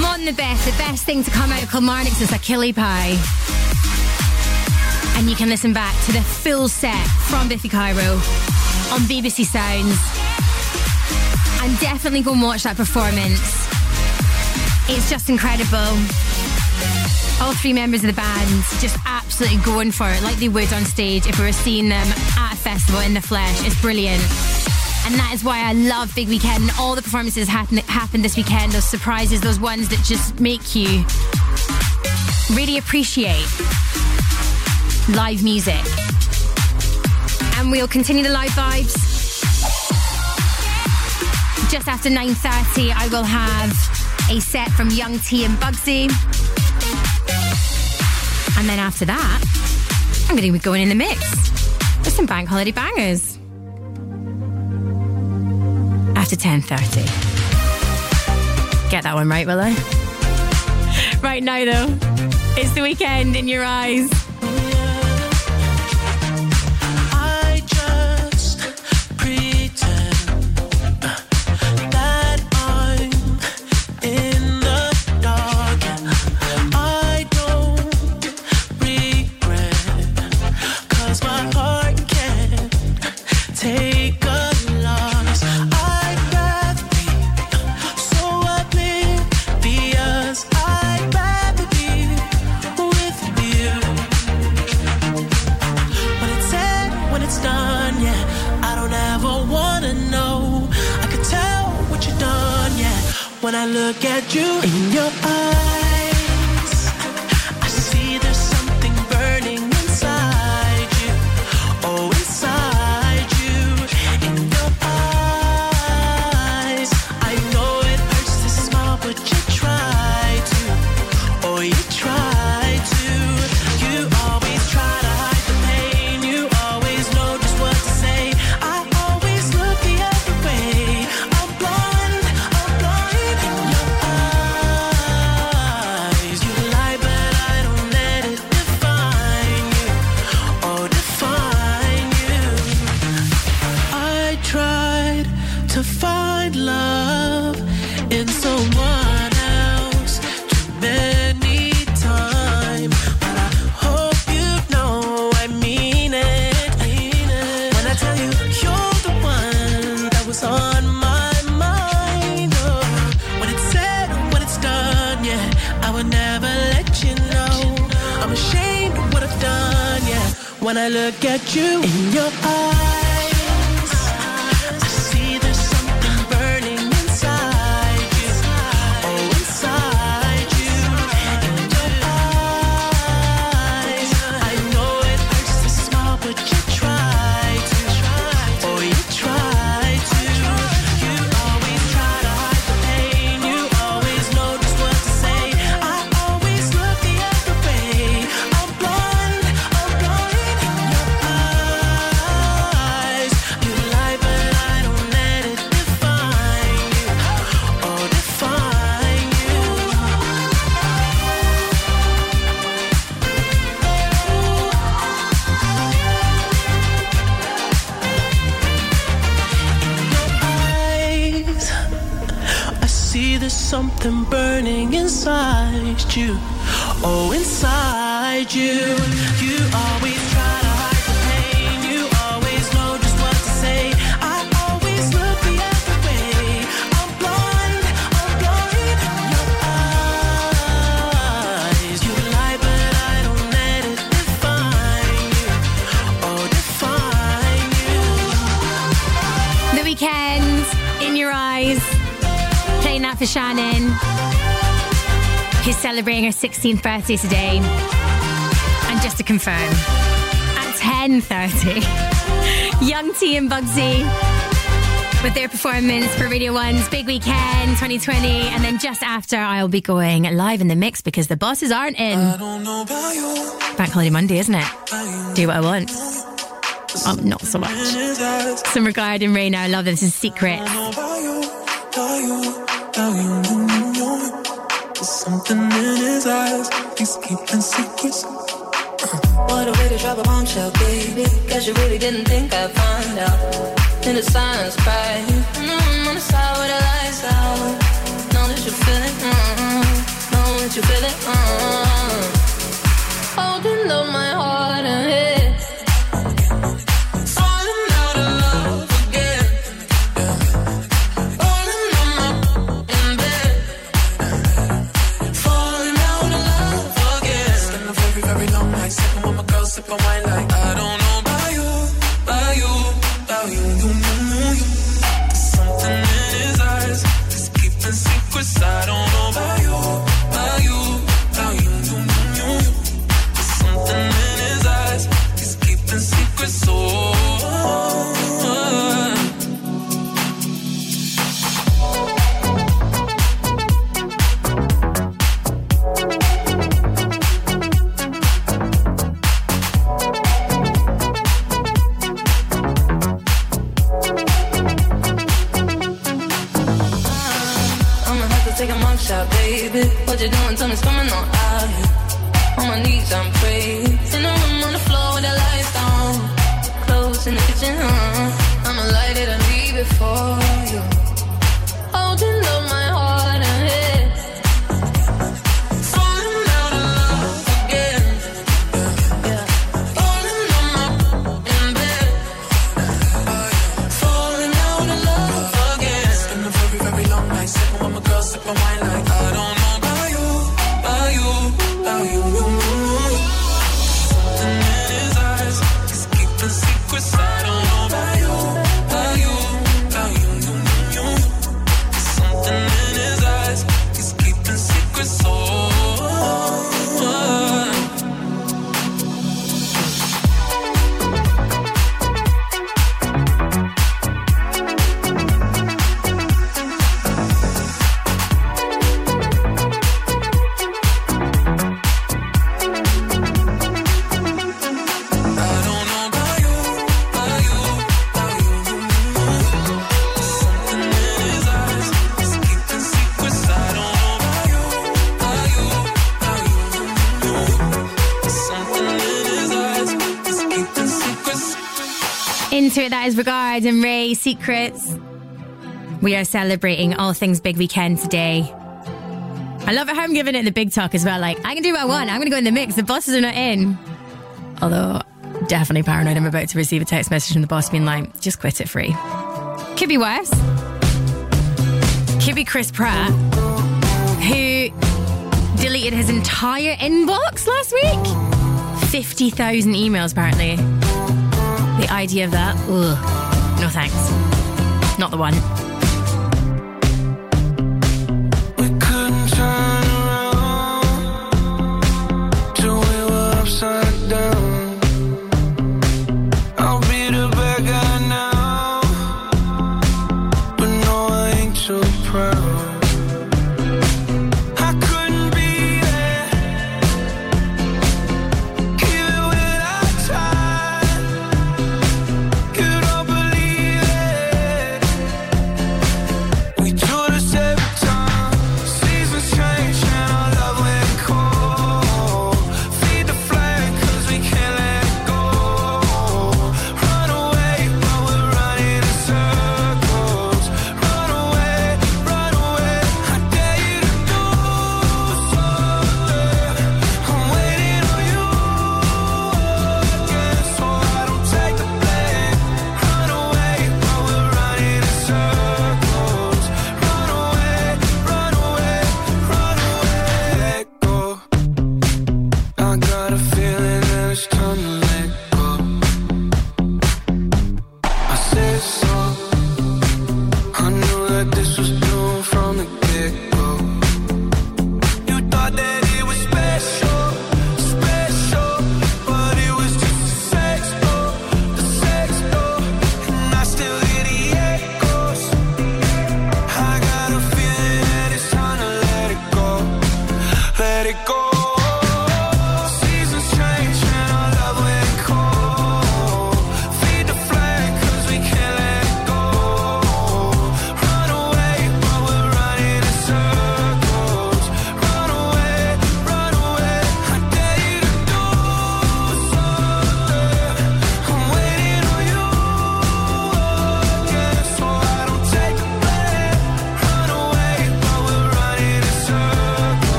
Mon the Best, the best thing to come out of Kilmarnock since a Killie Pie. And you can listen back to the full set from Biffy Clyro on BBC Sounds. And definitely go and watch that performance. It's just incredible. All three members of the band just absolutely going for it, like they would on stage if we were seeing them at a festival in the flesh. It's brilliant. And that is why I love Big Weekend all the performances happen, happen this weekend, those surprises, those ones that just make you really appreciate live music. And we'll continue the live vibes. Just after 9.30, I will have a set from Young T and Bugsey. And then after that, I'm going to be going in the mix with some bank holiday bangers. After 10.30. Get that one right, will I? Right now, though, it's the weekend in your eyes. 16th birthday today. And just to confirm, at 10.30, Young T and Bugsey with their performance for Radio 1's Big Weekend 2020. And then just after, I'll be going live in the mix because the bosses aren't in. Bank Holiday Monday, isn't it? Do what I want. Oh, not so much. Some regarding Rain. I love this. This is Secret. There's something in his eyes. He's keeping secrets. What a way to drop a bombshell, baby. Guess you really didn't think I'd find out. In the silence, cry. Mm, on the side with the lights out. Know that you feel it. Mm, know that you feel it. Mm. Holding up my heart and head. That is regards and RAYE Secrets. We are celebrating all things big weekend today. I love at how I'm giving it the big talk as well. Like, I can do what I want. I'm going to go in the mix. The bosses are not in. Although, definitely paranoid. I'm about to receive a text message from the boss being like, just quit it free. Could be worse. Could be Chris Pratt, who deleted his entire inbox last week. 50,000 emails, apparently. The idea of that, ugh, no thanks. Not the one.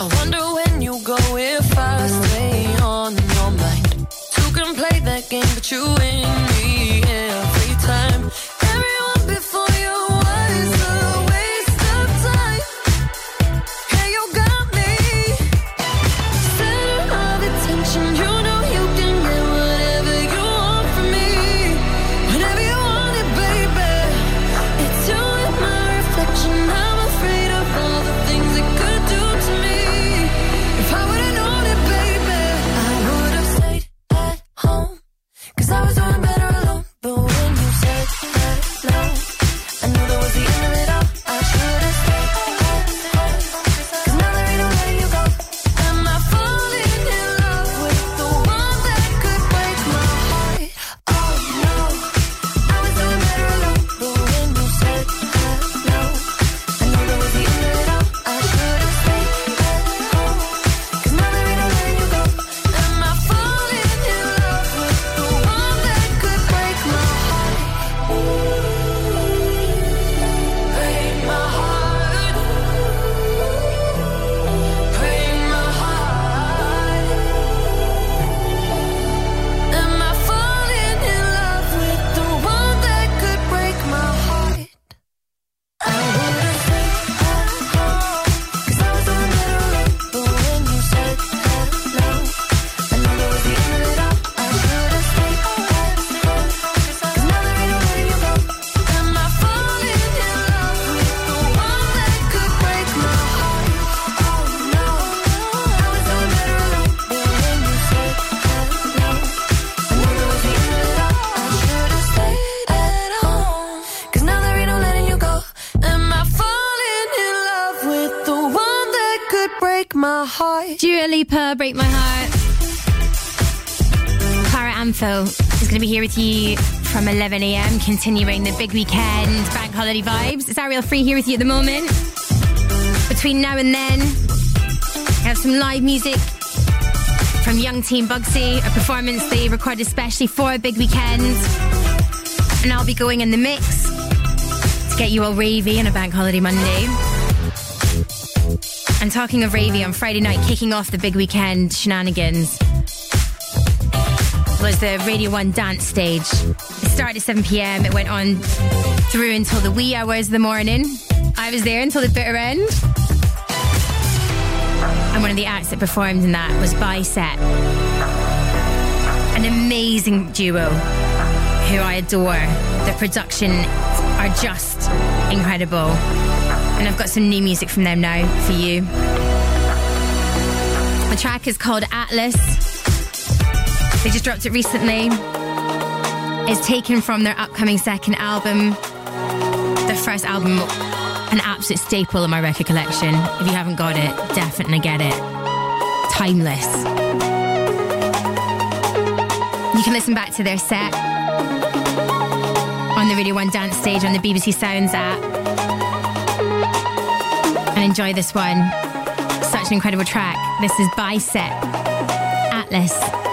I wonder when you go if I stay on your mind. Two can play that game, but you. with you from 11 a.m., continuing the big weekend bank holiday vibes. It's Arielle Free here with you at the moment. Between now and then, I have some live music from Young Team Bugsey, a performance they recorded especially for a big weekend. And I'll be going in the mix to get you all ravey on a bank holiday Monday. And talking of ravey on Friday night, kicking off the big weekend shenanigans was the Radio 1 dance stage. It started at 7 pm, it went on through until the wee hours of the morning. I was there until the bitter end. And one of the acts that performed in that was Bicep, an amazing duo who I adore. The production are just incredible. And I've got some new music from them now for you. The track is called Atlas. They just dropped it recently. It's taken from their upcoming second album. Their first album, an absolute staple in my record collection. If you haven't got it, definitely get it. Timeless. You can listen back to their set on the Radio 1 dance stage on the BBC Sounds app and enjoy this one. Such an incredible track. This is Bicep Atlas.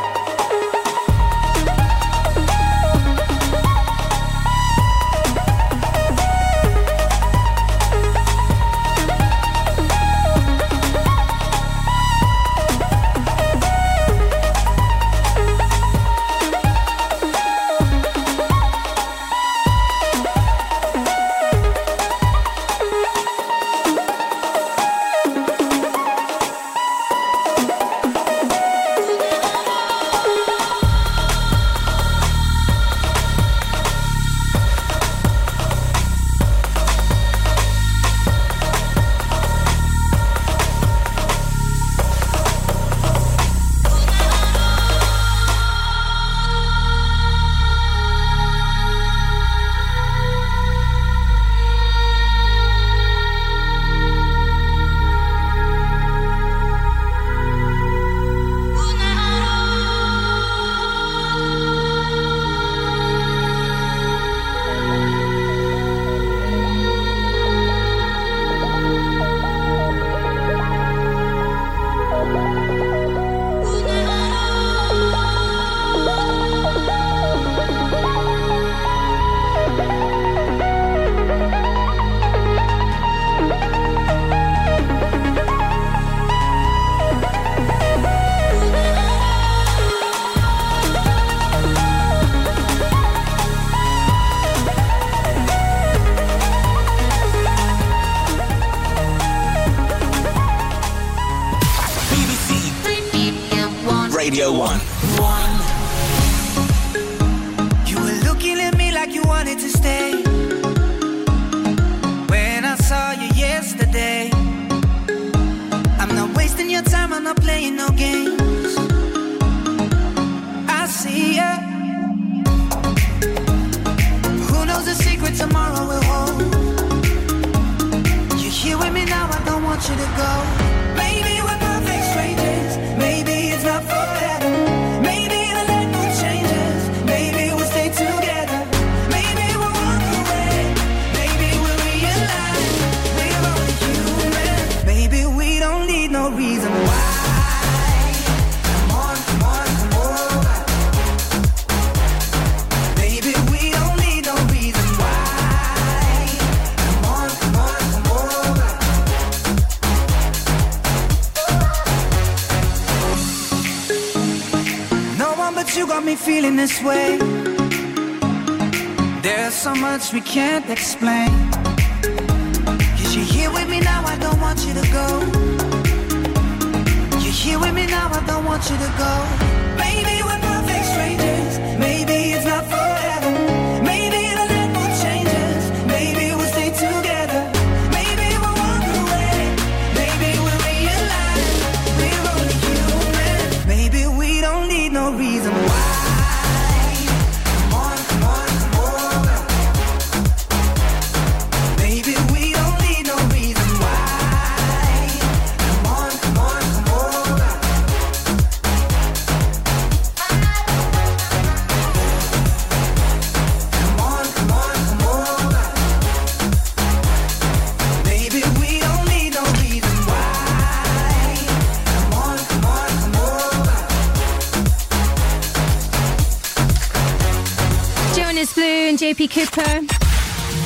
Cooper.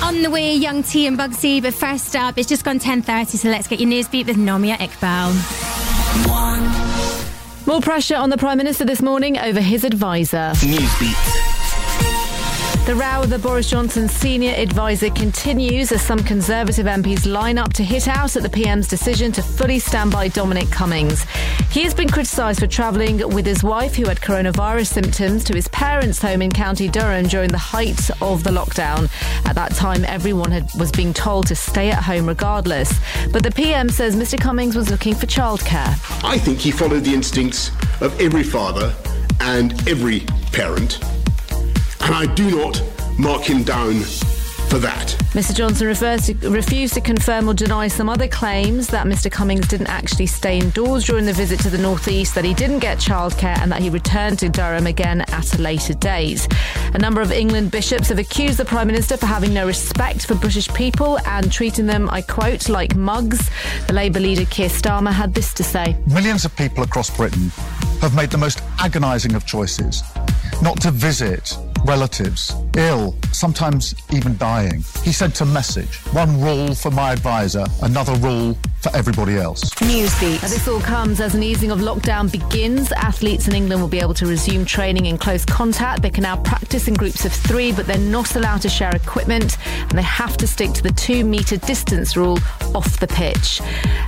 On the way, Young T and Bugsey, but first up, it's just gone 10.30, so let's get your Newsbeat with Nomia Iqbal. More pressure on the Prime Minister this morning over his advisor. The row with the Boris Johnson senior advisor continues as some Conservative MPs line up to hit out at the PM's decision to fully stand by Dominic Cummings. He has been criticised for travelling with his wife, who had coronavirus symptoms, to his parents' home in County Durham during the height of the lockdown. At that time, everyone had, was being told to stay at home regardless. But the PM says Mr. Cummings was looking for childcare. I think he followed the instincts of every father and every parent, and I do not mark him down for that. Mr. Johnson refers to, refused to confirm or deny some other claims that Mr. Cummings didn't actually stay indoors during the visit to the northeast, that he didn't get childcare, and that he returned to Durham again at a later date. A number of England bishops have accused the Prime Minister for having no respect for British people and treating them, I quote, like mugs. The Labour leader Keir Starmer had this to say. Millions of people across Britain have made the most agonising of choices not to visit relatives, ill, sometimes even dying. He sent a message one rule for my advisor, another rule for everybody else. Newsbeat. This all comes as an easing of lockdown begins. Athletes in England will be able to resume training in close contact. They can now practice in groups of three, but they're not allowed to share equipment and they have to stick to the two metre distance rule off the pitch.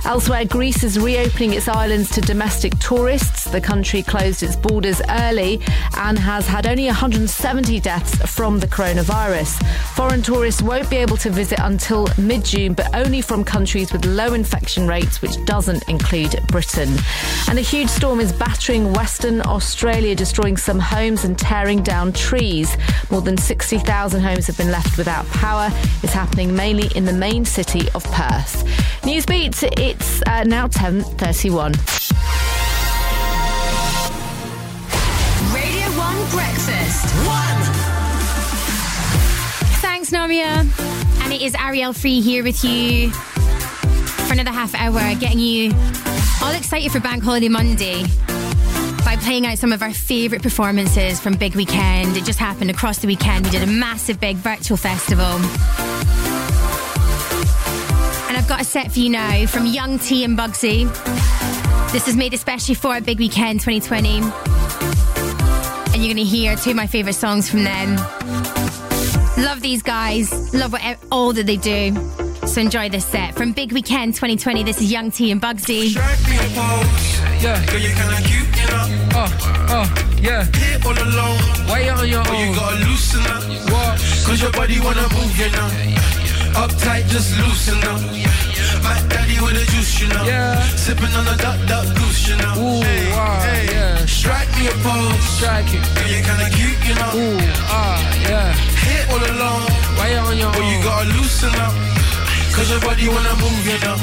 Elsewhere, Greece is reopening its islands to domestic tourists. The country closed its borders early and has had only 170 deaths from the coronavirus. Foreign tourists won't be able to visit until mid June, but only from countries with low infection rates, which doesn't include Britain. And a huge storm is battering Western Australia, destroying some homes and tearing down trees. More than 60,000 homes have been left without power. It's happening mainly in the main city of Perth. Newsbeat, it's uh, now 10.31. Radio 1 Breakfast. 1. Thanks, Nomia. And it is Arielle Free here with you for another half hour, getting you all excited for Bank Holiday Monday by playing out some of our favourite performances from Big Weekend. It just happened across the weekend. We did a massive big virtual festival. And I've got a set for you now from Young T and Bugsey. This is made especially for Big Weekend 2020. And you're going to hear two of my favourite songs from them. Love these guys. Love what, all that they do. So enjoy this set from Big Weekend 2020. This is Young T and Bugsey. Yeah. Uh, uh, Girl, you kinda cute, you know. Oh, oh, yeah. Here all alone. Why you on your But you gotta loosen up. What? Cause your body wanna move, you know. Uptight, just loosen up. My daddy with the juice, you know. Yeah. Sipping on the duck, duck goose, you know. Ooh, hey, wow, hey. yeah. Strike me a pose. Strike it. Girl, you kinda cute, you know. Ooh, ah, yeah. Here all alone. Why you on your But you gotta loosen up. Cause your body wanna move, you know.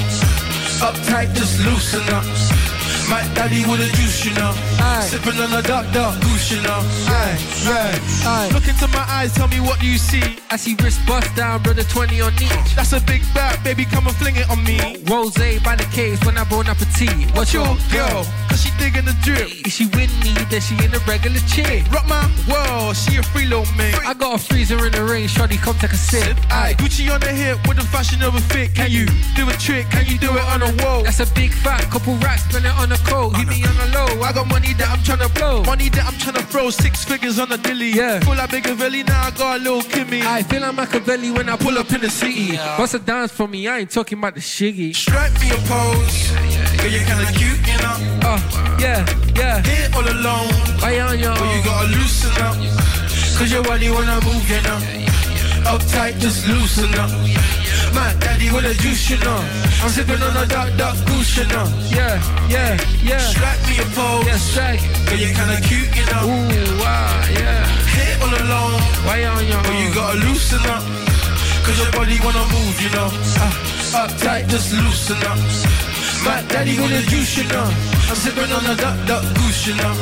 Uptight, just loosen up. My daddy with the juice, you know. Aye. Sipping on the dark, dark goose, you know. Aye, aye. Aye. Look into my eyes, tell me what do you see? I see wrist bust down, brother 20 on each. Uh, that's a big bat, baby, come and fling it on me. Rose by the case when I bone up a tea. What's your girl? Cause she digging the drip. Is she with me? Then she in a regular chick. Rock my world, she a free little man. I got a freezer in the rain, shorty, come take a sip. Aye, Gucci on the hip with the fashion of a fit. Can you do a trick? Can you do it on a wall? That's a big fat couple racks, spend it on a coat. Hit me on the low. I got money that I'm tryna blow. Money that I'm tryna throw. Six figures on the dilly. Yeah. Full like Biggerville, now I got a little Kimmy. I feel like Machiavelli when I pull up in the city. What's a dance for me? I ain't talking about the shiggy. Strike me a pose. Girl, you're kinda cute, you know. Oh, yeah, yeah. Here all alone. You on your But you gotta loosen up. Cause your body wanna move, you know. Uptight, just loosen up. My daddy with the juice, you know. I'm sipping on a dark, dark goose, you know. Yeah, yeah, yeah. Strike me a pose. Yeah, strike it. Girl, you're kinda cute, you know. Ooh, wow, yeah. Here all alone. Why you on your But you gotta loosen up. Cause your body wanna move, you know. Uh, uptight, just loosen up. My daddy with the juice, you know. I'm sipping on a duck, duck goose, you know.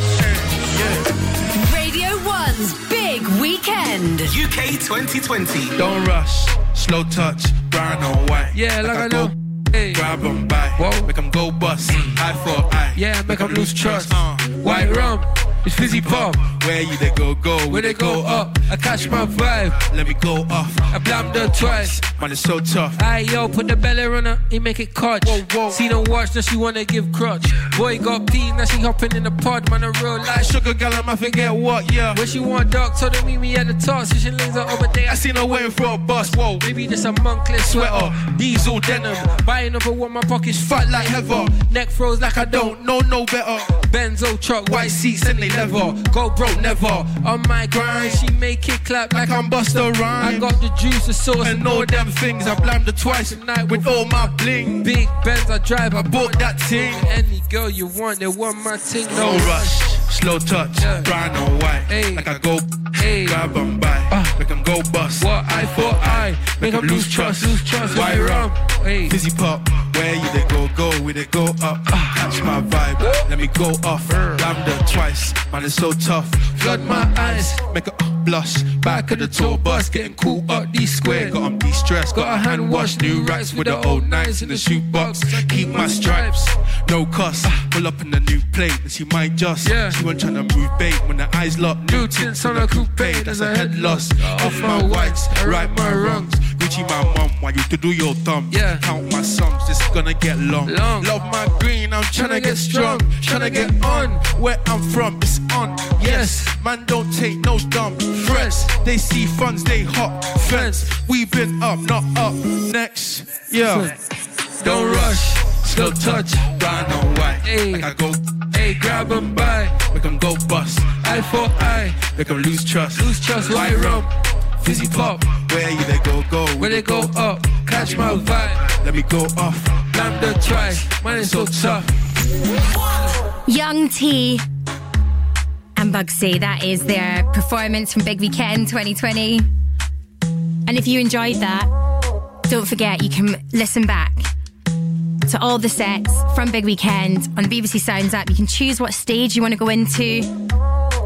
Yeah. Radio 1's Big Weekend. UK 2020. Don't rush, slow touch, brown or white. Yeah, like I go know. Hey. Grab grab 'em by. Whoa. Make 'em go bust. Eye for eye. Yeah, make make 'em lose trust. Uh, White rum. It's fizzy pop. Where you they go go? Where they go up, I catch my vibe. Let me go off. I blammed her twice. Man, it's so tough. Aye, yo, put the belly on her, he make it catch. Whoa, whoa. See no watch, now she wanna give crutch. Boy got P, now she hopping in the pod, man, a real life. Sugar gal, I'ma forget what, yeah. Where she want dark, told her meet me at the top, so she lays her over there. I seen her waiting for a bus, whoa. Maybe just a monkless sweater, diesel denim. Buying over one, my pockets fat like heather. Neck froze like I don't know no better. Benzo truck, white seats and they leather. Go broke never. On my grind, she make it clap like I'm Busta Rhymes. I got the juice, the sauce, and all them things. I blamed her twice tonight with all my bling. Big Benz I drive, I bought that thing. Any girl you want, they want my thing. No, rush, slow touch, brown or white. Hey. Like I go, hey. grab and buy. Ah. Make 'em go bust. What I thought I Make 'em lose trust. lose trust. Why rum? Hey. Fizzy pop, where you they go, go, where they go up. Ah. Catch my vibe, let me go off. Damn her twice, man, it's so tough. Flood my eyes, make her blush. Back of the tour bus, getting cool up these square. Got 'em de-stressed, got a hand wash, new racks with the old nights in the shoebox. Keep my stripes, no cuss. Ah. Pull up in the new plate, and she might just. Yeah. She went trying to move bait when the eyes locked. New tints on a coupe, that's a head loss. Off my whites, right my wrongs. Gucci my mum, why you to do your thumb? Yeah. Count my sums, this gonna get long. Long. Love my green, I'm tryna get strong. Tryna get on, where I'm from, it's on. Yes, man don't take no dumb friends. They see funds, they hot fence. We been up, not up. Next, yeah. Don't rush, slow touch. Brown and white, Hey. like I go. Hey, grab 'em by. Make 'em go bust. Eye for eye, Make 'em lose trust. lose trust. Why Why rum? Fizzy pop, where you they go go? Where they go up, catch my vibe. Let me go off. Blam the try, man, it's so tough. Young T and Bugsey, that is their performance from Big Weekend 2020. And if you enjoyed that, don't forget you can listen back to all the sets from Big Weekend on the BBC Sounds app. You can choose what stage you want to go into,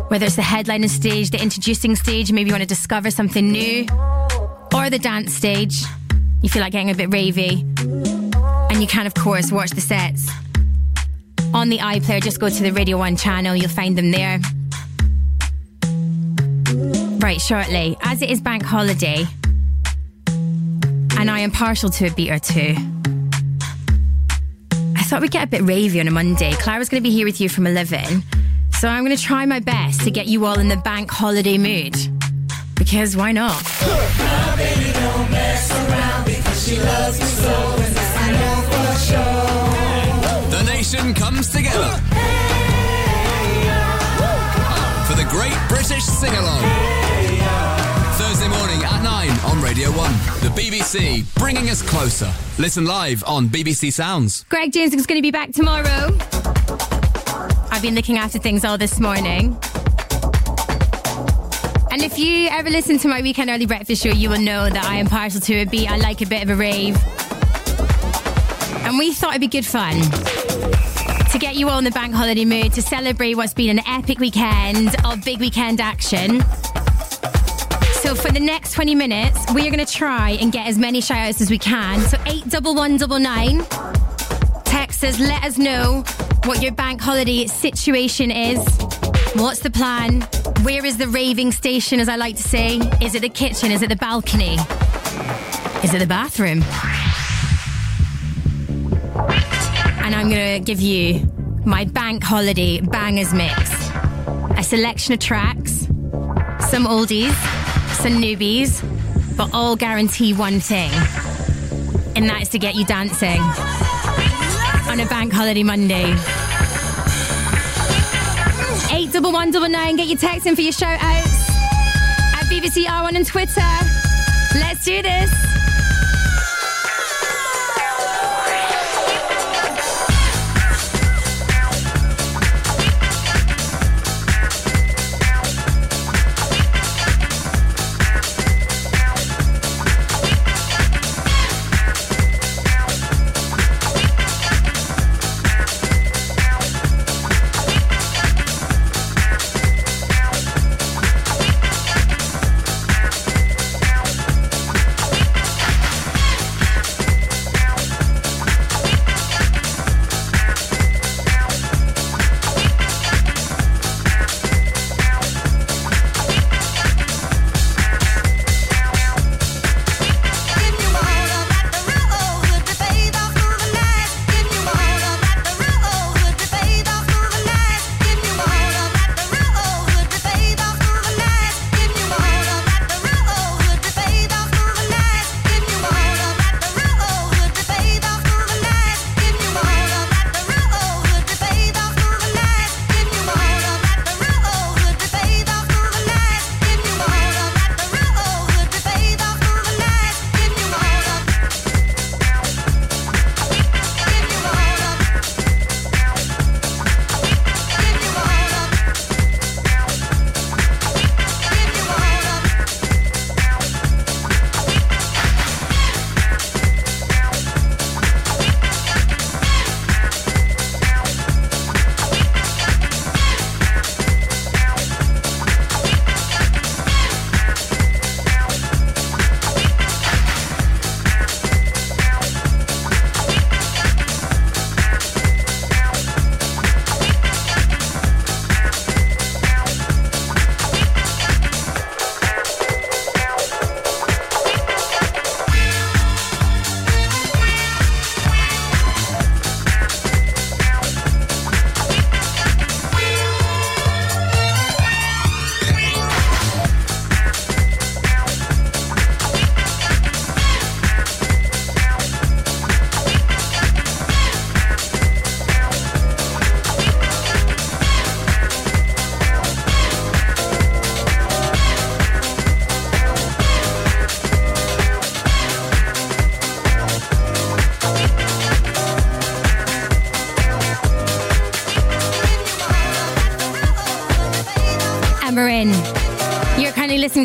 whether it's the headlining stage, the introducing stage, maybe you want to discover something new, or the dance stage. You feel like getting a bit ravey. And you can, of course, watch the sets on the iPlayer. Just go to the Radio 1 channel, you'll find them there. Right, shortly, as it is bank holiday, and I am partial to a beat or two. I thought we'd get a bit ravey on a Monday. Clara's going to be here with you from 11. So I'm going to try my best to get you all in the bank holiday mood. Because why not? My baby don't mess around because she loves me so, and this I know for sure. The nation comes together for the Great British Sing Along. Thursday morning at 9 on Radio 1. The BBC bringing us closer. Listen live on BBC Sounds. Greg James is going to be back tomorrow. I've been looking after things all this morning. And if you ever listen to my weekend early breakfast show, you will know that I am partial to a beat. I like a bit of a rave. And we thought it'd be good fun to get you all in the bank holiday mood to celebrate what's been an epic weekend of big weekend action. So for the next 20 minutes, we are going to try and get as many shout outs as we can. So 81199. Text us, let us know what your bank holiday situation is. What's the plan? Where is the raving station, as I like to say? Is it the kitchen? Is it the balcony? Is it the bathroom? And I'm going to give you my bank holiday bangers mix. A selection of tracks, some oldies, some newbies, but all guarantee one thing, and that is to get you dancing on a bank holiday Monday. 81199, get your text in for your shout outs at BBC R1 and Twitter. Let's do this.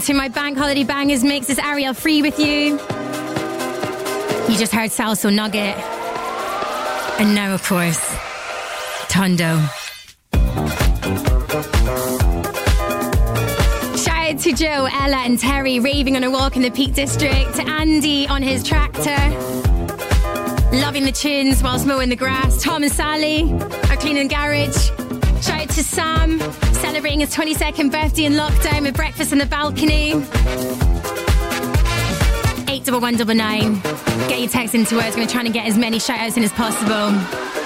To my Bank Holiday Bangers mix. It's Arielle Free with you. You just heard Salso Nugget. And now, of course, Tondo. Shout out to Joe, Ella, and Terry raving on a walk in the Peak District. Andy on his tractor. Loving the tunes whilst mowing the grass. Tom and Sally are cleaning the garage. Shout out to Sam, celebrating his 22nd birthday in lockdown with breakfast on the balcony. 81199. Get your text into us. We're going to try and get as many shout outs in as possible.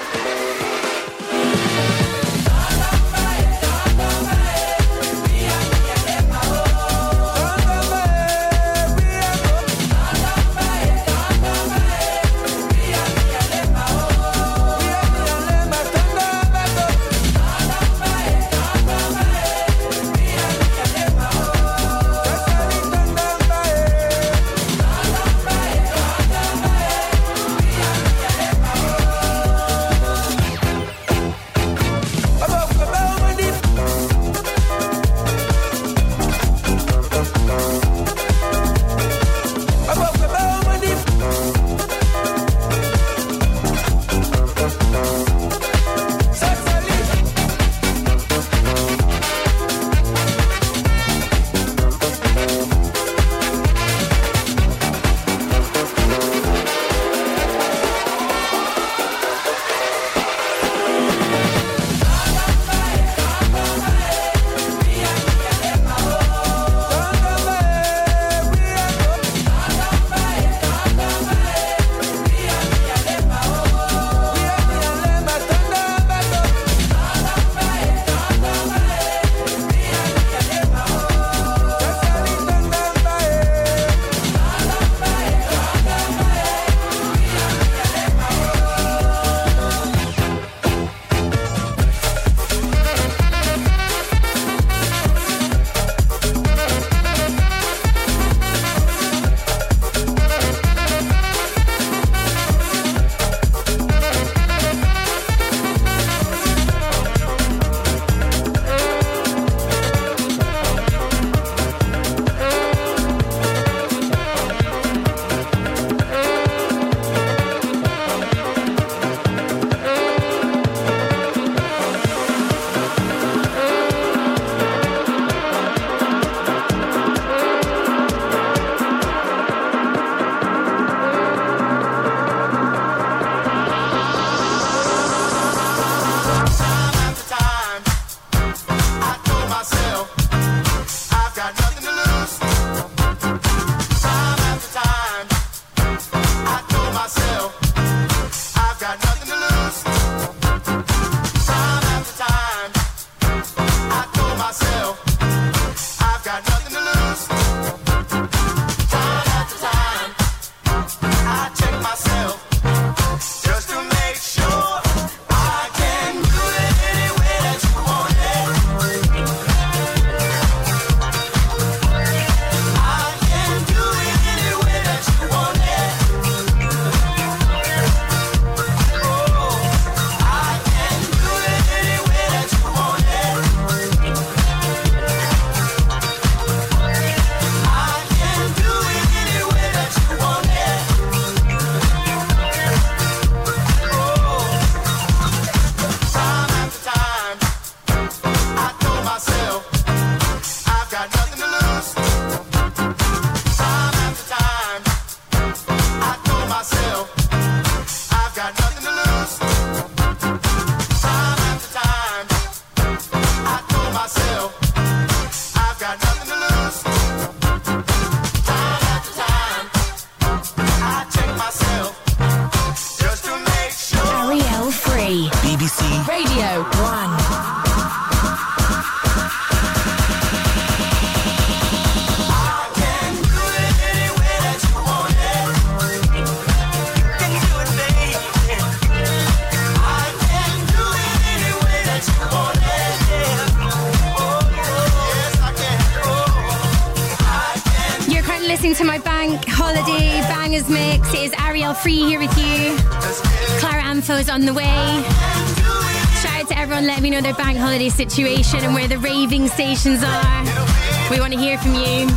Holiday situation and where the raving stations are. We want to hear from you.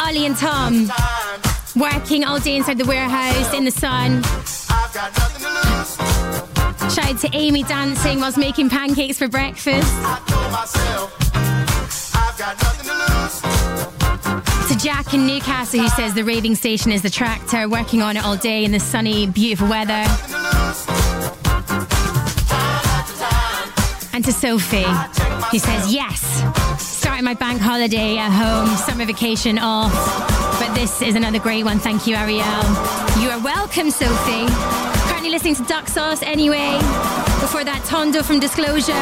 Ollie and Tom, working all day inside the warehouse in the sun. Shout out to Amy dancing whilst making pancakes for breakfast. To Jack in Newcastle, who says the raving station is the tractor, working on it all day in the sunny, beautiful weather. To Sophie, who says, Yes, starting my bank holiday at home, summer vacation off. But this is another great one. Thank you, Arielle. You are welcome, Sophie. Currently listening to Duck Sauce anyway. Before that, Tondo from Disclosure.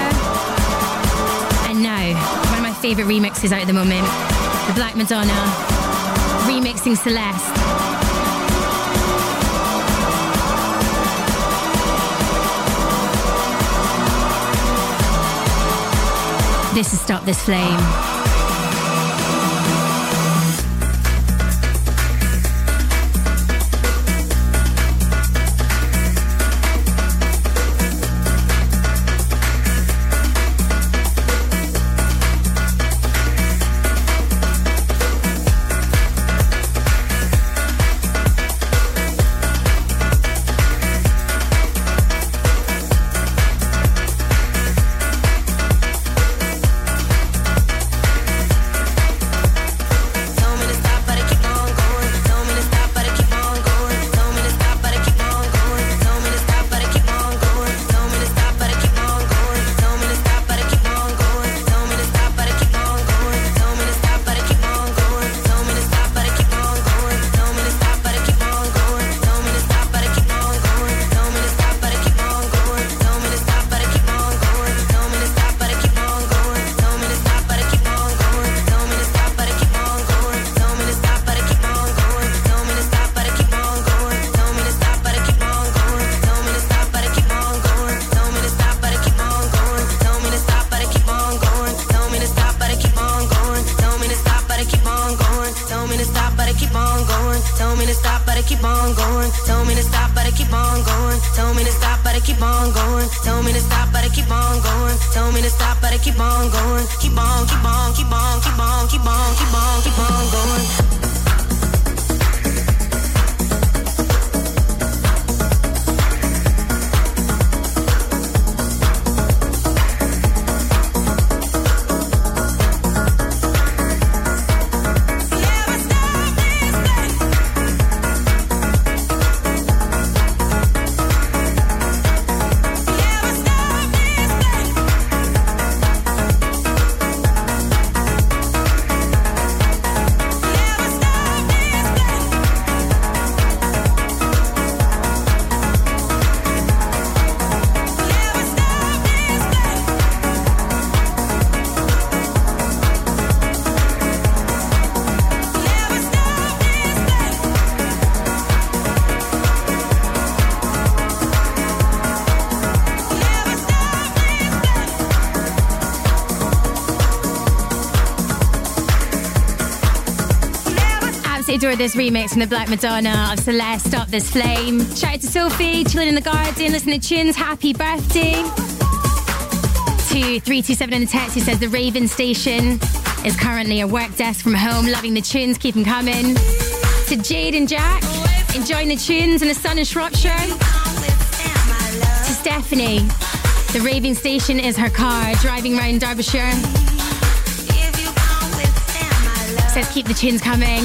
And now, one of my favourite remixes out at the moment the Black Madonna remixing Celeste. This is Stop This Flame. Absolutely this remix from the Black Madonna of Celeste, Stop This Flame. Shout out to Sophie, chilling in the garden, listening to tunes. Happy birthday. To 327 in the text who says the Raven Station is currently a work desk from home, loving the tunes, keep them coming. To Jade and Jack, enjoying the tunes in the sun in Shropshire. To Stephanie, the Raving Station is her car, driving around Derbyshire. Says keep the tunes coming.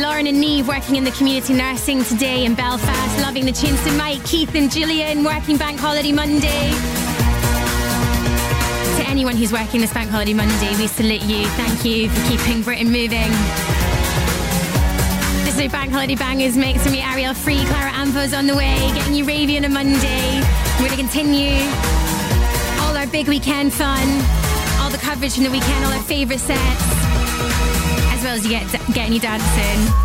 Lauren and Neve working in the community nursing today in Belfast, loving the tunes to Mike, Keith, and Gillian working Bank Holiday Monday. To anyone who's working this Bank Holiday Monday, we salute you. Thank you for keeping Britain moving. This is Bank Holiday Bangers from me, Arielle Free. Clara Amfo's on the way, getting you ravey on a Monday. We're going to continue all our big weekend fun, all the coverage from the weekend, all our favourite sets as you get getting you dancing.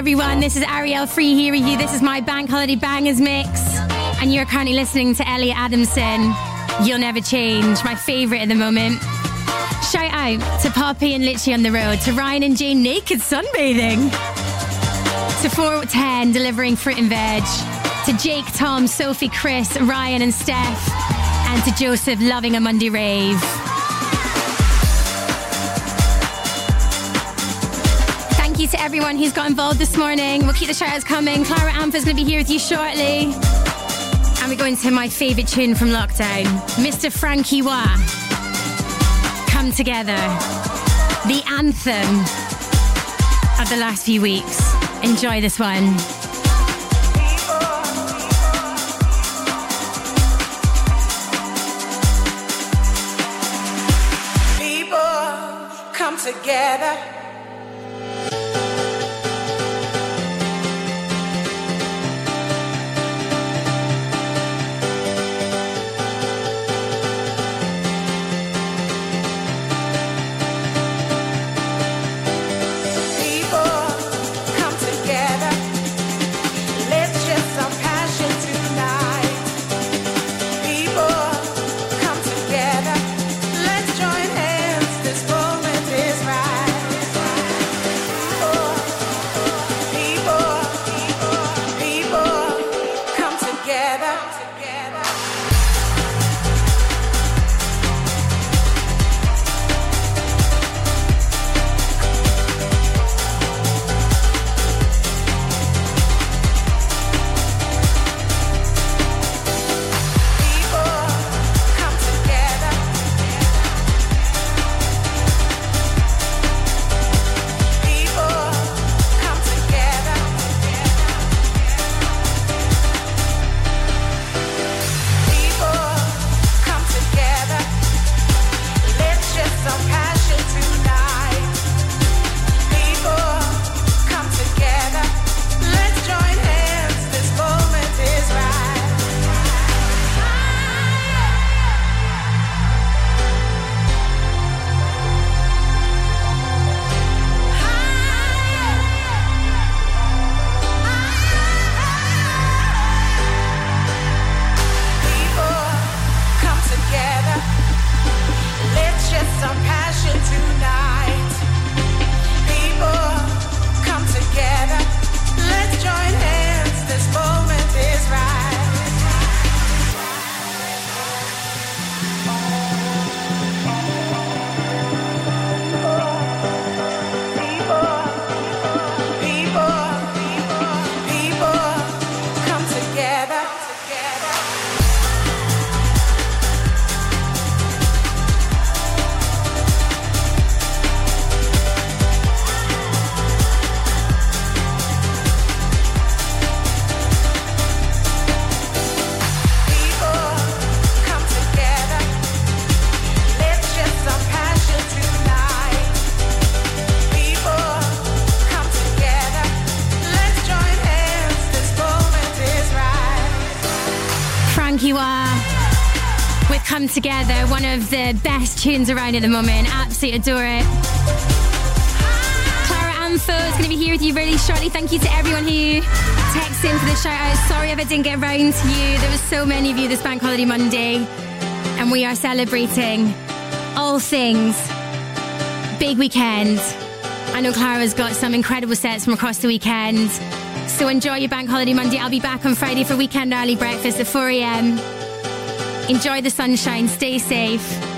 Everyone. This is Arielle Free here with you. This is my bank holiday bangers mix. And you're currently listening to Elliot Adamson. You'll never change. My favourite at the moment. Shout out to Poppy and Litchi on the road, to Ryan and Jane naked sunbathing, to 410 delivering fruit and veg, to Jake, Tom, Sophie, Chris, Ryan, and Steph, and to Joseph loving a Monday rave. To everyone who's got involved this morning. We'll keep the shout outs coming. Clara Amfo's going to be here with you shortly. And we go into my favourite tune from lockdown Mr. Frankie Wah. Come together. The anthem of the last few weeks. Enjoy this one. The best tunes around at the moment. Absolutely adore it. Clara Amfo is going to be here with you really shortly. Thank you to everyone who texted in for the shout out. Sorry if I didn't get around to you. There was so many of you this Bank Holiday Monday, and we are celebrating all things big weekend. I know Clara's got some incredible sets from across the weekend. So enjoy your Bank Holiday Monday. I'll be back on Friday for weekend early breakfast at 4 a.m. Enjoy the sunshine. Stay safe.